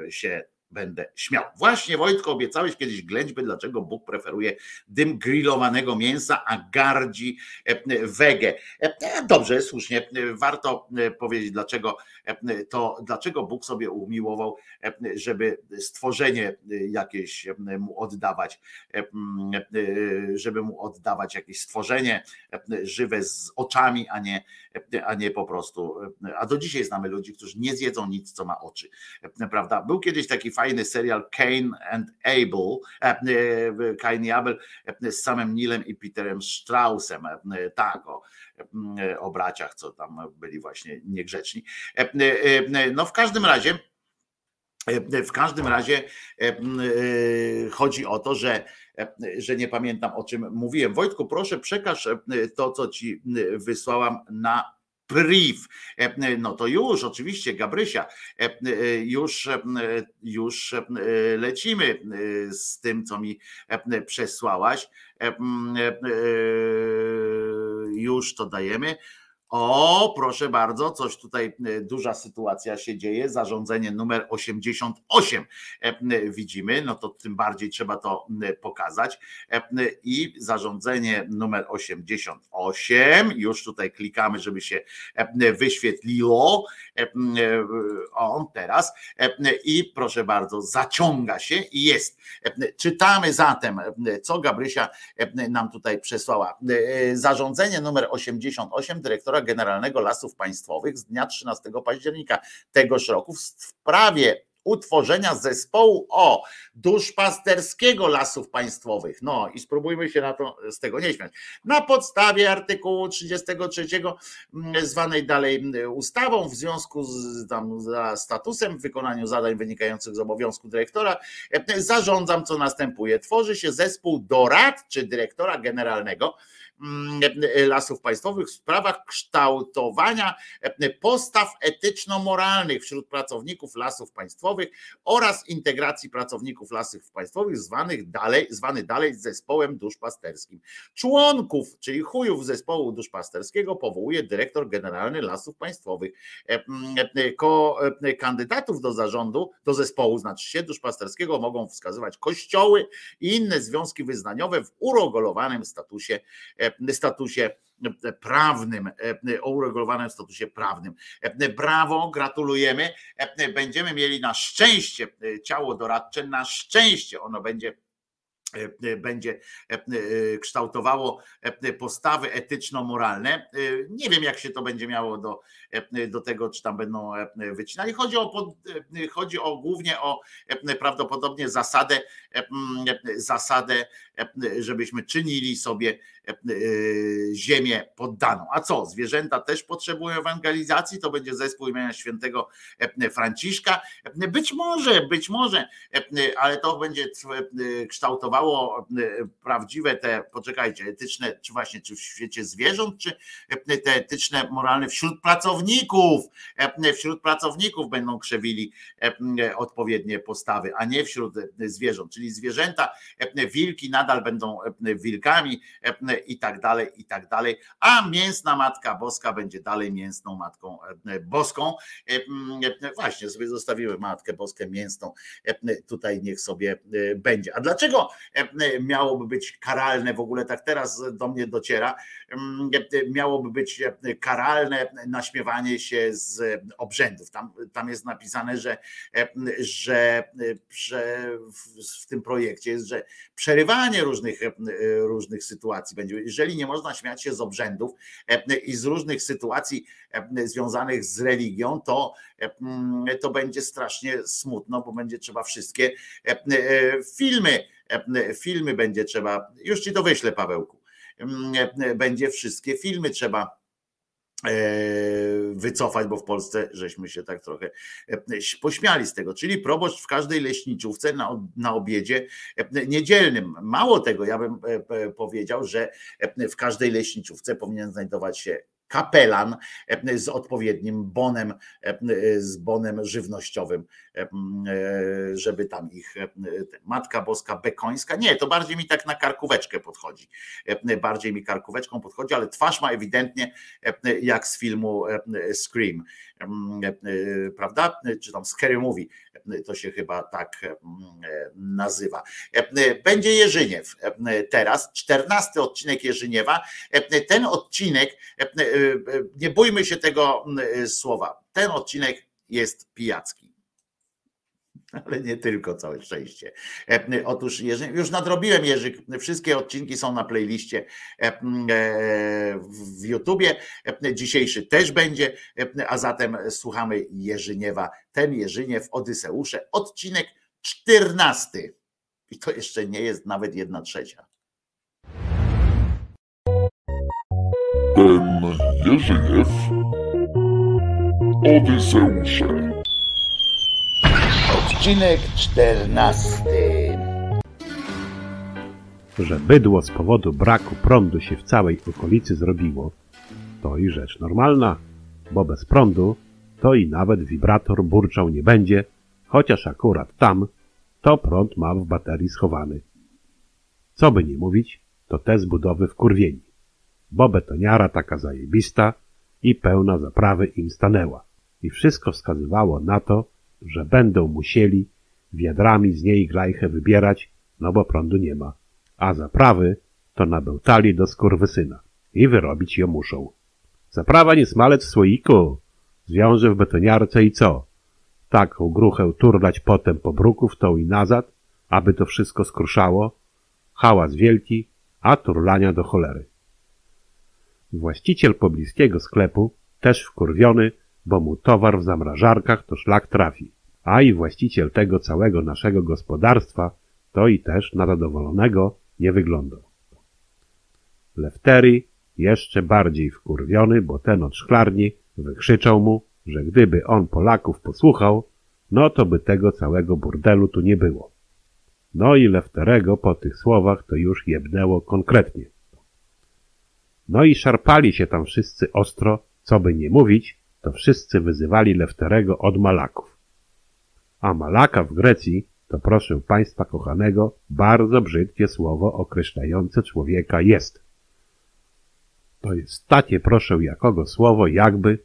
[SPEAKER 1] się będę śmiał. Właśnie Wojtko obiecałeś kiedyś ględźby, dlaczego Bóg preferuje dym grillowanego mięsa, a gardzi wege. Dobrze, słusznie, warto powiedzieć dlaczego to, dlaczego Bóg sobie umiłował, żeby stworzenie jakieś mu oddawać, żeby mu oddawać jakieś stworzenie żywe z oczami, a nie, a nie po prostu, a do dzisiaj znamy ludzi, którzy nie zjedzą nic, co ma oczy, prawda? Był kiedyś taki fajny serial Cain and Abel, Cain i Abel z samym Nilem i Peterem Straussem, tak, o, o braciach, co tam byli właśnie niegrzeczni. No w każdym razie, w każdym razie chodzi o to, że, że nie pamiętam o czym mówiłem. Wojtku, proszę przekaż to, co ci wysłałam na priv. No to już, oczywiście, Gabrysia, już, już lecimy z tym, co mi przesłałaś. Już to dajemy. O, proszę bardzo, coś tutaj e, duża sytuacja się dzieje. Zarządzenie numer 88 e, e, widzimy, no to tym bardziej trzeba to pokazać. I zarządzenie numer 88, już tutaj klikamy, żeby się wyświetliło. On teraz. I proszę bardzo, zaciąga się i jest. Czytamy zatem, co Gabrysia nam tutaj przesłała. Zarządzenie numer 88 dyrektora Generalnego Lasów Państwowych z dnia 13 października tegoż roku w sprawie utworzenia zespołu o duszpasterskiego lasów państwowych. No i spróbujmy się na to z tego nie śmiać. Na podstawie artykułu 33 mm, zwanej dalej mm, ustawą w związku z tam statusem w wykonaniu zadań wynikających z obowiązku dyrektora e, zarządzam co następuje. Tworzy się zespół doradczy dyrektora generalnego Lasów Państwowych w sprawach kształtowania e, postaw etyczno-moralnych wśród pracowników lasów państwowych oraz integracji pracowników lasów państwowych zwanych dalej, zwany dalej zespołem duszpasterskim. Członków, czyli chujów zespołu duszpasterskiego powołuje dyrektor generalny lasów państwowych. E, mm, e, e, kandydatów do zarządu, do zespołu, znaczy się duszpasterskiego mogą wskazywać kościoły i inne związki wyznaniowe w uregulowanym statusie e, statusie prawnym, o uregulowanym statusie prawnym. Brawo, gratulujemy. Będziemy mieli na szczęście ciało doradcze, na szczęście ono będzie będzie kształtowało postawy etyczno-moralne. Nie wiem, jak się to będzie miało do, do tego, czy tam będą wycinali. Chodzi o, chodzi o głównie o prawdopodobnie zasadę, zasadę, żebyśmy czynili sobie ziemię poddaną. A co? Zwierzęta też potrzebują ewangelizacji, to będzie zespół imienia świętego e, Franciszka. E, Być może, być może, e, ale to będzie e, kształtowało e, prawdziwe te, poczekajcie, etyczne, czy właśnie czy w świecie zwierząt, czy e, te etyczne, moralne wśród pracowników. E, Wśród pracowników będą krzewili e, odpowiednie postawy, a nie wśród e, zwierząt. Czyli zwierzęta, e, wilki nadal będą e, wilkami e, i tak dalej, i tak dalej. A mięsna Matka Boska będzie dalej mięsną Matką e, Boską. E, mm, e, Właśnie sobie zostawiły Matkę Boskę mięsną. Tutaj niech sobie będzie. A dlaczego miałoby być karalne w ogóle, tak teraz do mnie dociera, mm, miałoby być karalne naśmiewanie się z obrzędów. Tam, tam jest napisane, że, że, że w, w tym projekcie jest, że przerywanie różnych, różnych sytuacji będzie. Jeżeli nie można śmiać się z obrzędów e, i z różnych sytuacji e, związanych z religią, to, e, mm, to będzie strasznie smutno, bo będzie trzeba wszystkie filmy, filmy będzie trzeba, już ci to wyślę Pawełku, Mm, będzie wszystkie filmy trzeba wycofać, bo w Polsce żeśmy się tak trochę e, pośmiali z tego. Czyli proboszcz w każdej leśniczówce na, na obiedzie e, niedzielnym. Mało tego, ja bym e, e, powiedział, że e, w każdej leśniczówce powinien znajdować się kapelan e, z odpowiednim bonem, e, z bonem żywnościowym, e, e, żeby tam ich e, Matka Boska Bekońska, nie, to bardziej mi tak na karkóweczkę podchodzi, E, bardziej mi karkóweczką podchodzi, ale twarz ma ewidentnie e, jak z filmu e, Scream, e, prawda? Czy tam Scary Movie, e, to się chyba tak e, nazywa. E, Będzie Jerzyniew e, teraz, czternasty odcinek Jerzyniewa. E, Ten odcinek, e, e, nie bójmy się tego e, słowa, ten odcinek jest pijacki. *laughs* Ale nie tylko, całe szczęście. E, Otóż już nadrobiłem Jerzyk, wszystkie odcinki są na playliście e, e, w YouTubie. Dzisiejszy też będzie, a zatem słuchamy Jerzyniewa. Ten Jerzyniew Odyseusze, odcinek czternasty. I to jeszcze nie jest nawet jedna trzecia.
[SPEAKER 8] Ten Jerzyniew Odyseusze.
[SPEAKER 1] Odcinek czternasty.
[SPEAKER 9] że bydło z powodu braku prądu się w całej okolicy zrobiło, to i rzecz normalna, bo bez prądu to i nawet wibrator burczał nie będzie, chociaż akurat tam to prąd ma w baterii schowany. Co by nie mówić, to te z budowy wkurwieni, bo betoniara taka zajebista, i pełna zaprawy im stanęła. I wszystko wskazywało na to, że będą musieli wiadrami z niej grajchę wybierać, no bo prądu nie ma. A zaprawy to nabełtali do skurwysyna i wyrobić ją muszą. Zaprawa nie smalec w słoiku, zwiąże w betoniarce i co? Taką gruchę turlać potem po bruku w tą i nazad, aby to wszystko skruszało, hałas wielki, a turlania do cholery. Właściciel pobliskiego sklepu, też wkurwiony, bo mu towar w zamrażarkach to szlak trafi, a i właściciel tego całego naszego gospodarstwa to i też na zadowolonego nie wyglądał. Leftery jeszcze bardziej wkurwiony, bo ten od szklarni wykrzyczał mu, że gdyby on Polaków posłuchał, no to by tego całego burdelu tu nie było. No i Lefterego po tych słowach to już jebnęło konkretnie. No i szarpali się tam wszyscy ostro, co by nie mówić, to wszyscy wyzywali Lefterego od Malaków. A Malaka w Grecji to proszę Państwa kochanego, bardzo brzydkie słowo określające człowieka jest. To jest takie proszę jakogo słowo jakby,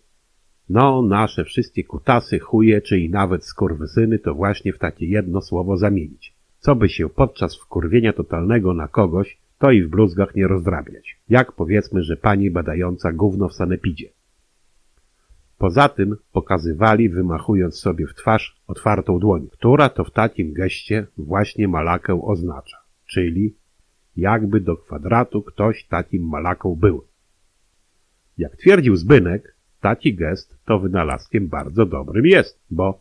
[SPEAKER 9] no nasze wszystkie kutasy, chuje czy i nawet skurwysyny to właśnie w takie jedno słowo zamienić. Co by się podczas wkurwienia totalnego na kogoś, to i w bluzgach nie rozdrabiać. Jak powiedzmy, że pani badająca gówno w sanepidzie. Poza tym pokazywali, wymachując sobie w twarz otwartą dłoń, która to w takim geście właśnie malakę oznacza, czyli jakby do kwadratu ktoś takim malaką był. Jak twierdził Zbynek, taki gest to wynalazkiem bardzo dobrym jest, bo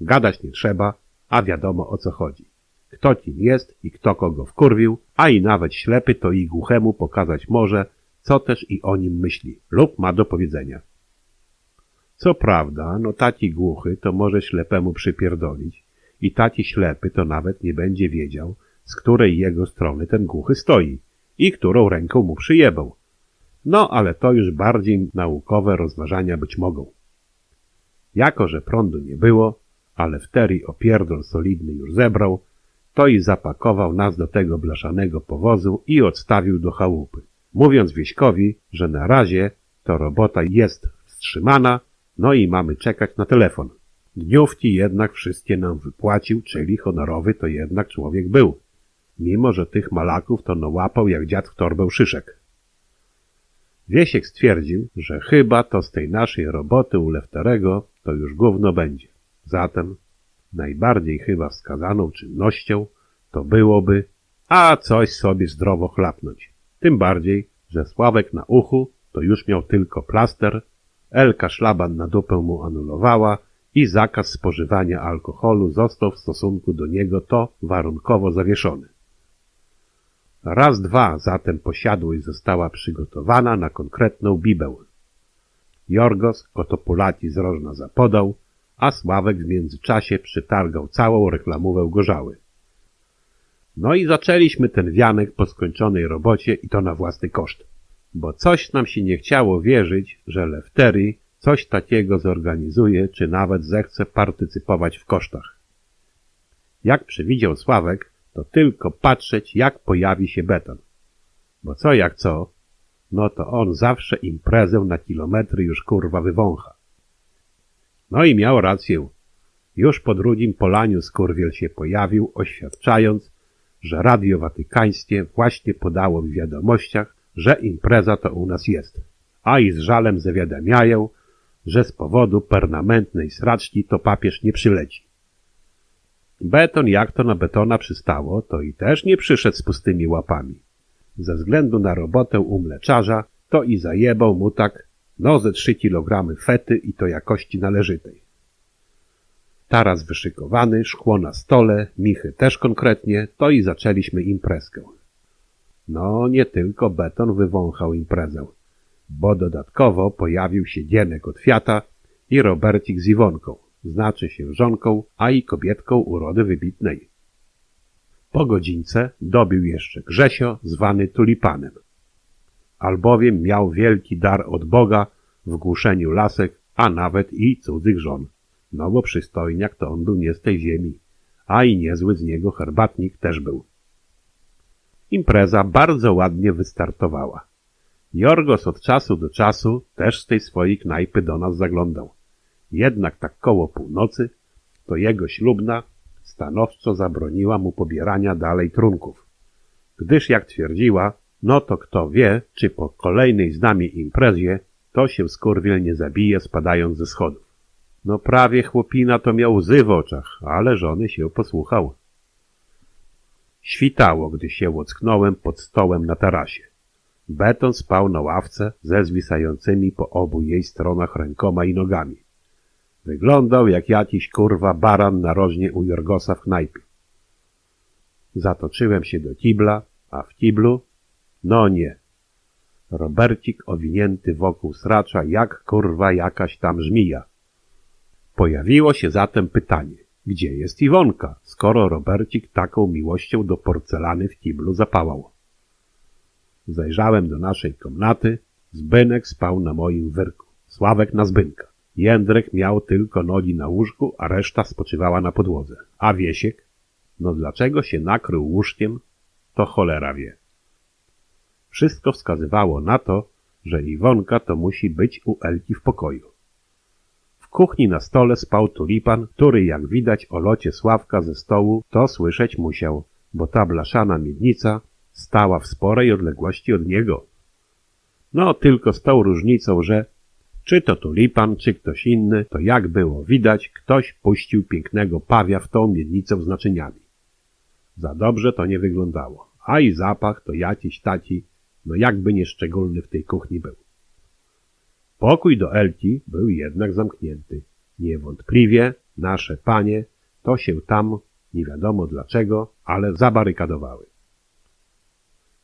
[SPEAKER 9] gadać nie trzeba, a wiadomo o co chodzi. Kto kim jest i kto kogo wkurwił, a i nawet ślepy to i głuchemu pokazać może, co też i o nim myśli lub ma do powiedzenia. Co prawda, no taki głuchy to może ślepemu przypierdolić i taki ślepy to nawet nie będzie wiedział, z której jego strony ten głuchy stoi i którą ręką mu przyjebał. No, ale to już bardziej naukowe rozważania być mogą. Jako, że prądu nie było, ale wtedy opierdol solidny już zebrał, to i zapakował nas do tego blaszanego powozu i odstawił do chałupy, mówiąc wieśkowi, że na razie to robota jest wstrzymana, no i mamy czekać na telefon. Dniówki jednak wszystkie nam wypłacił, czyli honorowy to jednak człowiek był, mimo że tych malaków to no łapał jak dziad w torbę szyszek. Wiesiek stwierdził, że chyba to z tej naszej roboty u Lefterego to już gówno będzie. Zatem najbardziej chyba wskazaną czynnością to byłoby, a coś sobie zdrowo chlapnąć. Tym bardziej, że Sławek na uchu to już miał tylko plaster, Elka szlaban na dupę mu anulowała i zakaz spożywania alkoholu został w stosunku do niego to warunkowo zawieszony. Raz, dwa zatem posiadłość została przygotowana na konkretną bibę. Jorgos Kotopulati z rożna zapodał, a Sławek w międzyczasie przytargał całą reklamówę gorzały. No i zaczęliśmy ten wianek po skończonej robocie i to na własny koszt. Bo coś nam się nie chciało wierzyć, że Leftery coś takiego zorganizuje, czy nawet zechce partycypować w kosztach. Jak przewidział Sławek, to tylko patrzeć, jak pojawi się beton. Bo co jak co, no to on zawsze imprezę na kilometry już kurwa wywącha. No i miał rację. Już po drugim polaniu skurwiel się pojawił, oświadczając, że Radio Watykańskie właśnie podało w wiadomościach, że impreza to u nas jest, a i z żalem zawiadamiają, że z powodu permanentnej sraczki to papież nie przyleci. Beton jak to na betona przystało, to i też nie przyszedł z pustymi łapami. Ze względu na robotę u mleczarza, to i zajebał mu tak no ze trzy kilogramy fety i to jakości należytej. Taras wyszykowany, szkło na stole, michy też konkretnie, to i zaczęliśmy imprezkę. No, nie tylko beton wywąchał imprezę, bo dodatkowo pojawił się Dzienek od Fiata i Robercik z Iwonką, znaczy się żonką, a i kobietką urody wybitnej. Po godzince dobił jeszcze Grzesio, zwany Tulipanem. Albowiem miał wielki dar od Boga w głuszeniu lasek, a nawet i cudzych żon. No bo przystojniak to on był nie z tej ziemi, a i niezły z niego herbatnik też był. Impreza bardzo ładnie wystartowała. Jorgos od czasu do czasu też z tej swojej knajpy do nas zaglądał. Jednak tak koło północy to jego ślubna stanowczo zabroniła mu pobierania dalej trunków. Gdyż jak twierdziła, no to kto wie, czy po kolejnej z nami imprezie to się skurwiel nie zabije spadając ze schodów. No prawie chłopina to miał łzy w oczach, ale żony się posłuchał. Świtało, gdy się ocknąłem pod stołem na tarasie. Beton spał na ławce ze zwisającymi po obu jej stronach rękoma i nogami. Wyglądał jak jakiś kurwa baran narożnie u Jorgosa w knajpie. Zatoczyłem się do kibla, a w kiblu? No nie. Robercik owinięty wokół sracza jak kurwa jakaś tam żmija. Pojawiło się zatem pytanie, gdzie jest Iwonka, skoro Robercik taką miłością do porcelany w kiblu zapałał. Zajrzałem do naszej komnaty, Zbynek spał na moim wyrku, Sławek na Zbynka. Jędrek miał tylko nogi na łóżku, a reszta spoczywała na podłodze. A Wiesiek? No dlaczego się nakrył łóżkiem, to cholera wie. Wszystko wskazywało na to, że Iwonka to musi być u Elki w pokoju. Kuchni na stole spał tulipan, który jak widać o locie Sławka ze stołu to słyszeć musiał, bo ta blaszana miednica stała w sporej odległości od niego. No tylko z tą różnicą, że czy to tulipan, czy ktoś inny, to jak było widać, ktoś puścił pięknego pawia w tą miednicę z naczyniami. Za dobrze to nie wyglądało, a i zapach to jakiś taci, no jakby nieszczególny w tej kuchni był. Pokój do Elki był jednak zamknięty. Niewątpliwie nasze panie to się tam, nie wiadomo dlaczego, ale zabarykadowały.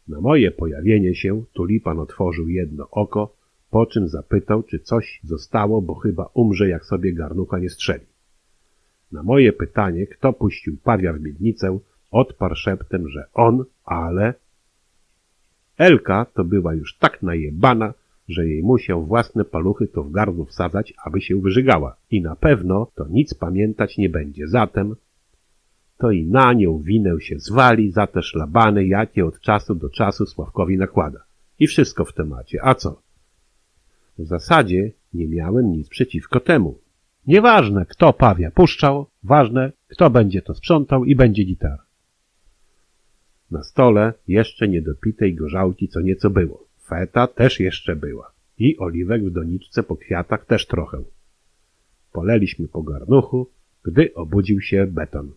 [SPEAKER 9] Na moje pojawienie się tulipan otworzył jedno oko, po czym zapytał, czy coś zostało, bo chyba umrze, jak sobie garnucha nie strzeli. Na moje pytanie, kto puścił pawia w miednicę, odparł szeptem, że on, ale... Elka to była już tak najebana, że jej musiał własne paluchy to w gardło wsadzać, aby się wyżygała. I na pewno to nic pamiętać nie będzie. Zatem to i na nią winę się zwali za te szlabany, jakie od czasu do czasu Sławkowi nakłada. I wszystko w temacie. A co? W zasadzie nie miałem nic przeciwko temu. Nieważne, kto pawia puszczał, ważne, kto będzie to sprzątał i będzie gitara. Na stole jeszcze niedopitej gorzałki co nieco było. Feta też jeszcze była. I oliwek w doniczce po kwiatach też trochę. Poleliśmy po garnuchu, gdy obudził się beton.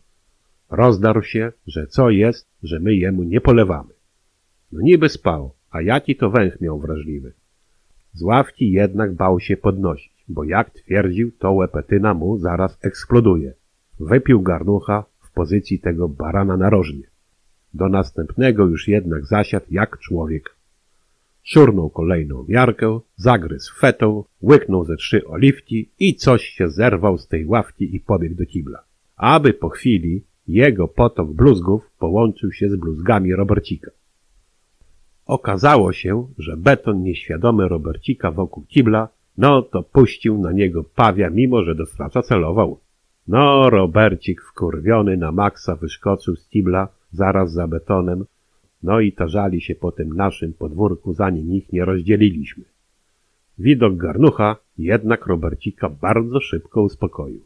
[SPEAKER 9] Rozdarł się, że co jest, że my jemu nie polewamy. No niby spał, a jaki to węch miał wrażliwy. Z ławki jednak bał się podnosić, bo jak twierdził, to łepetyna mu zaraz eksploduje. Wypił garnucha w pozycji tego barana narożnie. Do następnego już jednak zasiadł jak człowiek. Szurnął kolejną miarkę, zagryzł fetą, łyknął ze trzy oliwki i coś się zerwał z tej ławki i pobiegł do kibla. Aby po chwili jego potok bluzgów połączył się z bluzgami Robercika. Okazało się, że beton nieświadomy Robercika wokół kibla, no to puścił na niego pawia, mimo że do stracza celował. No, Robercik wkurwiony na maksa wyszkoczył z kibla zaraz za betonem, no i tarzali się po tym naszym podwórku, zanim ich nie rozdzieliliśmy. Widok garnucha jednak Robercika bardzo szybko uspokoił.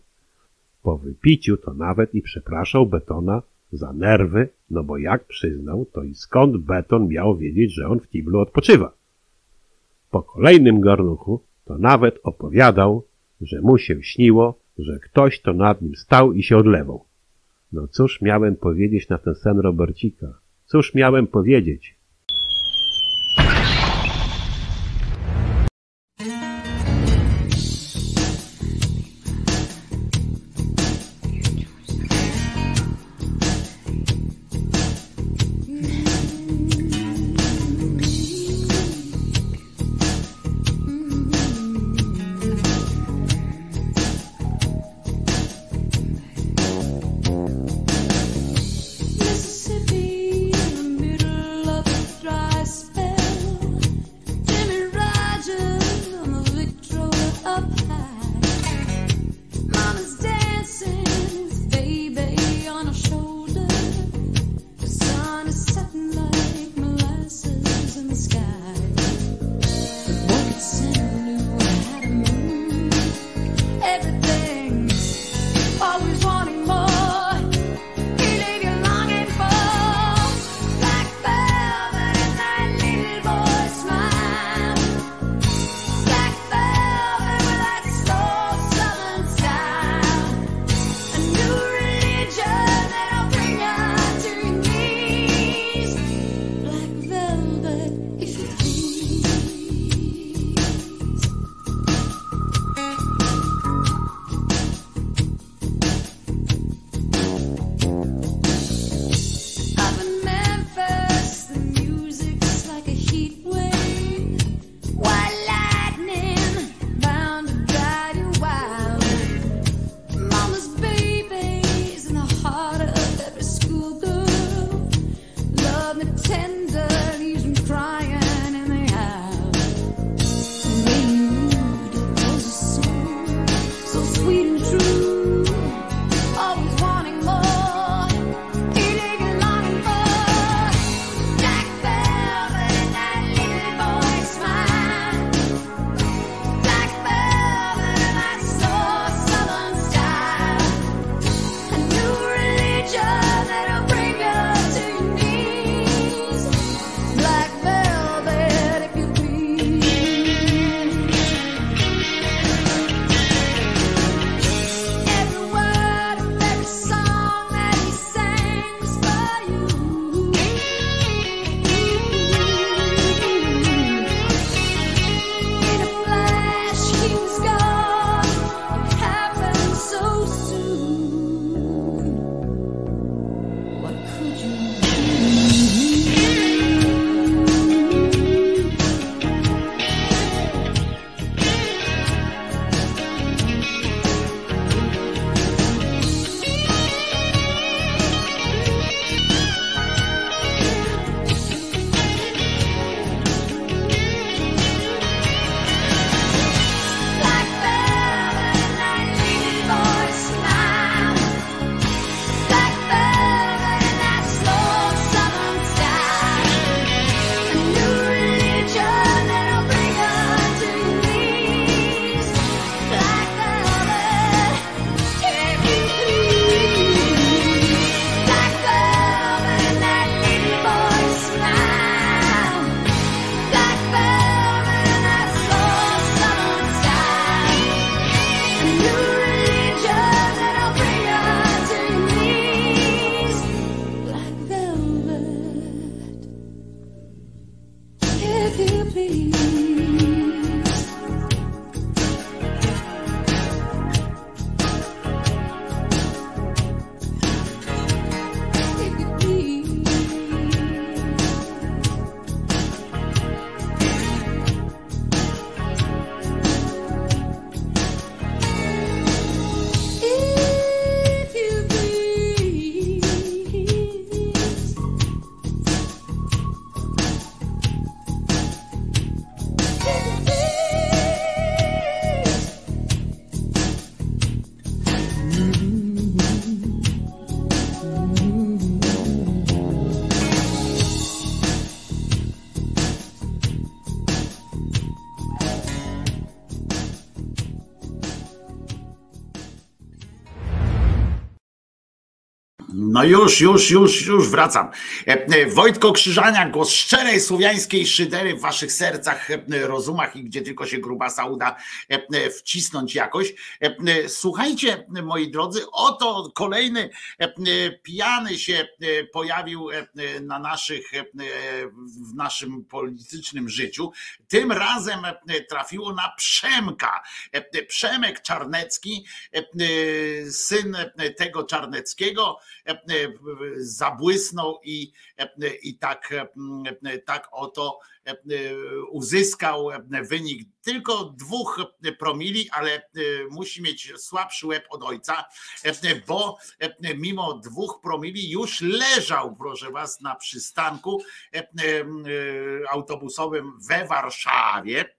[SPEAKER 9] Po wypiciu to nawet i przepraszał betona za nerwy, no bo jak przyznał, to i skąd beton miał wiedzieć, że on w kiblu odpoczywa. Po kolejnym garnuchu to nawet opowiadał, że mu się śniło, że ktoś to nad nim stał i się odlewał. No cóż miałem powiedzieć na ten sen Robercika? Cóż miałem powiedzieć?
[SPEAKER 1] No już, już, już, już wracam. E, e, Wojtko Krzyżania, głos szczerej słowiańskiej szydery w waszych sercach, e, rozumach i gdzie tylko się grubasa uda wcisnąć jakoś. Słuchajcie, moi drodzy, oto kolejny pijany się pojawił na naszych, w naszym politycznym życiu. Tym razem trafiło na Przemka. Przemek Czarnecki, syn tego Czarneckiego, zabłysnął i, i tak, tak oto uzyskał wynik tylko dwóch promili, ale musi mieć słabszy łeb od ojca, bo mimo dwóch promili już leżał, proszę was, na przystanku autobusowym we Warszawie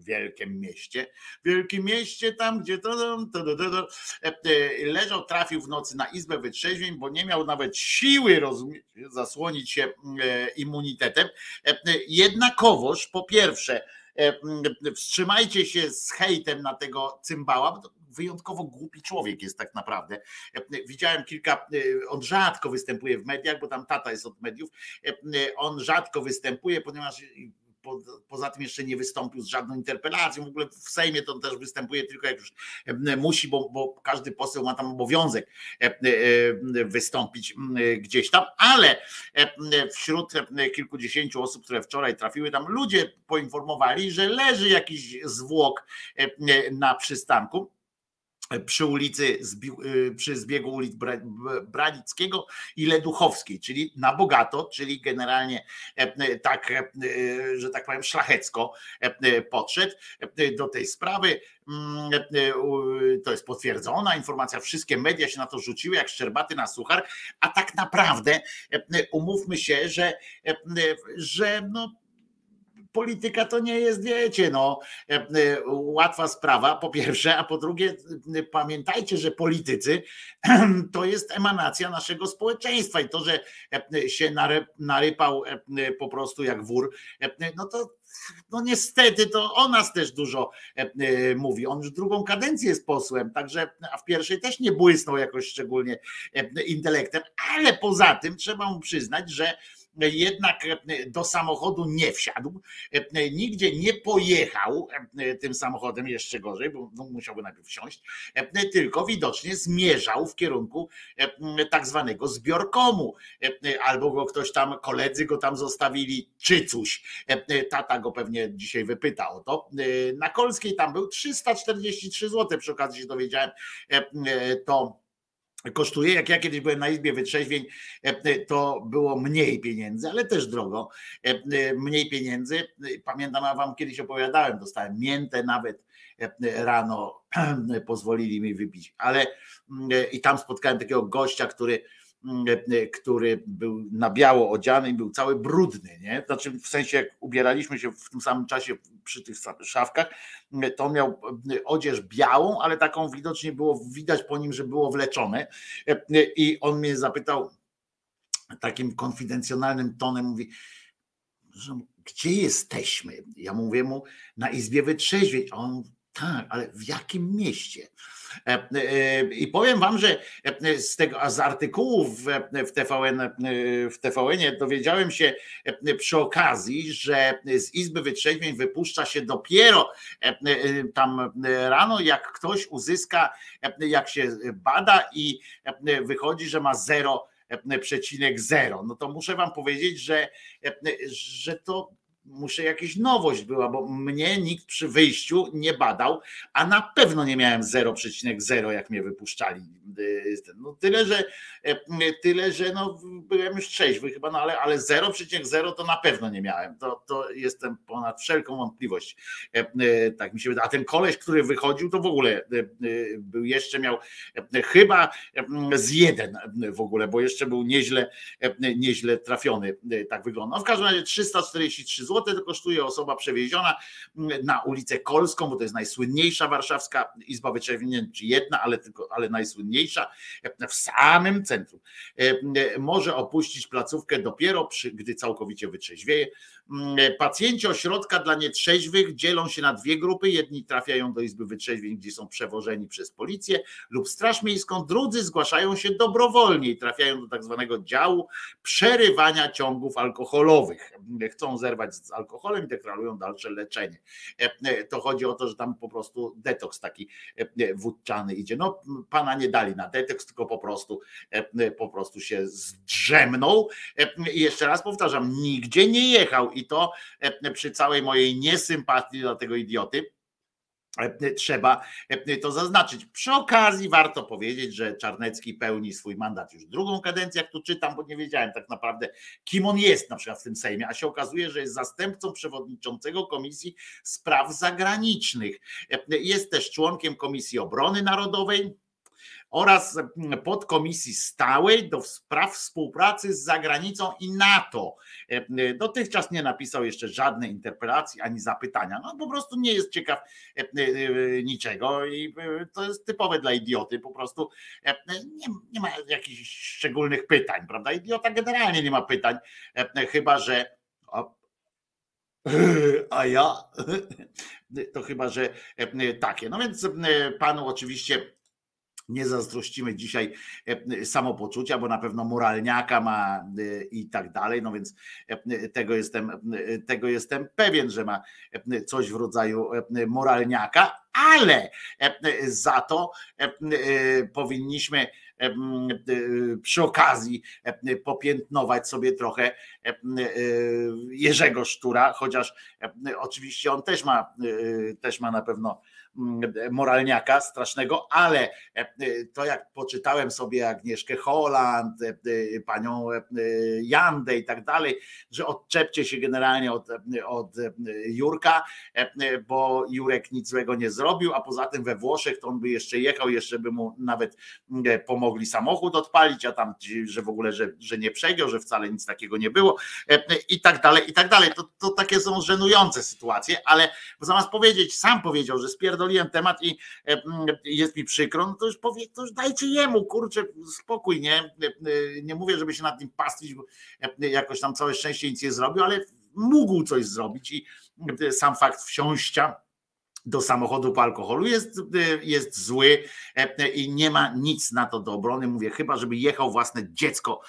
[SPEAKER 1] wielkim mieście, wielkim mieście tam, gdzie to, to, to, to, to e, e, leżał, trafił w nocy na izbę wytrzeźwień, bo nie miał nawet siły zasłonić się immunitetem. E, e, Jednakowoż, po pierwsze, e, m, wstrzymajcie się z hejtem na tego cymbała, bo wyjątkowo głupi człowiek jest tak naprawdę. Widziałem kilka, on rzadko występuje w mediach, bo tam tata jest od mediów, on rzadko występuje, ponieważ po- poza tym jeszcze nie wystąpił z żadną interpelacją. W ogóle w Sejmie to też występuje tylko jak już e, musi, bo, bo każdy poseł ma tam obowiązek e, e, wystąpić gdzieś tam, ale wśród kilkudziesięciu osób, które wczoraj trafiły tam, ludzie poinformowali, że leży jakiś zwłok na przystanku przy ulicy, y, przy zbiegu ulic Branickiego i Leduchowskiej, czyli na bogato, czyli generalnie e, tak, e, e, że tak powiem, szlachecko e, podszedł do tej sprawy. Mm, u- To jest potwierdzona informacja, wszystkie media się na to rzuciły jak szczerbaty na suchar, a tak naprawdę umówmy się, że, że no, polityka to nie jest, wiecie, no, e, e, łatwa sprawa, po pierwsze, a po drugie, e, pamiętajcie, że politycy *clears throat* to jest emanacja naszego społeczeństwa i to, że się narypał po prostu jak wór, no to no niestety to o nas też dużo mówi. On już drugą kadencję jest posłem, także a w pierwszej też nie błysnął jakoś szczególnie intelektem, ale poza tym trzeba mu przyznać, że jednak e, do samochodu nie wsiadł, e, nigdzie nie pojechał e, tym samochodem, jeszcze gorzej, bo no, musiałby najpierw wsiąść, tylko widocznie zmierzał w kierunku tak zwanego zbiorkomu, albo go ktoś tam, koledzy go tam zostawili, czy coś. Tata go pewnie dzisiaj wypyta o to. Na Kolskiej tam był 343 zł, przy okazji się dowiedziałem, to kosztuje. Jak ja kiedyś byłem na Izbie Wytrzeźwień, e, to było mniej pieniędzy, ale też drogo. E, e, Mniej pieniędzy. Pamiętam, ja wam kiedyś opowiadałem, dostałem miętę nawet e, rano, *clears throat* pozwolili mi wypić, ale mm, e, i tam spotkałem takiego gościa, który e, który był na biało odziany i był cały brudny, nie? Znaczy w sensie jak ubieraliśmy się w tym samym czasie przy tych szafkach, e, to on miał e, odzież białą, ale taką widocznie było widać po nim, że było wleczone E, e, i on mnie zapytał takim konfidencjonalnym tonem, mówi, gdzie jesteśmy? Ja mówię mu na Izbie Wytrzeźwień, a on tak, ale w jakim mieście? E, e, I powiem wam, że e, z tego, z artykułów w, TVN, w TVN dowiedziałem się przy okazji, że z Izby Wytrzeźwień wypuszcza się dopiero tam rano, jak ktoś uzyska, jak się bada i wychodzi, że ma 0,0. No to muszę wam powiedzieć, że, że to muszę jakaś nowość była, bo mnie nikt przy wyjściu nie badał, a na pewno nie miałem 0,0 jak mnie wypuszczali. No tyle, że tyle, że no byłem już trzeźwy chyba, no ale, ale 0,0 to na pewno nie miałem. To, to jestem ponad wszelką wątpliwość. Tak mi się wydaje. A ten koleś, który wychodził, to w ogóle był jeszcze miał chyba z jeden w ogóle, bo jeszcze był nieźle, nieźle trafiony. Tak wygląda. No w każdym razie 343 zł zł to kosztuje osoba przewieziona na ulicę Kolską, bo to jest najsłynniejsza warszawska izba wytrzeźwień, czy jedna, ale tylko, ale najsłynniejsza, w samym centrum. Może opuścić placówkę dopiero, przy, gdy całkowicie wytrzeźwieje. Pacjenci ośrodka dla nietrzeźwych dzielą się na dwie grupy. Jedni trafiają do izby wytrzeźwień, gdzie są przewożeni przez policję lub straż miejską, drudzy zgłaszają się dobrowolnie i trafiają do tak zwanego działu przerywania ciągów alkoholowych. Chcą zerwać z alkoholem deklarują dalsze leczenie. To chodzi o to, że tam po prostu detoks taki wódczany idzie. No pana nie dali na detoks, tylko po prostu po prostu się zdrzemnął. I jeszcze raz powtarzam, nigdzie nie jechał i to przy całej mojej niesympatii do tego idioty trzeba to zaznaczyć. Przy okazji warto powiedzieć, że Czarnecki pełni swój mandat już drugą kadencję, jak tu czytam, bo nie wiedziałem tak naprawdę, kim on jest na przykład w tym Sejmie, a się okazuje, że jest zastępcą przewodniczącego Komisji Spraw Zagranicznych. Jest też członkiem Komisji Obrony Narodowej, oraz podkomisji stałej do spraw współpracy z zagranicą i NATO. Dotychczas nie napisał jeszcze żadnej interpelacji ani zapytania. No po prostu nie jest ciekaw niczego i to jest typowe dla idioty. Po prostu nie, nie ma jakichś szczególnych pytań, prawda? Idiota generalnie nie ma pytań, chyba że a ja *laughs* to chyba, że takie. No więc panu oczywiście nie zazdrościmy dzisiaj samopoczucia, bo na pewno moralniaka ma i tak dalej. No więc tego jestem, tego jestem pewien, że ma coś w rodzaju moralniaka, ale za to powinniśmy przy okazji popiętnować sobie trochę Jerzego Sztura, chociaż oczywiście on też ma, też ma na pewno moralniaka strasznego, ale to jak poczytałem sobie Agnieszkę Holland, panią Jandę i tak dalej, że odczepcie się generalnie od, od Jurka, bo Jurek nic złego nie zrobił, a poza tym we Włoszech to on by jeszcze jechał, jeszcze by mu nawet pomogli samochód odpalić, a tam, że w ogóle, że, że nie przegiął, że wcale nic takiego nie było i tak dalej, i tak dalej. To, to takie są żenujące sytuacje, ale zamiast powiedzieć, sam powiedział, że spierdol spierdoliłem temat i jest mi przykro, no to już powie, to już dajcie jemu, kurczę, spokój, nie? Nie mówię, żeby się nad nim pastwić, bo jakoś tam całe szczęście nic nie zrobił, ale mógł coś zrobić i sam fakt wsiąścia do samochodu po alkoholu jest, jest zły i nie ma nic na to do obrony. Mówię, chyba żeby jechał własne dziecko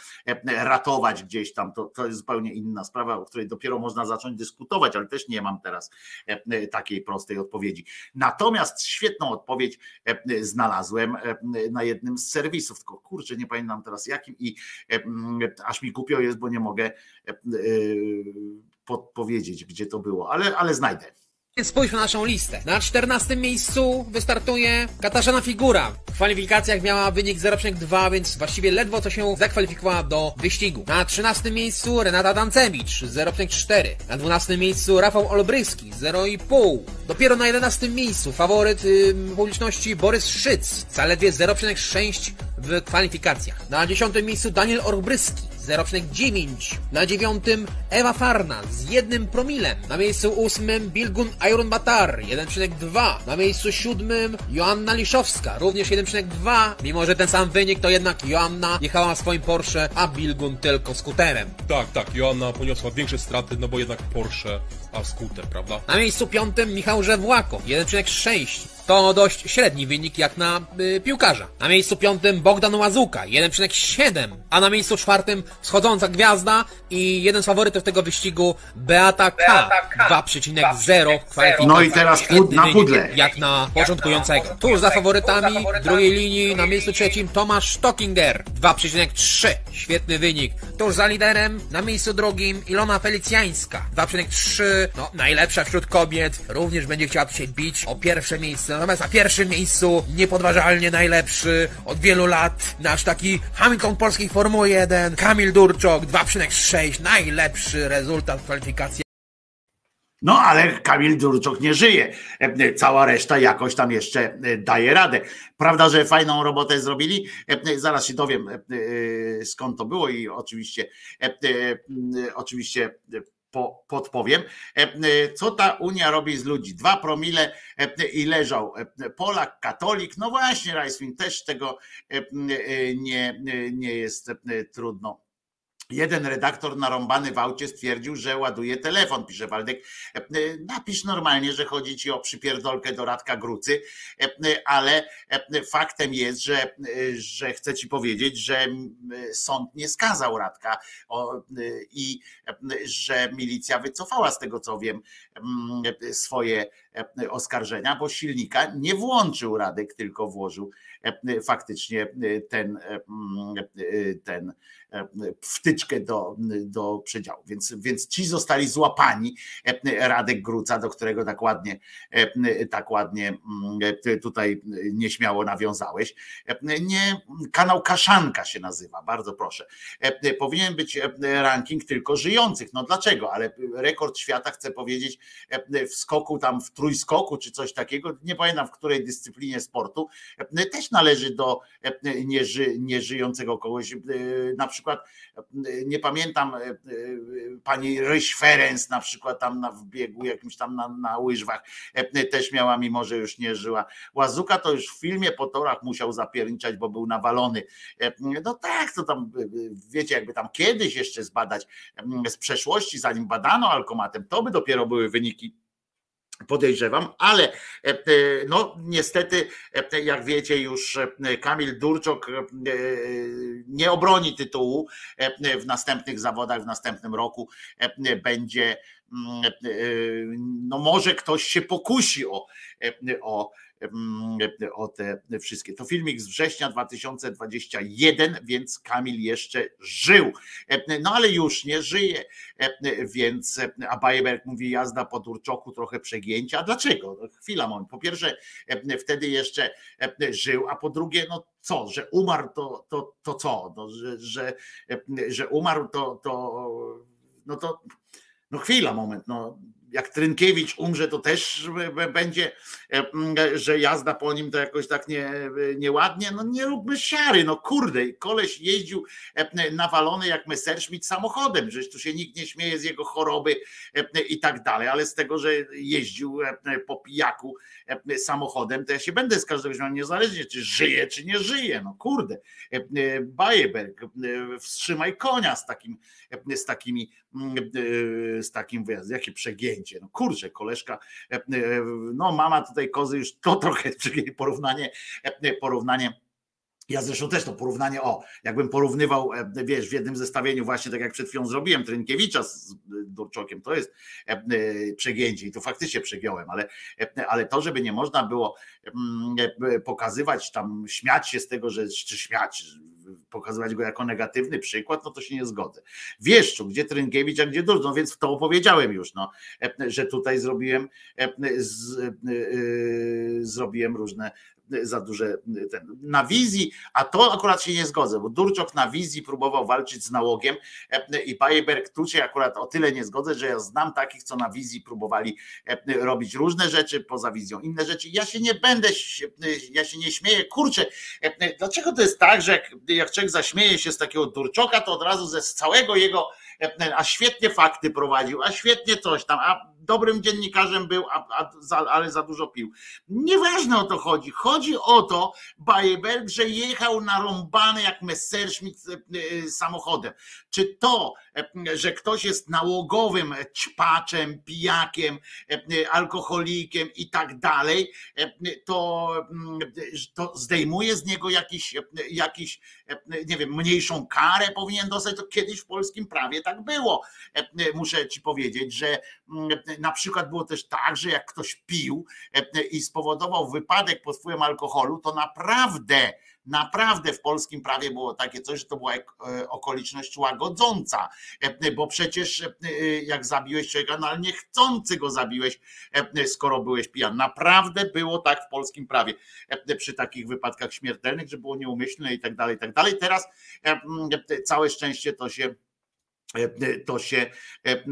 [SPEAKER 1] ratować gdzieś tam, to, to jest zupełnie inna sprawa, o której dopiero można zacząć dyskutować, ale też nie mam teraz takiej prostej odpowiedzi. Natomiast świetną odpowiedź znalazłem na jednym z serwisów, tylko kurczę, nie pamiętam teraz jakim i aż mi głupio jest, bo nie mogę podpowiedzieć, gdzie to było, ale, ale znajdę.
[SPEAKER 10] Spójrz na naszą listę. Na 14 miejscu wystartuje Katarzyna Figura. W kwalifikacjach miała wynik 0,2, więc właściwie ledwo co się zakwalifikowała do wyścigu. Na 13 miejscu Renata Dancewicz 0,4. Na 12 miejscu Rafał Olbryski 0,5. Dopiero na 11 miejscu faworyt yy, publiczności Borys Szyc zaledwie 0,6 w kwalifikacjach. Na 10 miejscu Daniel Orbryski 0,9. Na dziewiątym Ewa Farna z jednym promilem. Na miejscu ósmym Bilgun Iron Batar 1,2. Na miejscu siódmym Joanna Liszowska również 1,2. Mimo, że ten sam wynik, to jednak Joanna jechała swoim Porsche, a Bilgun tylko skuterem.
[SPEAKER 11] Tak, tak, Joanna poniosła większe straty, no bo jednak Porsche, a skuter, prawda?
[SPEAKER 10] Na miejscu piątym Michał Żewłakow 1,6. To dość średni wynik jak na y, piłkarza. Na miejscu piątym Bogdan Łazuka 1,7. A na miejscu czwartym wschodząca gwiazda i jeden z faworytów tego wyścigu Beata K. 2,0 kwalifikacji.
[SPEAKER 1] No i teraz pud- na pudle.
[SPEAKER 10] Jak na początkującego. Tuż za faworytami w drugiej linii na miejscu trzecim Tomasz Stockinger 2,3. Świetny wynik. Tuż za liderem na miejscu drugim Ilona Felicjańska 2,3. No najlepsza wśród kobiet. Również będzie chciała się bić o pierwsze miejsce. Natomiast na pierwszym miejscu niepodważalnie najlepszy od wielu lat nasz taki Hamilton polskiej Formuły 1 Kamil Durczok 2,6. Najlepszy rezultat kwalifikacji.
[SPEAKER 1] No ale Kamil Durczok nie żyje. Cała reszta jakoś tam jeszcze daje radę. Prawda, że fajną robotę zrobili? Zaraz się dowiem skąd to było i oczywiście oczywiście po, podpowiem. E, e, Co ta Unia robi z ludzi? Dwa promile e, i leżał. Polak, katolik. No właśnie, Rajswin też tego nie, nie jest trudno. Jeden redaktor narąbany w aucie stwierdził, że ładuje telefon, pisze Waldek. E, e, Napisz normalnie, że chodzi ci o przypierdolkę do Radka Grucy, e, ale faktem jest, że, że chcę ci powiedzieć, że sąd nie skazał Radka i że milicja wycofała z tego co wiem swoje oskarżenia, bo silnika nie włączył Radek, tylko włożył faktycznie ten, ten wtyczkę do, do przedziału. Więc, więc ci zostali złapani. Radek Gruca, do którego tak ładnie, tak ładnie mm, tutaj nieśmiało nawiązałeś. Nie, kanał Kaszanka się nazywa, bardzo proszę. Powinien być ranking tylko żyjących. No dlaczego? Ale rekord świata chcę powiedzieć w skoku tam w trójskoku czy coś takiego, nie pamiętam w której dyscyplinie sportu, też należy do nieży, nieżyjącego kogoś. Na przykład e, nie pamiętam e, e, pani Ryś Ferenc na przykład tam na biegu jakimś tam na, na łyżwach e, też miała, mimo że już nie żyła. Łazuka to już w filmie po torach musiał zapierniczać, bo był nawalony. No tak, to tam wiecie, jakby tam kiedyś jeszcze zbadać e, z przeszłości, zanim badano alkomatem, to by dopiero były wyniki podejrzewam, ale e, e, no niestety, e, jak wiecie już Kamil Durczok nie obroni tytułu w następnych zawodach, w następnym roku będzie, mm, no może ktoś się pokusi o, o o te wszystkie. To filmik z września 2021, więc Kamil jeszcze żył. No ale już nie żyje, więc a Bajeberg mówi jazda po Durczoku trochę przegięcia. A dlaczego? No, Chwila moment. Po pierwsze wtedy jeszcze żył, a po drugie no co, że umarł to, to, to co? No, że, że, że umarł to, to no to no chwila, moment, no jak Trynkiewicz umrze, to też będzie, e, że jazda po nim to jakoś tak nie, nieładnie. No nie róbmy siary, no kurde. Koleś jeździł e, nawalony jak Messerschmitt samochodem, że tu się nikt nie śmieje z jego choroby e, i tak dalej, ale z tego, że jeździł e, po pijaku e, samochodem, to ja się będę z każdego śmiał, niezależnie czy żyje, czy nie żyje. No kurde. E, e, Bajeberg, e, wstrzymaj konia z takim, e, z takimi e, z takim wyjazdem. Jakie przegięcie. No kurczę, koleżka, e, e, no mama tutaj kozy już to trochę *laughs* porównanie, e, porównanie. Ja zresztą też to porównanie, o, jakbym porównywał, wiesz, w jednym zestawieniu, właśnie tak jak przed chwilą zrobiłem, Trynkiewicza z Durczokiem, to jest przegięcie i to faktycznie przegiąłem, ale, ale to, żeby nie można było mm, pokazywać tam, śmiać się z tego, że czy śmiać, pokazywać go jako negatywny przykład, no to się nie zgodzę. Wieszczu, gdzie Trynkiewicz, a gdzie Durcz, no więc to opowiedziałem już, no, e, że tutaj zrobiłem, e, e, zrobiłem różne za duże ten, na wizji, a to akurat się nie zgodzę, bo Durczok na wizji próbował walczyć z nałogiem i Bajeberg tu się akurat o tyle nie zgodzę, że ja znam takich, co na wizji próbowali robić różne rzeczy, poza wizją inne rzeczy. Ja się nie będę, ja się nie śmieję, kurczę, dlaczego to jest tak, że jak, jak człowiek zaśmieje się z takiego Durczoka, to od razu ze z całego jego, e, a świetnie fakty prowadził, a świetnie coś tam, a dobrym dziennikarzem był, a, a za, ale za dużo pił. Nieważne o to chodzi. Chodzi o to, Bajeberg, że jechał narąbany jak Messerschmitt e, e, samochodem. Czy to, e, że ktoś jest nałogowym ćpaczem, pijakiem, alkoholikiem i tak dalej, to, mm, to zdejmuje z niego jakiś, jakiś, nie wiem, mniejszą karę powinien dostać. To kiedyś w polskim prawie tak było. Muszę ci powiedzieć, że mm, na przykład było też tak, że jak ktoś pił e, i spowodował wypadek pod wpływem alkoholu, to naprawdę, naprawdę w polskim prawie było takie coś, że to była e, okoliczność łagodząca, E, bo przecież e, jak zabiłeś człowieka, no ale niechcący go zabiłeś, e, skoro byłeś pijany. Naprawdę było tak w polskim prawie e, przy takich wypadkach śmiertelnych, że było nieumyślne i tak dalej, i tak dalej. Teraz e, całe szczęście to się e, to się, e, e,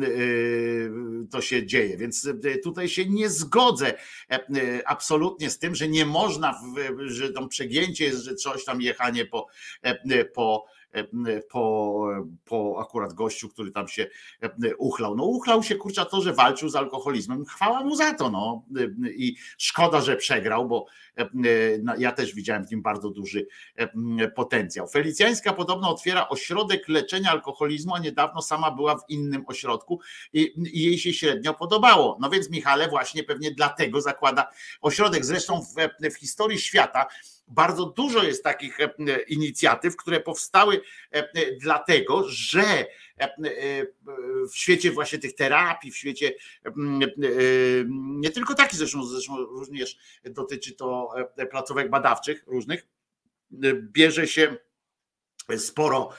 [SPEAKER 1] to się dzieje. Więc e, tutaj się nie zgodzę e, e, absolutnie z tym, że nie można, że tam przegięcie jest, że coś tam jechanie po, e, po po, po akurat gościu, który tam się uchlał. No uchlał się kurczę to, że walczył z alkoholizmem. Chwała mu za to. No. I szkoda, że przegrał, bo no, ja też widziałem w nim bardzo duży potencjał. Felicjańska podobno otwiera ośrodek leczenia alkoholizmu, a niedawno sama była w innym ośrodku i, i jej się średnio podobało. No więc Michale właśnie pewnie dlatego zakłada ośrodek. Zresztą w, w historii świata bardzo dużo jest takich inicjatyw, które powstały dlatego, że w świecie właśnie tych terapii, w świecie nie tylko takich zresztą, zresztą również dotyczy to placówek badawczych różnych, bierze się sporo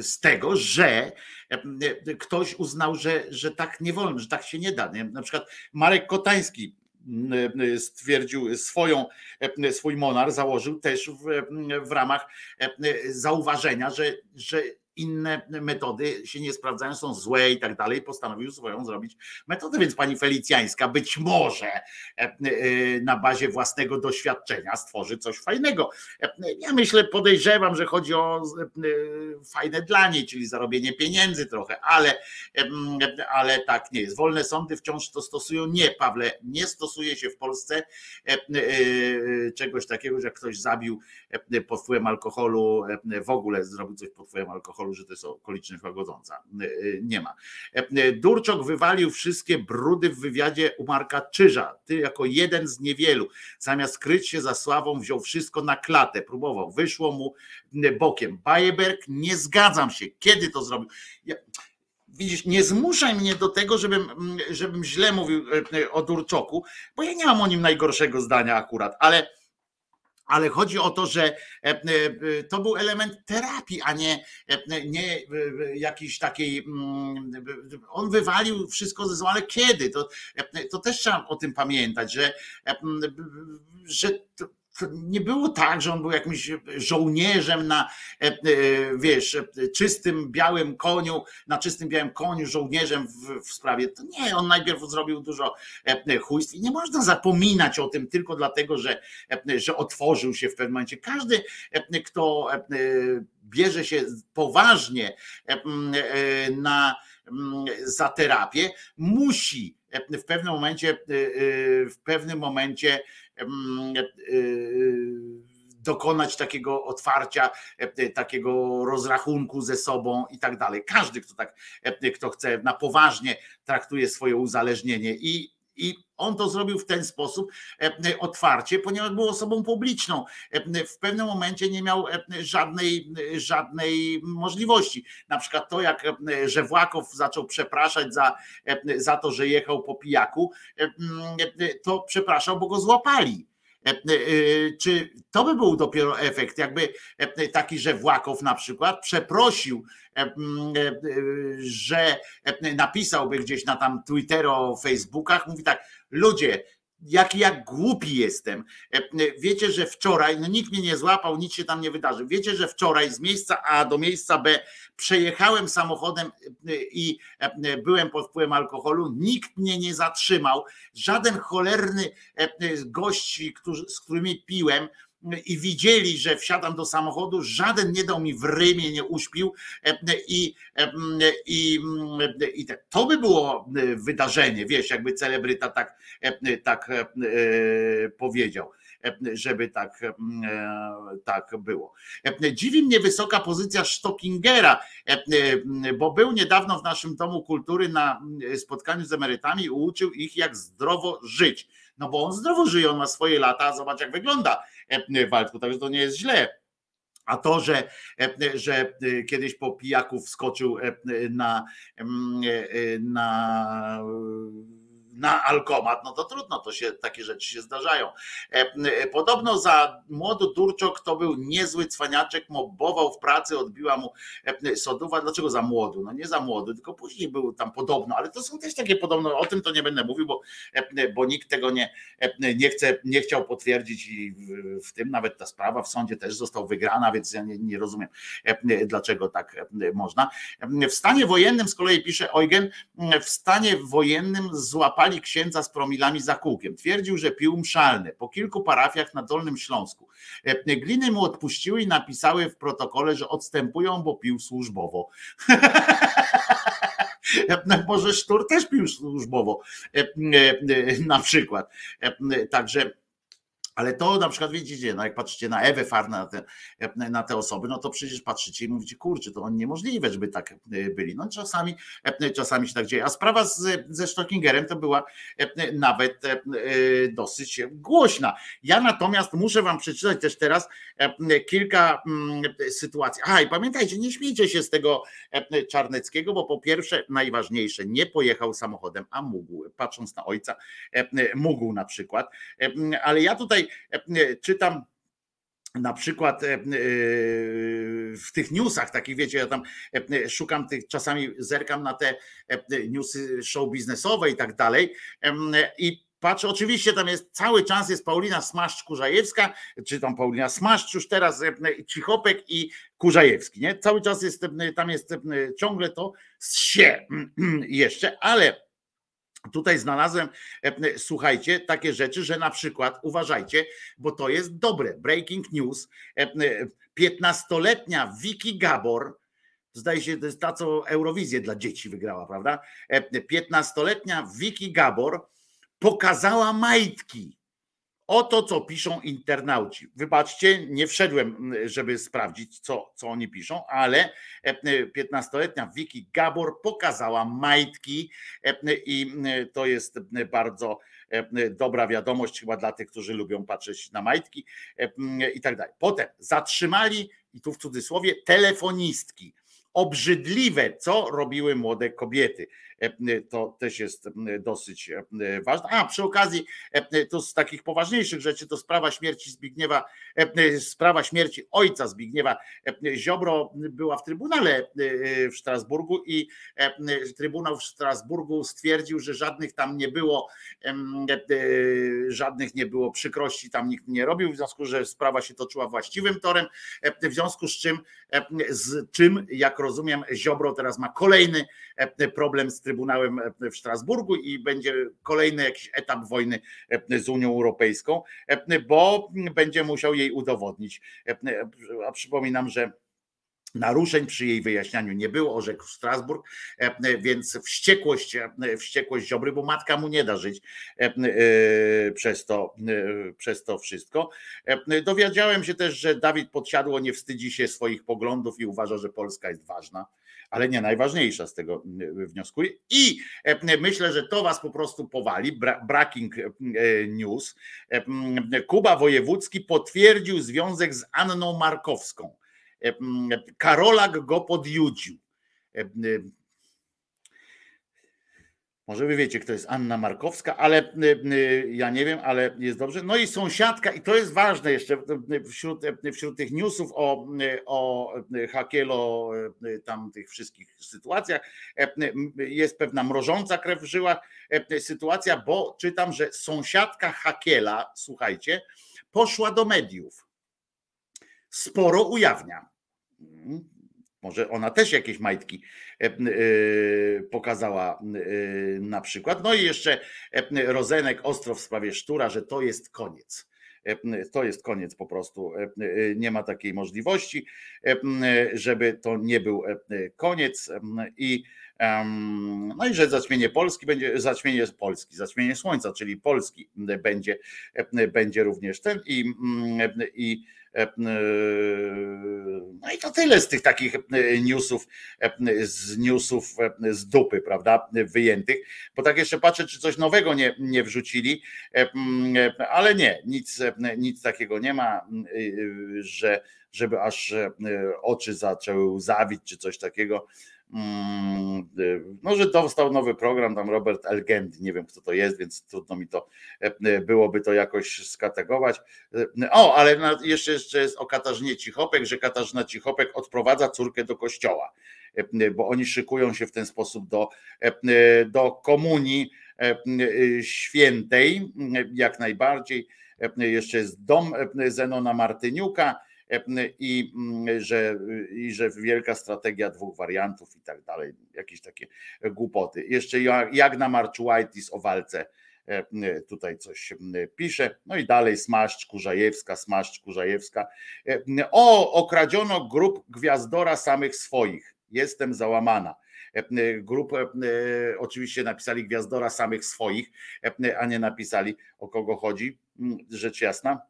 [SPEAKER 1] z tego, że ktoś uznał, że, że tak nie wolno, że tak się nie da. Na przykład Marek Kotański stwierdził swoją, swój monar, założył też w, w ramach zauważenia, że, że inne metody się nie sprawdzają, są złe i tak dalej, postanowił swoją zrobić metodę, więc pani Felicjańska być może na bazie własnego doświadczenia stworzy coś fajnego. Ja myślę, podejrzewam, że chodzi o fajne dla niej, czyli zarobienie pieniędzy trochę, ale, ale tak nie jest. Wolne sądy wciąż to stosują. Nie, Pawle, nie stosuje się w Polsce czegoś takiego, że ktoś zabił pod wpływem alkoholu, w ogóle zrobił coś pod wpływem alkoholu, że to jest okoliczność łagodząca. Nie ma. Durczok wywalił wszystkie brudy w wywiadzie u Marka Czyża. Ty jako jeden z niewielu, zamiast kryć się za sławą, wziął wszystko na klatę, próbował, wyszło mu bokiem. Bajeberg, nie zgadzam się. Kiedy to zrobił? Ja, widzisz, nie zmuszaj mnie do tego, żebym, żebym źle mówił o Durczoku, bo ja nie mam o nim najgorszego zdania akurat, ale ale chodzi o to, że to był element terapii, a nie, nie jakiś takiej. On wywalił wszystko ze zła, ale kiedy? To, to też trzeba o tym pamiętać, że, że nie było tak, że on był jakimś żołnierzem na, wiesz, czystym białym koniu, na czystym białym koniu, żołnierzem w, w sprawie. To nie, on najpierw zrobił dużo chujstw i nie można zapominać o tym tylko dlatego, że, że otworzył się w pewnym momencie. Każdy, kto bierze się poważnie na, za terapię, musi w pewnym momencie, w pewnym momencie dokonać takiego otwarcia, takiego rozrachunku ze sobą i tak dalej. Każdy, kto tak, kto chce na poważnie traktuje swoje uzależnienie i i on to zrobił w ten sposób otwarcie, ponieważ był osobą publiczną. W pewnym momencie nie miał żadnej, żadnej możliwości. Na przykład to, jak że Włakow zaczął przepraszać za, za to, że jechał po pijaku, to przepraszał, bo go złapali. Czy to by był dopiero efekt, jakby taki, że Włakow na przykład przeprosił, że napisałby gdzieś na tam Twittero, Facebookach, mówi tak, ludzie, jak głupi jestem. Wiecie, że wczoraj, no nikt mnie nie złapał, nic się tam nie wydarzy. Wiecie, że wczoraj z miejsca A do miejsca B przejechałem samochodem i byłem pod wpływem alkoholu, nikt mnie nie zatrzymał. Żaden cholerny gość, z którymi piłem, i widzieli, że wsiadam do samochodu, żaden nie dał mi w rymie, nie uśpił i, i, i to by było wydarzenie, wiesz, jakby celebryta tak, tak powiedział żeby tak, tak było. Dziwi mnie wysoka pozycja Stockingera, bo był niedawno w naszym Domu Kultury na spotkaniu z emerytami i uczył ich, jak zdrowo żyć. No bo on zdrowo żyje, on ma swoje lata, zobacz jak wygląda Waldku, także to nie jest źle. A to, że, że kiedyś po pijaku wskoczył na, na na alkomat, no to trudno, to się takie rzeczy się zdarzają. Podobno za młody Durczok to był niezły cwaniaczek, mobował w pracy, odbiła mu soduwa. Dlaczego za młody? No nie za młody, tylko później był tam podobno, ale to są też takie podobno, o tym to nie będę mówił, bo, bo nikt tego nie, nie, chce, nie chciał potwierdzić i w, w tym nawet ta sprawa w sądzie też została wygrana, więc ja nie, nie rozumiem, dlaczego tak można. W stanie wojennym z kolei pisze Eugen, w stanie wojennym złapali aresztowali księdza z promilami za kółkiem. Twierdził, że pił mszalny. Po kilku parafiach na Dolnym Śląsku. E, Gliny mu odpuściły i napisały w protokole, że odstępują, bo pił służbowo. *laughs* E, Może Sztur też pił służbowo e, na przykład. Także ale to na przykład widzicie, no jak patrzycie na Ewę Farnę, na te, na te osoby, no to przecież patrzycie i mówicie, kurczę, to niemożliwe, żeby tak e, byli. No czasami, e, czasami się tak dzieje. A sprawa z, ze Stockingerem to była e, nawet e, e, dosyć głośna. Ja natomiast muszę wam przeczytać też teraz e, kilka mm, sytuacji. A i pamiętajcie, nie śmiejcie się z tego e, Czarneckiego, bo po pierwsze najważniejsze, nie pojechał samochodem, a mógł, patrząc na ojca, e, mógł na przykład. E, Ale ja tutaj e, czytam na przykład e, e, w tych newsach, takich wiecie, ja tam szukam tych, czasami zerkam na te newsy show biznesowe i tak dalej i patrzę, oczywiście tam jest, cały czas jest Paulina Smaszcz-Kurzajewska, czy tam Paulina Smaszcz już teraz, Cichopek i Kurzajewski, nie? Cały czas jest, tam jest ciągle to z się jeszcze, ale Tutaj znalazłem, e, słuchajcie, takie rzeczy, że na przykład uważajcie, bo to jest dobre. Breaking news. e, e, 15-letnia Vicky Gabor, zdaje się, to jest ta, co Eurowizję dla dzieci wygrała, prawda? E, 15-letnia Vicky Gabor pokazała majtki. Oto, co piszą internauci. Wybaczcie, nie wszedłem, żeby sprawdzić, co, co oni piszą, ale 15-letnia Vicky Gabor pokazała majtki i to jest bardzo dobra wiadomość chyba dla tych, którzy lubią patrzeć na majtki i tak dalej. Potem zatrzymali, i tu w cudzysłowie, telefonistki. Obrzydliwe, co robiły młode kobiety. To też jest dosyć ważne. A przy okazji, to z takich poważniejszych rzeczy, to sprawa śmierci Zbigniewa, sprawa śmierci ojca Zbigniewa Ziobro była w Trybunale w Strasburgu i Trybunał w Strasburgu stwierdził, że żadnych tam nie było, żadnych nie było przykrości, tam nikt nie robił, w związku, że sprawa się toczyła właściwym torem, w związku z czym, z czym, jak rozumiem, Ziobro teraz ma kolejny problem z Trybunałem w Strasburgu i będzie kolejny jakiś etap wojny z Unią Europejską, bo będzie musiał jej udowodnić. A przypominam, że Naruszeń przy jej wyjaśnianiu nie było, orzekł Strasburg, więc wściekłość, wściekłość Ziobry, bo matka mu nie da żyć przez to, przez to wszystko. Dowiedziałem się też, że Dawid Podsiadło nie wstydzi się swoich poglądów i uważa, że Polska jest ważna ale nie najważniejsza z tego wnioskuję. I myślę, że to was po prostu powali. Breaking news. Kuba Wojewódzki potwierdził związek z Anną Markowską. Karolak go podjudził. Może wy wiecie, kto jest Anna Markowska, ale ja nie wiem, ale jest dobrze. No i sąsiadka, i to jest ważne jeszcze wśród, wśród tych newsów o, o Hakielo, tam tych wszystkich sytuacjach, jest pewna mrożąca krew w żyłach sytuacja, bo czytam, że sąsiadka Hakiela, słuchajcie, poszła do mediów. Sporo ujawnia. Może ona też jakieś majtki pokazała na przykład. No i jeszcze Rozenek ostro w sprawie Sztura, że to jest koniec. To jest koniec po prostu. Nie ma takiej możliwości, żeby to nie był koniec. I no i że zaćmienie Polski będzie, zaćmienie Polski, zaćmienie Słońca, czyli Polski będzie, będzie również ten i, i no i to tyle z tych takich newsów, z newsów z dupy, prawda, wyjętych, bo tak jeszcze patrzę, czy coś nowego nie, nie wrzucili, ale nie, nic, nic takiego nie ma, że, żeby aż oczy zaczęły łzawić, czy coś takiego. No, że dostał nowy program, tam Robert Elgend, nie wiem kto to jest, więc trudno mi to byłoby to jakoś skategować. O, ale jeszcze, jeszcze jest o Katarzynie Cichopek, że Katarzyna Cichopek odprowadza córkę do kościoła, bo oni szykują się w ten sposób do, do komunii świętej, jak najbardziej. Jeszcze jest dom Zenona Martyniuka, e, i mm, że, i że wielka strategia dwóch wariantów i tak dalej, jakieś takie głupoty. Jeszcze Ja- Jagna Marczułajtis o walce tutaj coś pisze. No i dalej Smaszcz Kurzajewska, Smaszcz Kurzajewska. O, okradziono grup gwiazdora samych swoich. Jestem załamana. Grup oczywiście napisali gwiazdora samych swoich, a nie napisali o kogo chodzi. Mm, Rzecz jasna.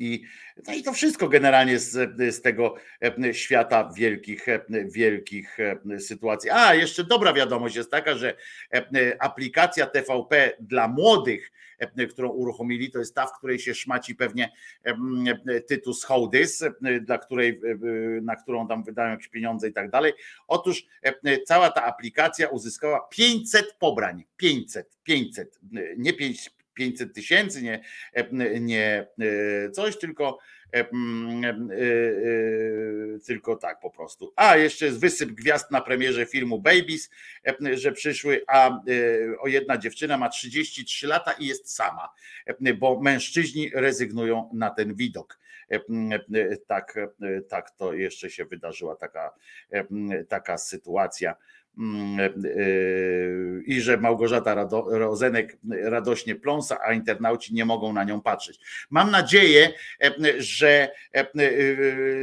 [SPEAKER 1] I, no i to wszystko generalnie z, z tego e, świata wielkich, e, wielkich e, sytuacji. A, jeszcze dobra wiadomość jest taka, że e, aplikacja TVP dla młodych, e, którą uruchomili, to jest ta, w której się szmaci pewnie e, Tytus Hołdys, e, dla której, e, na którą tam wydają jakieś pieniądze i tak dalej. Otóż e, cała ta aplikacja uzyskała 500 pobrań. 500, 500, nie 5 500 tysięcy, nie, nie e, coś, tylko e, e, e, tylko tak po prostu. A jeszcze jest wysyp gwiazd na premierze filmu Babies, e, że przyszły, a e, o jedna dziewczyna ma 33 lata i jest sama, e, bo mężczyźni rezygnują na ten widok. E, e, Tak, e, tak to jeszcze się wydarzyła taka, e, taka sytuacja. Mm, e, I że Małgorzata Rado, Rozenek radośnie pląsa, a internauci nie mogą na nią patrzeć. Mam nadzieję, e, że e, e,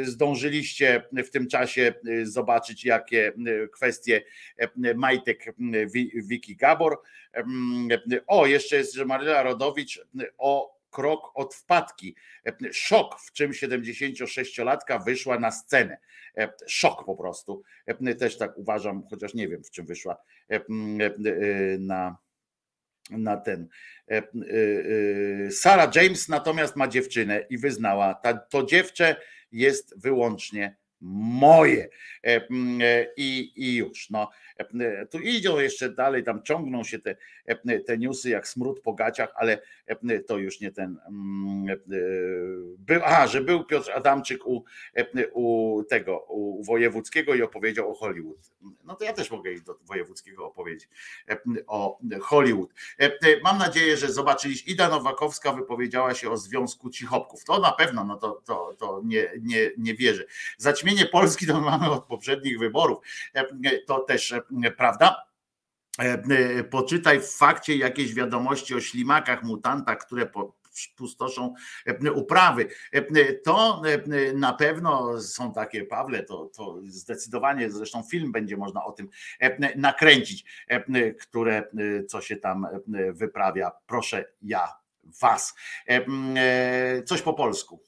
[SPEAKER 1] zdążyliście w tym czasie e, zobaczyć, jakie e, kwestie e, majtek Wi- Wiki Gabor. O, jeszcze jest, że Maryla Rodowicz o krok od wpadki. Szok, w czym 76-latka wyszła na scenę. Szok po prostu. Też tak uważam, chociaż nie wiem, w czym wyszła na, na ten. Sarah James natomiast ma dziewczynę i wyznała, ta, to dziewczę jest wyłącznie moje. I, i już. No. Tu idą jeszcze dalej, tam ciągną się te, te newsy jak smród po gaciach, ale to już nie ten. Był, aha, że był Piotr Adamczyk u, u tego, u wojewódzkiego i opowiedział o Hollywood. No to ja też mogę iść do wojewódzkiego opowiedzieć o Hollywood. Mam nadzieję, że zobaczyliście. Ida Nowakowska wypowiedziała się o związku cichopków. To na pewno, no to, to, to nie, nie, nie wierzę. Zaćmienie Polski to mamy od poprzednich wyborów. To też prawda? Poczytaj w fakcie jakieś wiadomości o ślimakach, mutantach, które po, pustoszą uprawy. To na pewno są takie, Pawle, to, to zdecydowanie, zresztą film będzie można o tym nakręcić, które co się tam wyprawia. Proszę ja was. Coś po polsku.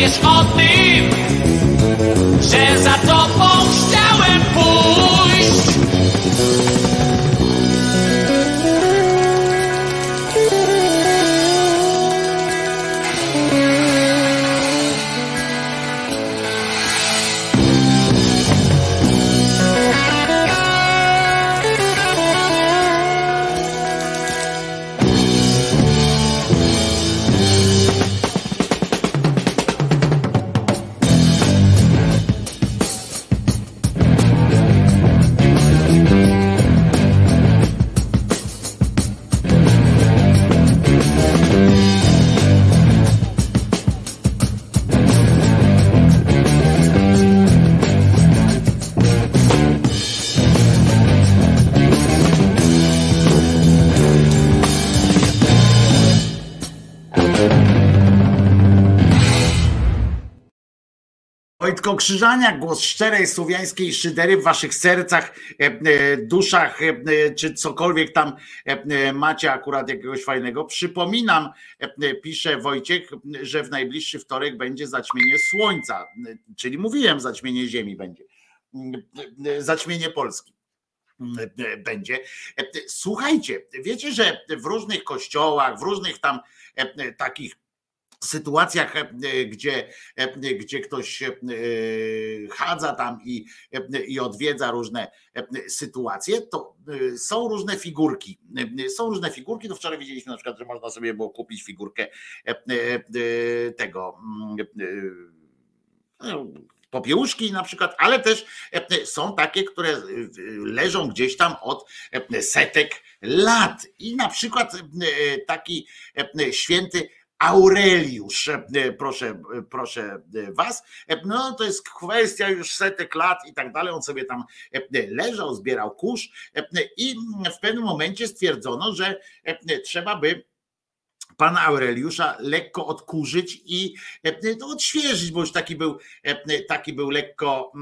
[SPEAKER 12] Wiesz o tym, że za
[SPEAKER 1] Wojtko Krzyżania, głos szczerej słowiańskiej szydery w waszych sercach, e, e, duszach, e, czy cokolwiek tam macie akurat jakiegoś fajnego. Przypominam, pisze Wojciech, że w najbliższy wtorek będzie zaćmienie słońca, czyli mówiłem, zaćmienie ziemi będzie, zaćmienie Polski będzie. Słuchajcie, wiecie, że w różnych kościołach, w różnych tam takich sytuacjach, gdzie, gdzie ktoś chadza tam i, i odwiedza różne sytuacje, to są różne figurki. Są różne figurki, to wczoraj widzieliśmy na przykład, że można sobie było kupić figurkę tego popiełuszki na przykład, ale też są takie, które leżą gdzieś tam od setek lat. I na przykład taki święty Aureliusz, proszę, proszę was. No to jest kwestia już setek lat i tak dalej. On sobie tam leżał, zbierał kurz i w pewnym momencie stwierdzono, że trzeba by pana Aureliusza lekko odkurzyć i no, odświeżyć, bo już taki był, taki był lekko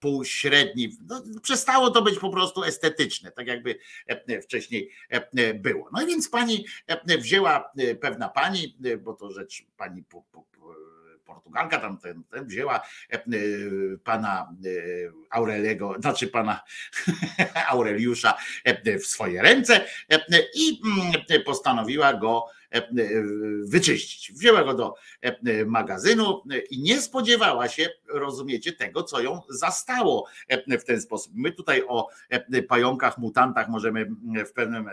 [SPEAKER 1] półśredni. No, przestało to być po prostu estetyczne, tak jakby wcześniej było. No i więc pani wzięła, pewna pani, bo to rzecz pani Portugalka tam ten, ten wzięła pana Aureliego, znaczy pana *laughs* Aureliusza w swoje ręce i postanowiła go wyczyścić. Wzięła go do magazynu i nie spodziewała się, rozumiecie, tego, co ją zastało w ten sposób. My tutaj o pająkach, mutantach możemy w pewnym,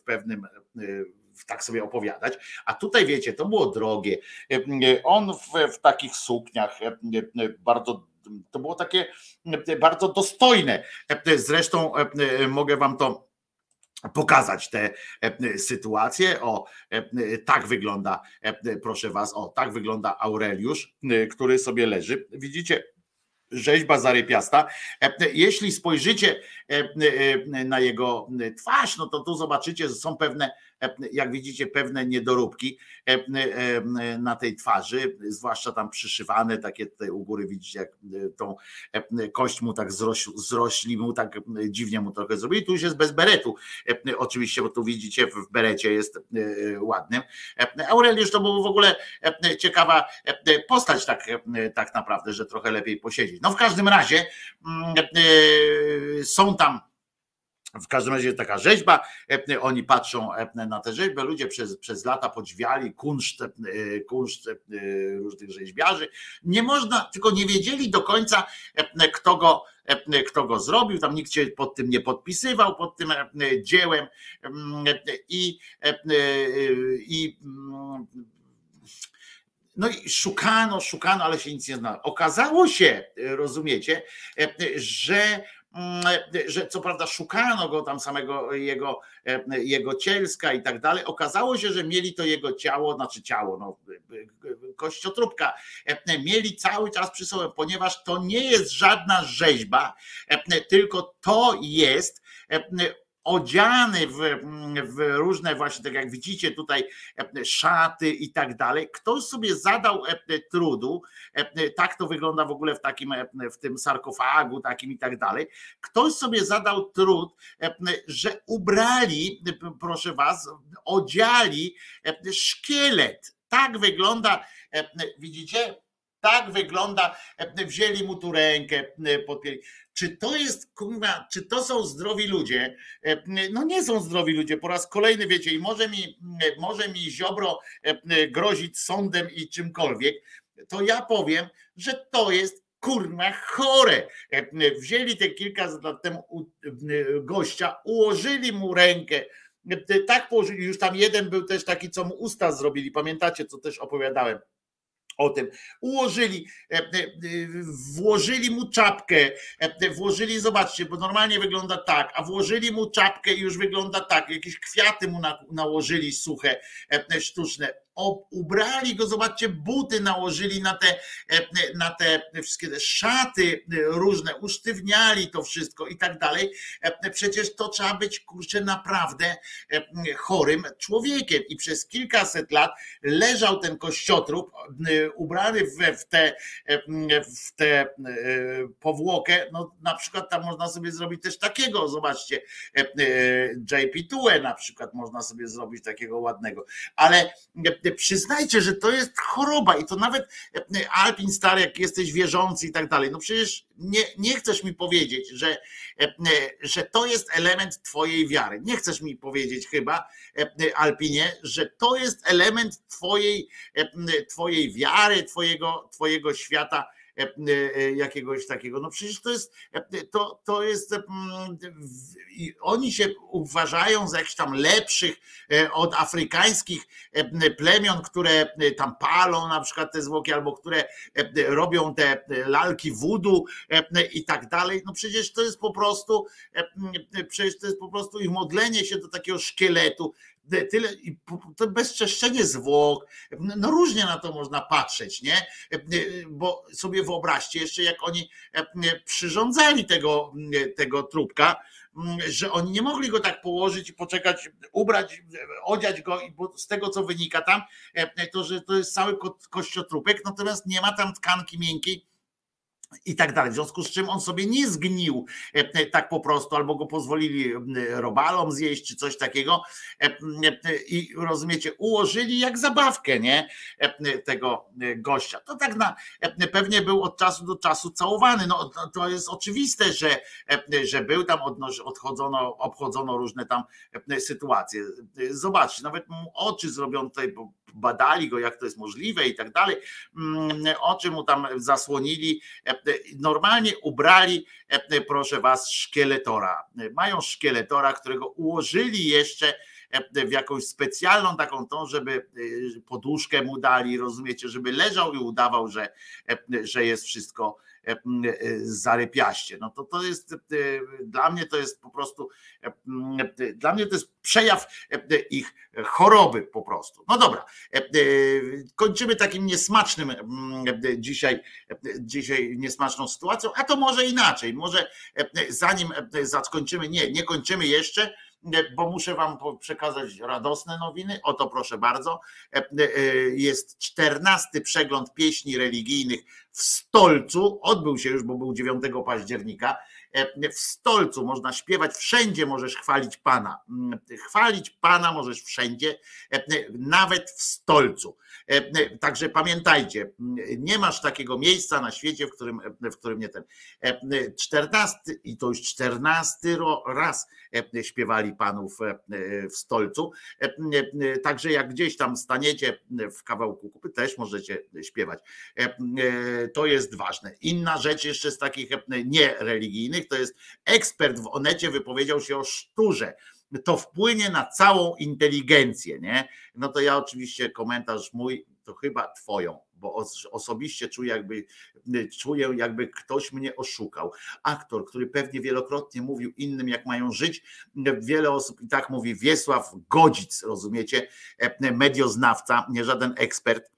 [SPEAKER 1] w pewnym tak sobie opowiadać, a tutaj wiecie, to było drogie. On w, w takich sukniach bardzo to było takie bardzo dostojne. Zresztą mogę wam to pokazać tę sytuację. O, tak wygląda, proszę was, o, tak wygląda Aureliusz, który sobie leży. Widzicie, rzeźba zarypiasta. Jeśli spojrzycie na jego twarz, no to tu zobaczycie, że są pewne jak widzicie, pewne niedoróbki na tej twarzy, zwłaszcza tam przyszywane, takie tutaj u góry widzicie, jak tą kość mu tak zrośli, mu tak dziwnie mu trochę zrobili. Tu już jest bez beretu, oczywiście, bo tu widzicie w berecie jest ładnym. Aureliusz to był w ogóle ciekawa postać tak, tak naprawdę, że trochę lepiej posiedzieć. No w każdym razie są tam w każdym razie taka rzeźba, oni patrzą na tę rzeźbę, ludzie przez, przez lata podziwiali kunszt, kunszt różnych rzeźbiarzy. Nie można, tylko nie wiedzieli do końca, kto go, kto go zrobił, tam nikt się pod tym nie podpisywał, pod tym dziełem i, i no i szukano, szukano, ale się nic nie znalazło. Okazało się, rozumiecie, że że co prawda szukano go tam samego jego, jego cielska i tak dalej. Okazało się, że mieli to jego ciało, znaczy ciało, no, kościotrupka, mieli cały czas przy sobie, ponieważ to nie jest żadna rzeźba, tylko to jest odziany w, w, różne właśnie, tak jak widzicie tutaj, szaty i tak dalej. Ktoś sobie zadał trudu, tak to wygląda w ogóle w takim, w tym sarkofagu takim i tak dalej. Ktoś sobie zadał trud, że ubrali, proszę was, odziali szkielet. Tak wygląda, widzicie? Tak wygląda, wzięli mu tu rękę, podpięli. Czy to jest, kurwa, czy to są zdrowi ludzie? No nie są zdrowi ludzie, po raz kolejny wiecie, i może mi, może mi Ziobro grozić sądem i czymkolwiek, to ja powiem, że to jest kurwa chore. Wzięli te kilka lat temu gościa, ułożyli mu rękę, tak położyli, już tam jeden był też taki, co mu usta zrobili, pamiętacie, co też opowiadałem o tym. Ułożyli, włożyli mu czapkę, włożyli, zobaczcie, bo normalnie wygląda tak, a włożyli mu czapkę i już wygląda tak, jakieś kwiaty mu nałożyli suche, sztuczne ubrali go, zobaczcie, buty nałożyli na te, na te wszystkie te szaty różne, usztywniali to wszystko i tak dalej. Przecież to trzeba być, kurczę, naprawdę chorym człowiekiem. I przez kilkaset lat leżał ten kościotrup ubrany w, tę w te powłokę. No, na przykład tam można sobie zrobić też takiego, zobaczcie, JP Tue na przykład można sobie zrobić takiego ładnego. Ale przyznajcie, że to jest choroba i to nawet Alpin Star, jak jesteś wierzący i tak dalej, no przecież nie, nie chcesz mi powiedzieć, że, że to jest element twojej wiary. Nie chcesz mi powiedzieć chyba, Alpinie, że to jest element twojej, twojej wiary, twojego, twojego świata jakiegoś takiego. No przecież to jest, to, to jest, oni się uważają za jakichś tam lepszych od afrykańskich plemion, które tam palą na przykład te zwłoki, albo które robią te lalki wudu i tak dalej. No przecież to jest po prostu, przecież to jest po prostu ich modlenie się do takiego szkieletu, tyle, to bezczeszczenie zwłok, no różnie na to można patrzeć, nie? Bo sobie wyobraźcie jeszcze, jak oni przyrządzali tego, tego trupka, że oni nie mogli go tak położyć i poczekać, ubrać, odziać go, bo z tego co wynika tam, to że to jest cały kościotrupek, natomiast nie ma tam tkanki miękkiej, i tak dalej. W związku z czym on sobie nie zgnił tak po prostu, albo go pozwolili robalom zjeść, czy coś takiego. I rozumiecie, ułożyli jak zabawkę, nie? Tego gościa. To tak na pewnie był od czasu do czasu całowany. No to jest oczywiste, że, że był tam, odchodzono, obchodzono różne tam sytuacje. Zobaczcie, nawet mu oczy zrobią tutaj, badali go, jak to jest możliwe i tak dalej. Oczy mu tam zasłonili normalnie ubrali, proszę was, szkieletora. Mają szkieletora, którego ułożyli jeszcze w jakąś specjalną taką tą, żeby poduszkę mu dali, rozumiecie, żeby leżał i udawał, że, że jest wszystko zarypiaście. No to to jest dla mnie to jest po prostu dla mnie to jest przejaw ich choroby po prostu. No dobra, kończymy takim niesmacznym dzisiaj, dzisiaj niesmaczną sytuacją, a to może inaczej, może zanim zakończymy, nie, nie kończymy jeszcze, bo muszę wam przekazać radosne nowiny. Oto proszę bardzo. E, e, Jest czternasty przegląd pieśni religijnych w Stolcu. Odbył się już, bo był 9 października. E, W Stolcu można śpiewać, wszędzie możesz chwalić Pana. Mm, Chwalić Pana możesz wszędzie, e, nawet w Stolcu. E, Także pamiętajcie, mm, nie masz takiego miejsca na świecie, w którym, w którym nie ten. E, 14 i to już 14 ro- raz śpiewali panów w Stolcu. Także jak gdzieś tam staniecie w kawałku kupy, też możecie śpiewać. To jest ważne. Inna rzecz jeszcze z takich e, to jest ekspert w Onecie wypowiedział się o szturze to wpłynie na całą inteligencję, nie? No to ja oczywiście komentarz mój to chyba twoją, bo os- osobiście czuję jakby, czuję jakby ktoś mnie oszukał. Aktor, który pewnie wielokrotnie mówił innym jak mają żyć, wiele osób i tak mówi Wiesław Godzic, rozumiecie? E, Medioznawca, nie żaden ekspert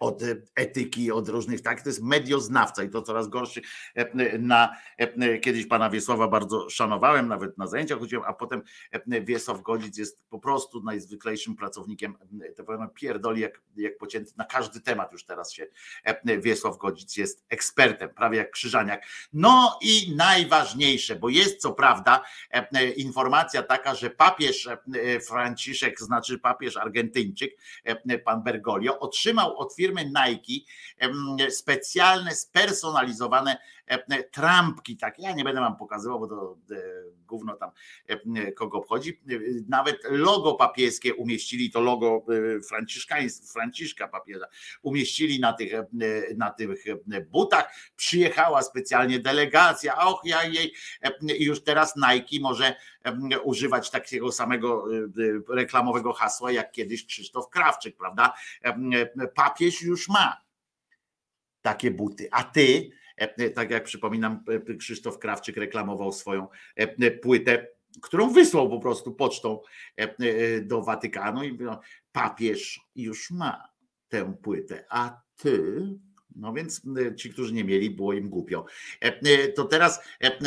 [SPEAKER 1] od etyki, od różnych tak, to jest medioznawca i to coraz gorszy e, na e, kiedyś pana Wiesława bardzo szanowałem, nawet na zajęciach chodziłem, a potem e, Wiesław Godzic jest po prostu najzwyklejszym pracownikiem, e, to powiem, pierdoli jak, jak pocięty na każdy temat już teraz się e, Wiesław Godzic jest ekspertem, prawie jak Krzyżaniak. No i najważniejsze, bo jest co prawda e, e, informacja taka, że papież e, Franciszek, znaczy papież Argentyńczyk, e, pan Bergoglio, otrzymał od firmy Nike specjalne, spersonalizowane trampki, tak, ja nie będę wam pokazywał, bo to e, gówno tam e, kogo obchodzi. E, Nawet logo papieskie umieścili, to logo e, Franciszka papieża, umieścili na tych, e, na tych e, butach. Przyjechała specjalnie delegacja, och ja jej, e, już teraz Nike może e, używać takiego samego e, e, reklamowego hasła jak kiedyś Krzysztof Krawczyk, prawda? E, e, Papież już ma takie buty, a ty, e, tak jak przypominam, e, Krzysztof Krawczyk reklamował swoją e, płytę, którą wysłał po prostu pocztą e, e, do Watykanu i papież już ma tę płytę, a ty no więc e, ci, którzy nie mieli, było im głupio. E, e, To teraz e, e,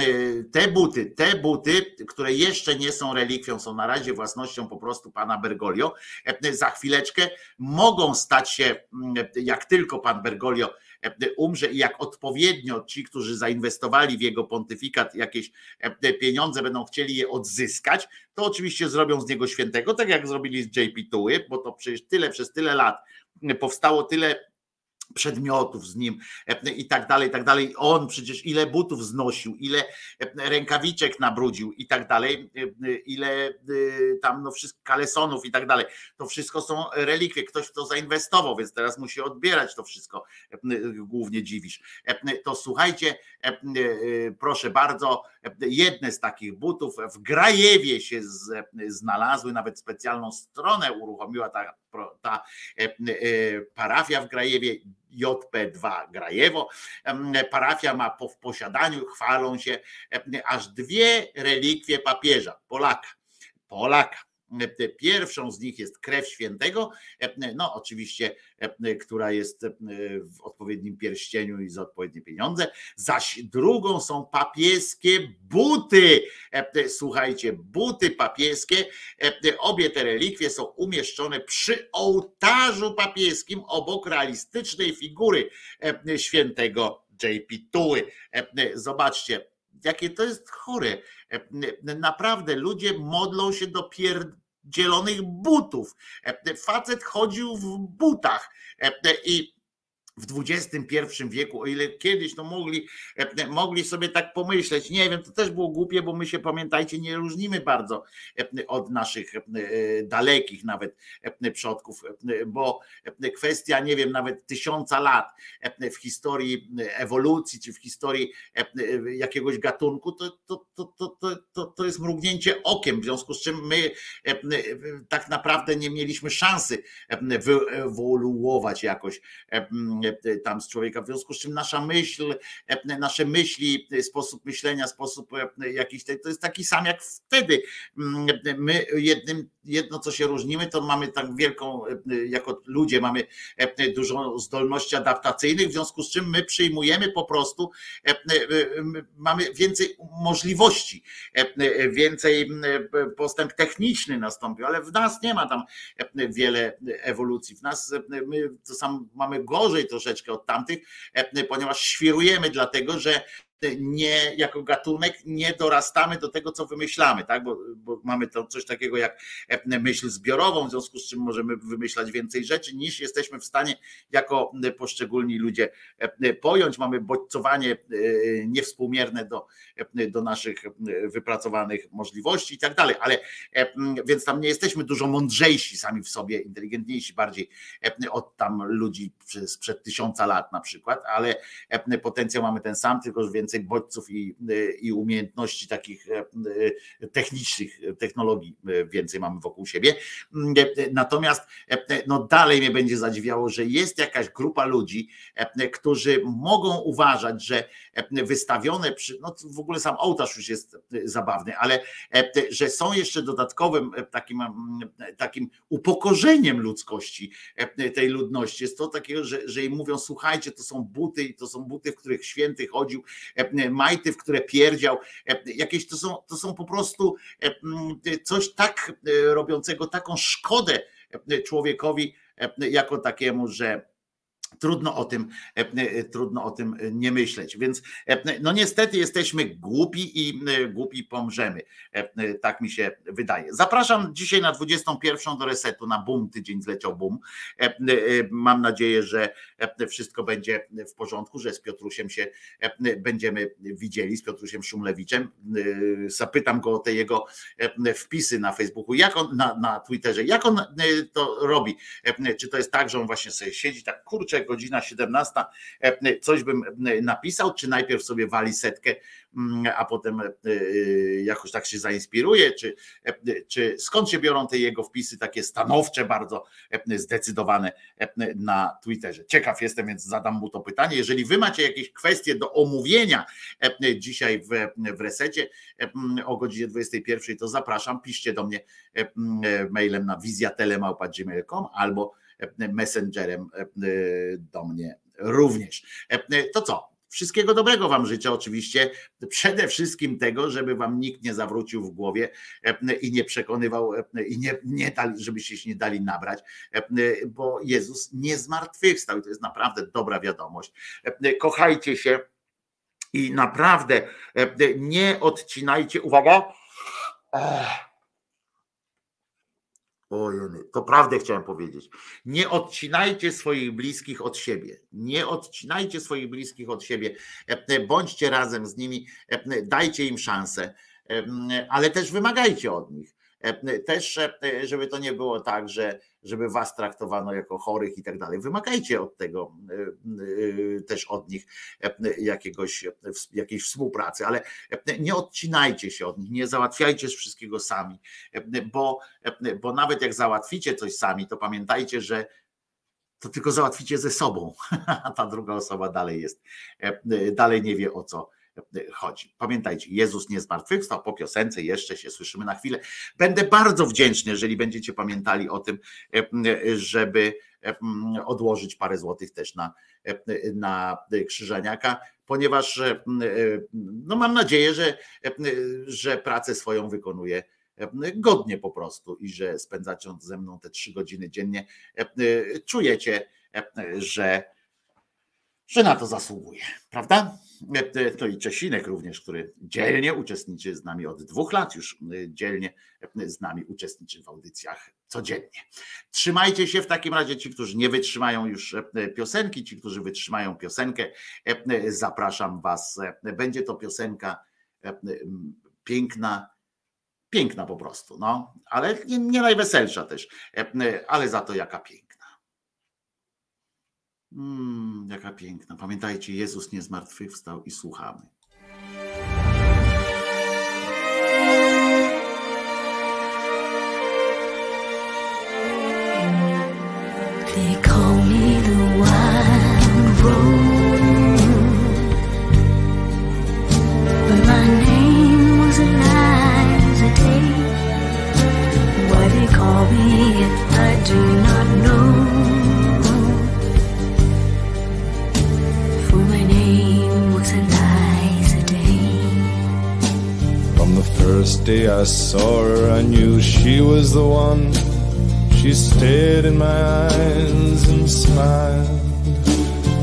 [SPEAKER 1] te buty, te buty, które jeszcze nie są relikwią, są na razie własnością po prostu pana Bergoglio, e, za chwileczkę mogą stać się, mm, jak tylko pan Bergoglio e, umrze i jak odpowiednio ci, którzy zainwestowali w jego pontyfikat, jakieś e, pieniądze będą chcieli je odzyskać, to oczywiście zrobią z niego świętego, tak jak zrobili z JP Tuły, bo to przecież tyle przez tyle lat powstało tyle przedmiotów z nim e, i tak dalej, i tak dalej. On przecież ile butów znosił, ile e, rękawiczek nabrudził i tak dalej, e, ile e, tam no wszystko, kalesonów i tak dalej. To wszystko są relikwie. Ktoś w to zainwestował, więc teraz musi odbierać to wszystko. E, Głównie dziwisz. E, To słuchajcie, e, e, proszę bardzo, e, jedne z takich butów w Grajewie się znalazły, nawet specjalną stronę uruchomiła ta, ta e, e, parafia w Grajewie, JP2 Grajewo. Parafia ma po, w posiadaniu, chwalą się em, aż dwie relikwie papieża, Polaka. Polaka. Pierwszą z nich jest krew świętego, em, no oczywiście, em, która jest em, w odpowiednim pierścieniu i za odpowiednie pieniądze, zaś drugą są papieskie buty. Słuchajcie, buty papieskie, obie te relikwie są umieszczone przy ołtarzu papieskim obok realistycznej figury świętego JP Tuły. Zobaczcie, jakie to jest chore. Em, Naprawdę ludzie modlą się do pierdzielonych butów. Em, Facet chodził w butach em, i w XXI wieku, o ile kiedyś to mogli, e, mogli sobie tak pomyśleć, nie wiem, to też było głupie, bo my się pamiętajcie, nie różnimy bardzo e, od naszych e, dalekich nawet e, przodków, e, bo e, kwestia, nie wiem, nawet tysiąca lat e, w historii ewolucji, czy w historii e, e, jakiegoś gatunku, to, to, to, to, to, to, jest mrugnięcie okiem, w związku z czym my e, e, tak naprawdę nie mieliśmy szansy e, wyewoluować jakoś e, e, tam z człowieka, w związku z czym nasza myśl, e, nasze myśli, e, sposób myślenia, sposób e, jakiś, to jest taki sam jak wtedy. Mm, My jednym jedno, co się różnimy, to mamy tak wielką, jako ludzie mamy dużą zdolności adaptacyjnych, w związku z czym my przyjmujemy po prostu, mamy więcej możliwości, więcej postęp techniczny nastąpił, ale w nas nie ma tam wiele ewolucji. W nas my to sam mamy gorzej troszeczkę od tamtych, ponieważ świrujemy dlatego, że nie, jako gatunek nie dorastamy do tego, co wymyślamy, tak? bo, bo mamy to coś takiego jak myśl zbiorową, w związku z czym możemy wymyślać więcej rzeczy niż jesteśmy w stanie jako poszczególni ludzie pojąć. Mamy bodźcowanie niewspółmierne do, do naszych wypracowanych możliwości i tak dalej, ale więc tam nie jesteśmy dużo mądrzejsi sami w sobie, inteligentniejsi bardziej od tam ludzi sprzed tysiąca lat na przykład, ale potencjał mamy ten sam, tylko że więcej bodźców i, i umiejętności takich technicznych, technologii więcej mamy wokół siebie. Natomiast no dalej mnie będzie zadziwiało, że jest jakaś grupa ludzi, którzy mogą uważać, że wystawione przy, no w ogóle sam ołtarz już jest zabawny, ale że są jeszcze dodatkowym takim, takim upokorzeniem ludzkości, tej ludności. Jest to takiego, że, że im mówią, słuchajcie, to są buty i to są buty, w których święty chodził, majty, w które pierdział, jakieś to są, to są po prostu coś tak robiącego taką szkodę człowiekowi jako takiemu, że Trudno o tym, trudno o tym nie myśleć. Więc no niestety jesteśmy głupi i głupi pomrzemy. Tak mi się wydaje. Zapraszam dzisiaj na 21 do resetu na boom. Tydzień zleciał boom. Mam nadzieję, że wszystko będzie w porządku, że z Piotrusiem się będziemy widzieli, z Piotrusiem Szumlewiczem. Zapytam go o te jego wpisy na Facebooku, jak on na, na Twitterze, jak on to robi. Czy to jest tak, że on właśnie sobie siedzi tak kurczę godzina 17, coś bym napisał, czy najpierw sobie wali setkę, a potem jakoś tak się zainspiruje, czy, czy skąd się biorą te jego wpisy takie stanowcze, bardzo zdecydowane na Twitterze. Ciekaw jestem, więc zadam mu to pytanie. Jeżeli wy macie jakieś kwestie do omówienia dzisiaj w, w resecie o godzinie 21, to zapraszam, piszcie do mnie mailem na wizjatelemałpa.gmail.com albo messengerem do mnie również. To co? Wszystkiego dobrego Wam życzę, oczywiście. Przede wszystkim tego, żeby Wam nikt nie zawrócił w głowie i nie przekonywał, i nie, nie dali, żebyście się nie dali nabrać, bo Jezus nie zmartwychwstał i to jest naprawdę dobra wiadomość. Kochajcie się i naprawdę nie odcinajcie. Uwaga. Ojej, to prawdę chciałem powiedzieć. Nie odcinajcie swoich bliskich od siebie. Nie odcinajcie swoich bliskich od siebie. Bądźcie razem z nimi, dajcie im szansę, ale też wymagajcie od nich. Też, żeby to nie było tak, że żeby was traktowano jako chorych i tak dalej. Wymagajcie od tego też od nich jakiegoś, jakiejś współpracy, ale nie odcinajcie się od nich, nie załatwiajcie wszystkiego sami, bo, bo nawet jak załatwicie coś sami, to pamiętajcie, że to tylko załatwicie ze sobą, *laughs* a ta druga osoba dalej jest, dalej nie wie o co chodzi. Pamiętajcie, Jezus nie zmartwychwstał, po piosence jeszcze się słyszymy na chwilę. Będę bardzo wdzięczny, jeżeli będziecie pamiętali o tym, żeby odłożyć parę złotych też na, na krzyżaniaka, ponieważ no mam nadzieję, że, że pracę swoją wykonuje godnie po prostu i że spędzacie ze mną te trzy godziny dziennie, czujecie, że, że na to zasługuje, prawda? To i Czesinek również, który dzielnie uczestniczy z nami od dwóch lat już dzielnie z nami uczestniczy w audycjach codziennie. Trzymajcie się w takim razie ci, którzy nie wytrzymają już piosenki, ci, którzy wytrzymają piosenkę, zapraszam was. Będzie to piosenka piękna, piękna po prostu, no, ale nie, nie najweselsza też, ale za to jaka piękna. Mm, jaka piękna. Pamiętajcie, Jezus nie zmartwychwstał i słuchamy.
[SPEAKER 6] Day
[SPEAKER 13] I saw her, I knew she was the one. She stared in my eyes and smiled.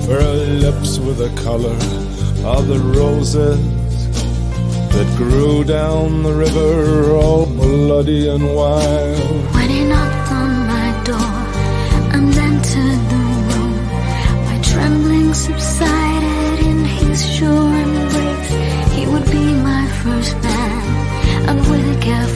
[SPEAKER 13] Her lips were the color of the roses that grew down the river, all bloody and wild.
[SPEAKER 14] When he careful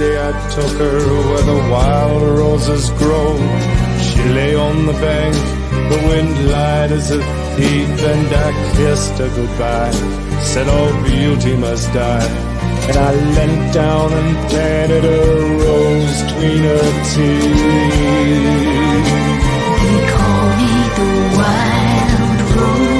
[SPEAKER 14] day I took
[SPEAKER 13] her where the wild roses grow. She lay on the bank, the wind lied as a thief, and I kissed her goodbye. Said all beauty must die. And I leant down and planted a rose between her teeth.
[SPEAKER 14] They call me the wild rose.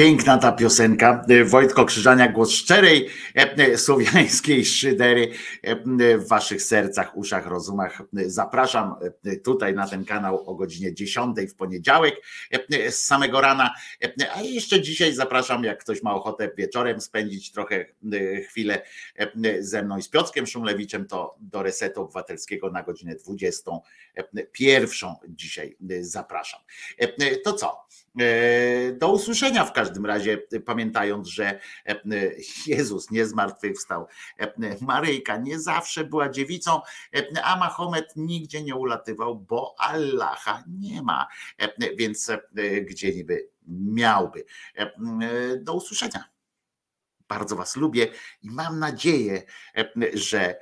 [SPEAKER 1] piękna ta piosenka. E, Wojtko Krzyżania, głos szczerej e, e, słowiańskiej szydery w waszych sercach, uszach, rozumach. Zapraszam tutaj na ten kanał o godzinie 10 w poniedziałek z samego rana. A jeszcze dzisiaj zapraszam, jak ktoś ma ochotę wieczorem spędzić trochę chwilę ze mną i z Piotrkiem Szumlewiczem, to do Resetu Obywatelskiego na godzinę 20. e, Pierwszą dzisiaj zapraszam. To co? E, Do usłyszenia w każdym razie, pamiętając, że e, Jezus nie zmartwychwstał. E, Maryjka nie zawsze była dziewicą, e, a Mahomet nigdzie nie ulatywał, bo Allaha nie ma, E, więc e, gdzie niby miałby. E, Do usłyszenia. Bardzo Was lubię i mam nadzieję, e, że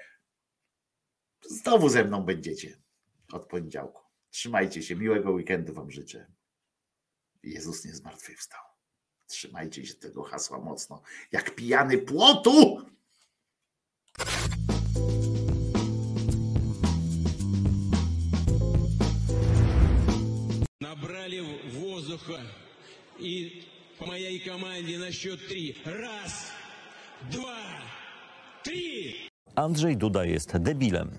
[SPEAKER 1] znowu ze mną będziecie od poniedziałku. Trzymajcie się, miłego weekendu Wam życzę. Jezus nie zmartwychwstał. Trzymajcie się tego hasła mocno, jak pijany płotu.
[SPEAKER 15] Набрали воздуха и по моей команде на счет три. Раз, два, три!
[SPEAKER 16] Andrzej Duda jest debilem.